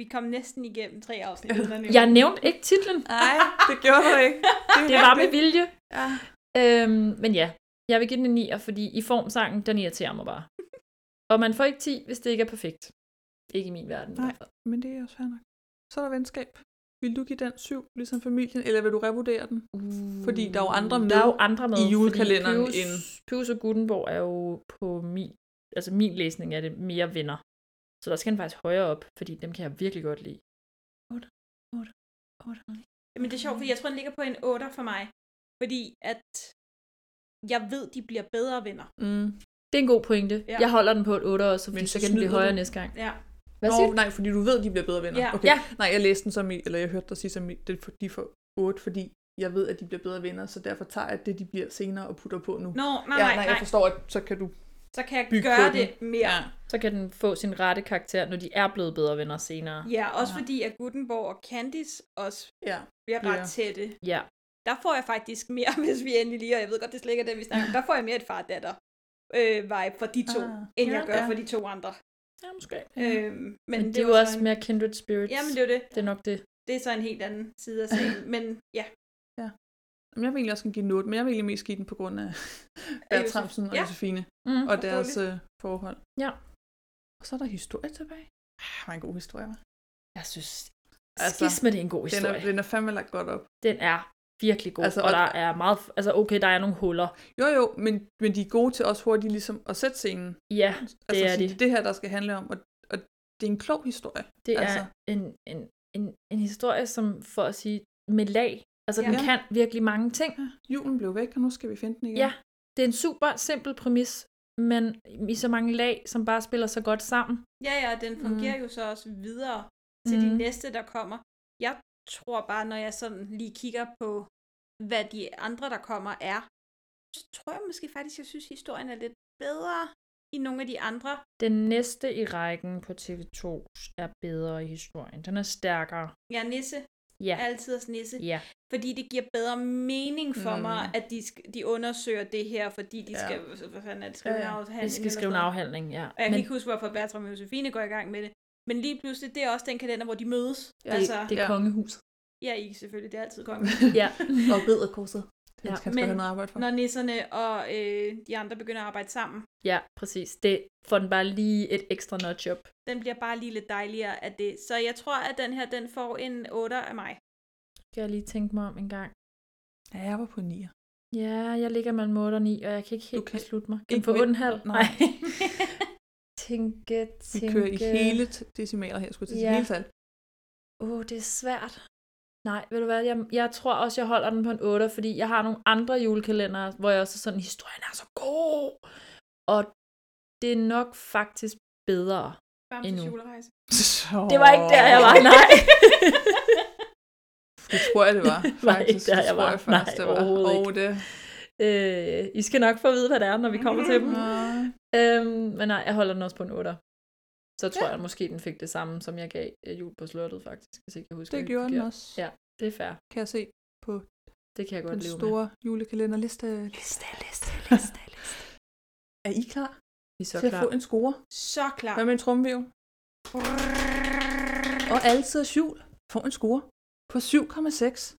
Vi kom næsten igennem tre afsnit. Jeg nævnte ikke titlen. Nej, det gjorde du ikke. er Det var med vilje. Ja. Øhm, men ja, jeg vil give den en 9'er, fordi i formsangen, den irriterer mig bare. Og man får ikke 10, hvis det ikke er perfekt. Ikke i min verden Nej, men det er også fair nok. Så er der venskab. Vil du give den syv, ligesom familien, eller vil du revurdere den? Fordi der er jo andre med, Der er jo andre med, i julekalenderen fordi end... Pius, Pius og Gutenborg er jo på min, altså min læsning er det mere venner. Så der skal den faktisk højere op, fordi dem kan jeg virkelig godt lide. 8, 8, 8, Men det er sjovt, fordi jeg tror, den ligger på en 8 for mig. Fordi at jeg ved, de bliver bedre venner. Mm. Det er en god pointe. Ja. Jeg holder den på et 8 også, fordi så, så kan den blive højere du. næste gang. Ja. Hvad Nå, siger du? nej, fordi du ved, de bliver bedre venner. Ja. Okay. Ja. Nej, jeg læste den som i, eller jeg hørte dig sige som i, det er for, de får 8, fordi jeg ved, at de bliver bedre venner, så derfor tager jeg det, de bliver senere og putter på nu. Nå, nej, ja, nej, nej, nej. jeg forstår, at så kan du Så kan jeg gøre det den. mere. Ja. Så kan den få sin rette karakter, når de er blevet bedre venner senere. Ja, også Ja. fordi at Gutenborg og Candice også Ja. bliver ret tætte. Ja. Der får jeg faktisk mere, hvis vi endelig lige, og jeg ved godt, det slet ikke er det, vi snakker om, der får jeg mere et far-datter øh, vibe for de to, Ah. end Ja, jeg gør ja. for de to andre. Ja, måske. Øhm, men, Men, det det er jo så også en- mere kindred spirits. Jamen, det er det. Det er nok det. Det er så en helt anden side af sagen. Men ja, Jamen, jeg vil egentlig også give den 8, men jeg vil egentlig mest give den på grund af Bertramsen og Ja. Josefine Mm. og deres øh, forhold. Ja. Og så er der historie tilbage. Ah, det var en god historie, hva'? Jeg synes, Altså, skisme det er en god Den historie. er, den er fandme lagt godt op. Den er virkelig god, Altså, og og- der er meget, altså okay, der er nogle huller. Jo, jo, men, men de er gode til også hurtigt ligesom at sætte scenen. Ja, altså, er de. Det er det her, der skal handle om, og, og det er en klog historie. Det altså, er en, en, en, en historie, som for at sige, med lag. Altså, den Ja. kan virkelig mange ting. Ja, julen blev væk, og nu skal vi finde den igen. Ja, det er en super simpel præmis, men i så mange lag, som bare spiller så godt sammen. ja, ja, den fungerer mm. jo så også videre til mm. de næste, der kommer. Jeg tror bare, når jeg sådan lige kigger på, hvad de andre, der kommer, er, så tror jeg måske faktisk, jeg synes, historien er lidt bedre i nogle af de andre. Den næste i rækken på TV2 er bedre i historien. Den er stærkere. Ja, Nisse. Ja. Altid os Nisse. Ja. Fordi det giver bedre mening for Mm. mig, at de, de undersøger det her, fordi de Ja. skal, hvad fanden er det, skrive Ja, en ja. afhandling. De skal skrive en afhandling, ja. Og jeg kan Men- ikke huske, hvorfor Bertram og Josefine går i gang med det. Men lige pludselig, det er også den kalender, hvor de mødes. Det, altså, det er kongehuset. Ja, I selvfølgelig, det er altid kongen. Ja. Og ridderkorset. Ja. Skal have noget arbejde for. når nisserne og øh, de andre begynder at arbejde sammen, Ja, præcis. Det får den bare lige et ekstra notch op. den bliver bare lige lidt dejligere af det. Så jeg tror, at den her, den får en 8 af mig. Skal jeg lige tænke mig om en gang. Ja, jeg var på 9. Ja, jeg ligger mellem 8 og 9, og jeg kan ikke helt kan beslutte mig. Kan ikke få med- 8,5? Nej. tænke, Vi tænke... kører i hele decimaler her, skulle til. Ja. Hele tal. Åh, oh, det er svært. Nej, ved du hvad, jeg, jeg tror også, jeg holder den på en 8, fordi jeg har nogle andre julekalender, hvor jeg også er sådan, historien er så god. Og det er nok faktisk bedre Bamses endnu. julerejse. Det var ikke der, jeg var, nej. Det tror jeg, det var. Det var ikke faktisk. der, Det jeg tror var. jeg faktisk, Nej, det var. overhovedet ikke. det... Øh, I skal nok få at vide, hvad det er, når vi kommer til dem. Øhm, men nej, jeg holder den også på en 8. Så tror Ja. jeg måske, den fik det samme, som jeg gav øh, jul på slottet, faktisk. Hvis ikke jeg husker Det gjorde den også. Ja, det er fair. Kan jeg se på Det kan jeg godt den leve store julekalenderliste. Liste, liste, liste, liste. Er I klar? Vi er så til klar. at få en score? Så klar. Hvad med en trumviv? Og altid jul får en score på 7,6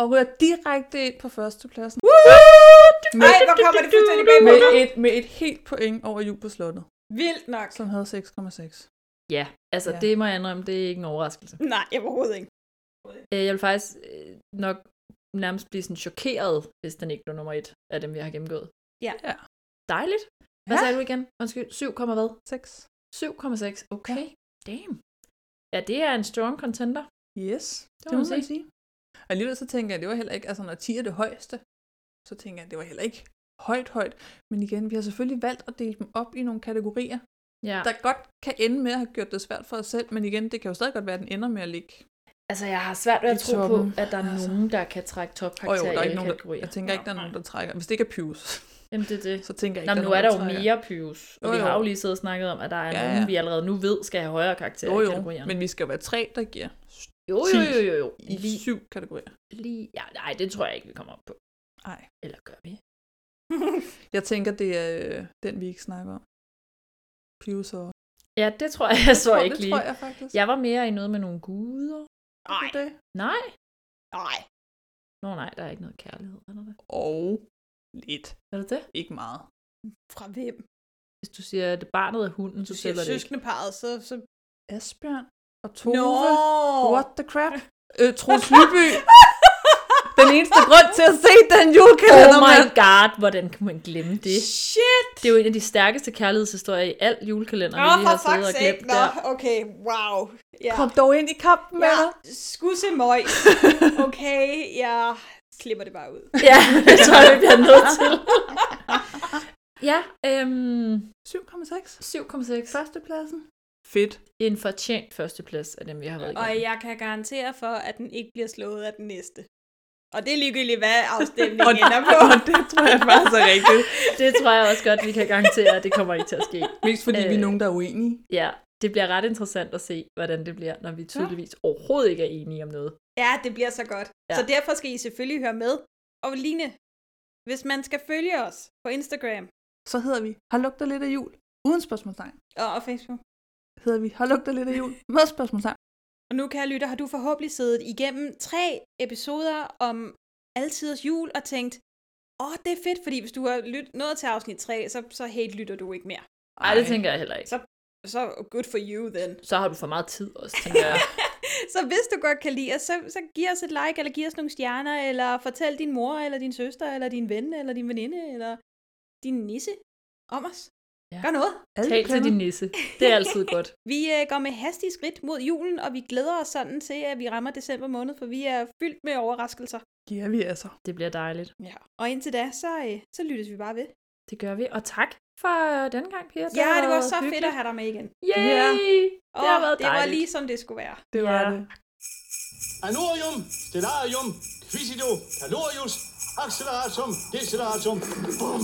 og ryger direkte ind på førstepladsen. Ej, hvor kommer det fuldstændig bag med et, med et helt point over jul på slottet. Vildt nok. Som havde 6,6. Ja, altså Ja. ja. det må jeg indrømme, det er ikke en overraskelse. Nej, overhovedet ikke. Øh, Jeg vil faktisk øh, nok nærmest blive sådan chokeret, hvis den ikke blev nummer et af dem, vi har gennemgået. Ja. ja. Dejligt. Hvad Ja. sagde du igen? Undskyld, 7, hvad? 6. 7,6. Okay. Damn. Ja, det er en strong contender. Yes, det, må det må man sige. sige. Og alligevel så tænker jeg, det var heller ikke, altså når 10 er det højeste, så tænker jeg, det var heller ikke højt, højt. Men igen, vi har selvfølgelig valgt at dele dem op i nogle kategorier, Ja. der godt kan ende med at have gjort det svært for os selv, men igen, det kan jo stadig godt være, at den ender med at ligge. Altså, jeg har svært ved at I tro på, at der er Altså. nogen, der kan trække Og topkarakter jo, i der er ikke nogen, der, kategorier. jeg tænker ikke, der er nogen, der trækker. Hvis det ikke er Pius, Jamen, det er det. så tænker jeg Nå, ikke, men nu der er der jo nogen, mere Pius, og Jo, vi jo. har jo lige siddet og snakket om, at der er Ja, nogen, ja. vi allerede nu ved, skal have højere karakterer Jo, i jo, kategorierne. men vi skal jo være tre, der giver Jo, jo, jo, jo, jo. i Lige, syv kategorier. lige, ja, nej, det tror jeg ikke, vi kommer op på. Nej. Eller gør vi? Jeg tænker, det er øh, den, vi ikke snakker om. Pius og... Ja, det tror jeg, jeg så tror- ikke det lige. tror jeg faktisk. Jeg var mere i noget med nogle guder. Nej. Det. Nej. Nej. Nå nej, der er ikke noget kærlighed, er der det? Og lidt. Er det det? Ikke meget. Fra hvem? Hvis du siger, at barnet er hunden, så tæller det ikke. søskendeparet, så... så... Asbjørn og Tove. Nå! What the crap? Øh, Troels Lyby. den eneste grund til at se den julekalender, Oh my god, hvordan kan man glemme det? Shit! Det er jo en af de stærkeste kærlighedshistorier i alt julekalender, Åh, vi lige har siddet og glemt. Nå, der. okay, wow. Ja. Kom dog ind i kampen med ja, dig. skudse møg. Okay, jeg klipper det bare ud. Ja, det tror jeg, vi bliver nødt til. ja, øhm, 7,6. 7,6. Førstepladsen. Fedt. En fortjent førsteplads af dem, vi har været Og igennem. jeg kan garantere for, at den ikke bliver slået af den næste. Og det er ligegyldigt, hvad afstemningen Og, ender på. og det tror jeg faktisk er rigtigt. Det tror jeg også godt, vi kan garantere, at det kommer ikke til at ske. Mest fordi vi er Øh, nogen, der er uenige. Ja, det bliver ret interessant at se, hvordan det bliver, når vi tydeligvis overhovedet ikke er enige om noget. Ja, det bliver så godt. Ja. Ja. Så derfor skal I selvfølgelig høre med. Og Line, hvis man skal følge os på Instagram Så hedder vi, har lugter lidt af jul, uden spørgsmålstegn. og, og Facebook, Hedder vi, har lugter lidt af jul, med spørgsmålstegn. Og nu, kære lytter, har du forhåbentlig siddet igennem tre episoder om altiders jul og tænkt, åh, oh, det er fedt, fordi hvis du har lyt, nået til afsnit 3, så, så hate lytter du ikke mere. Nej, det tænker jeg heller ikke. Så, så good for you then. Så har du for meget tid også, tænker jeg. Så hvis du godt kan lide os, så, så giv os et like, eller giv os nogle stjerner, eller fortæl din mor, eller din søster, eller din ven, eller din veninde, eller din nisse om os. Ja. Gør noget. Tal til din nisse. Det er altid godt. Vi øh, går med hastige skridt mod julen, og vi glæder os sådan til, at vi rammer december måned, for vi er fyldt med overraskelser. Ja, vi er så. Det bliver dejligt. Ja. Og indtil da, så, øh, så lyttes vi bare ved. Det gør vi. Og tak for denne gang, Pia. Ja, det var så hyggeligt. fedt at have dig med igen. Yay! Ja. Det har været det var dejligt. lige som det skulle være. Det var det. Anorium, stellarium, quisido, calorius, acceleratum, deceleratum. Bum.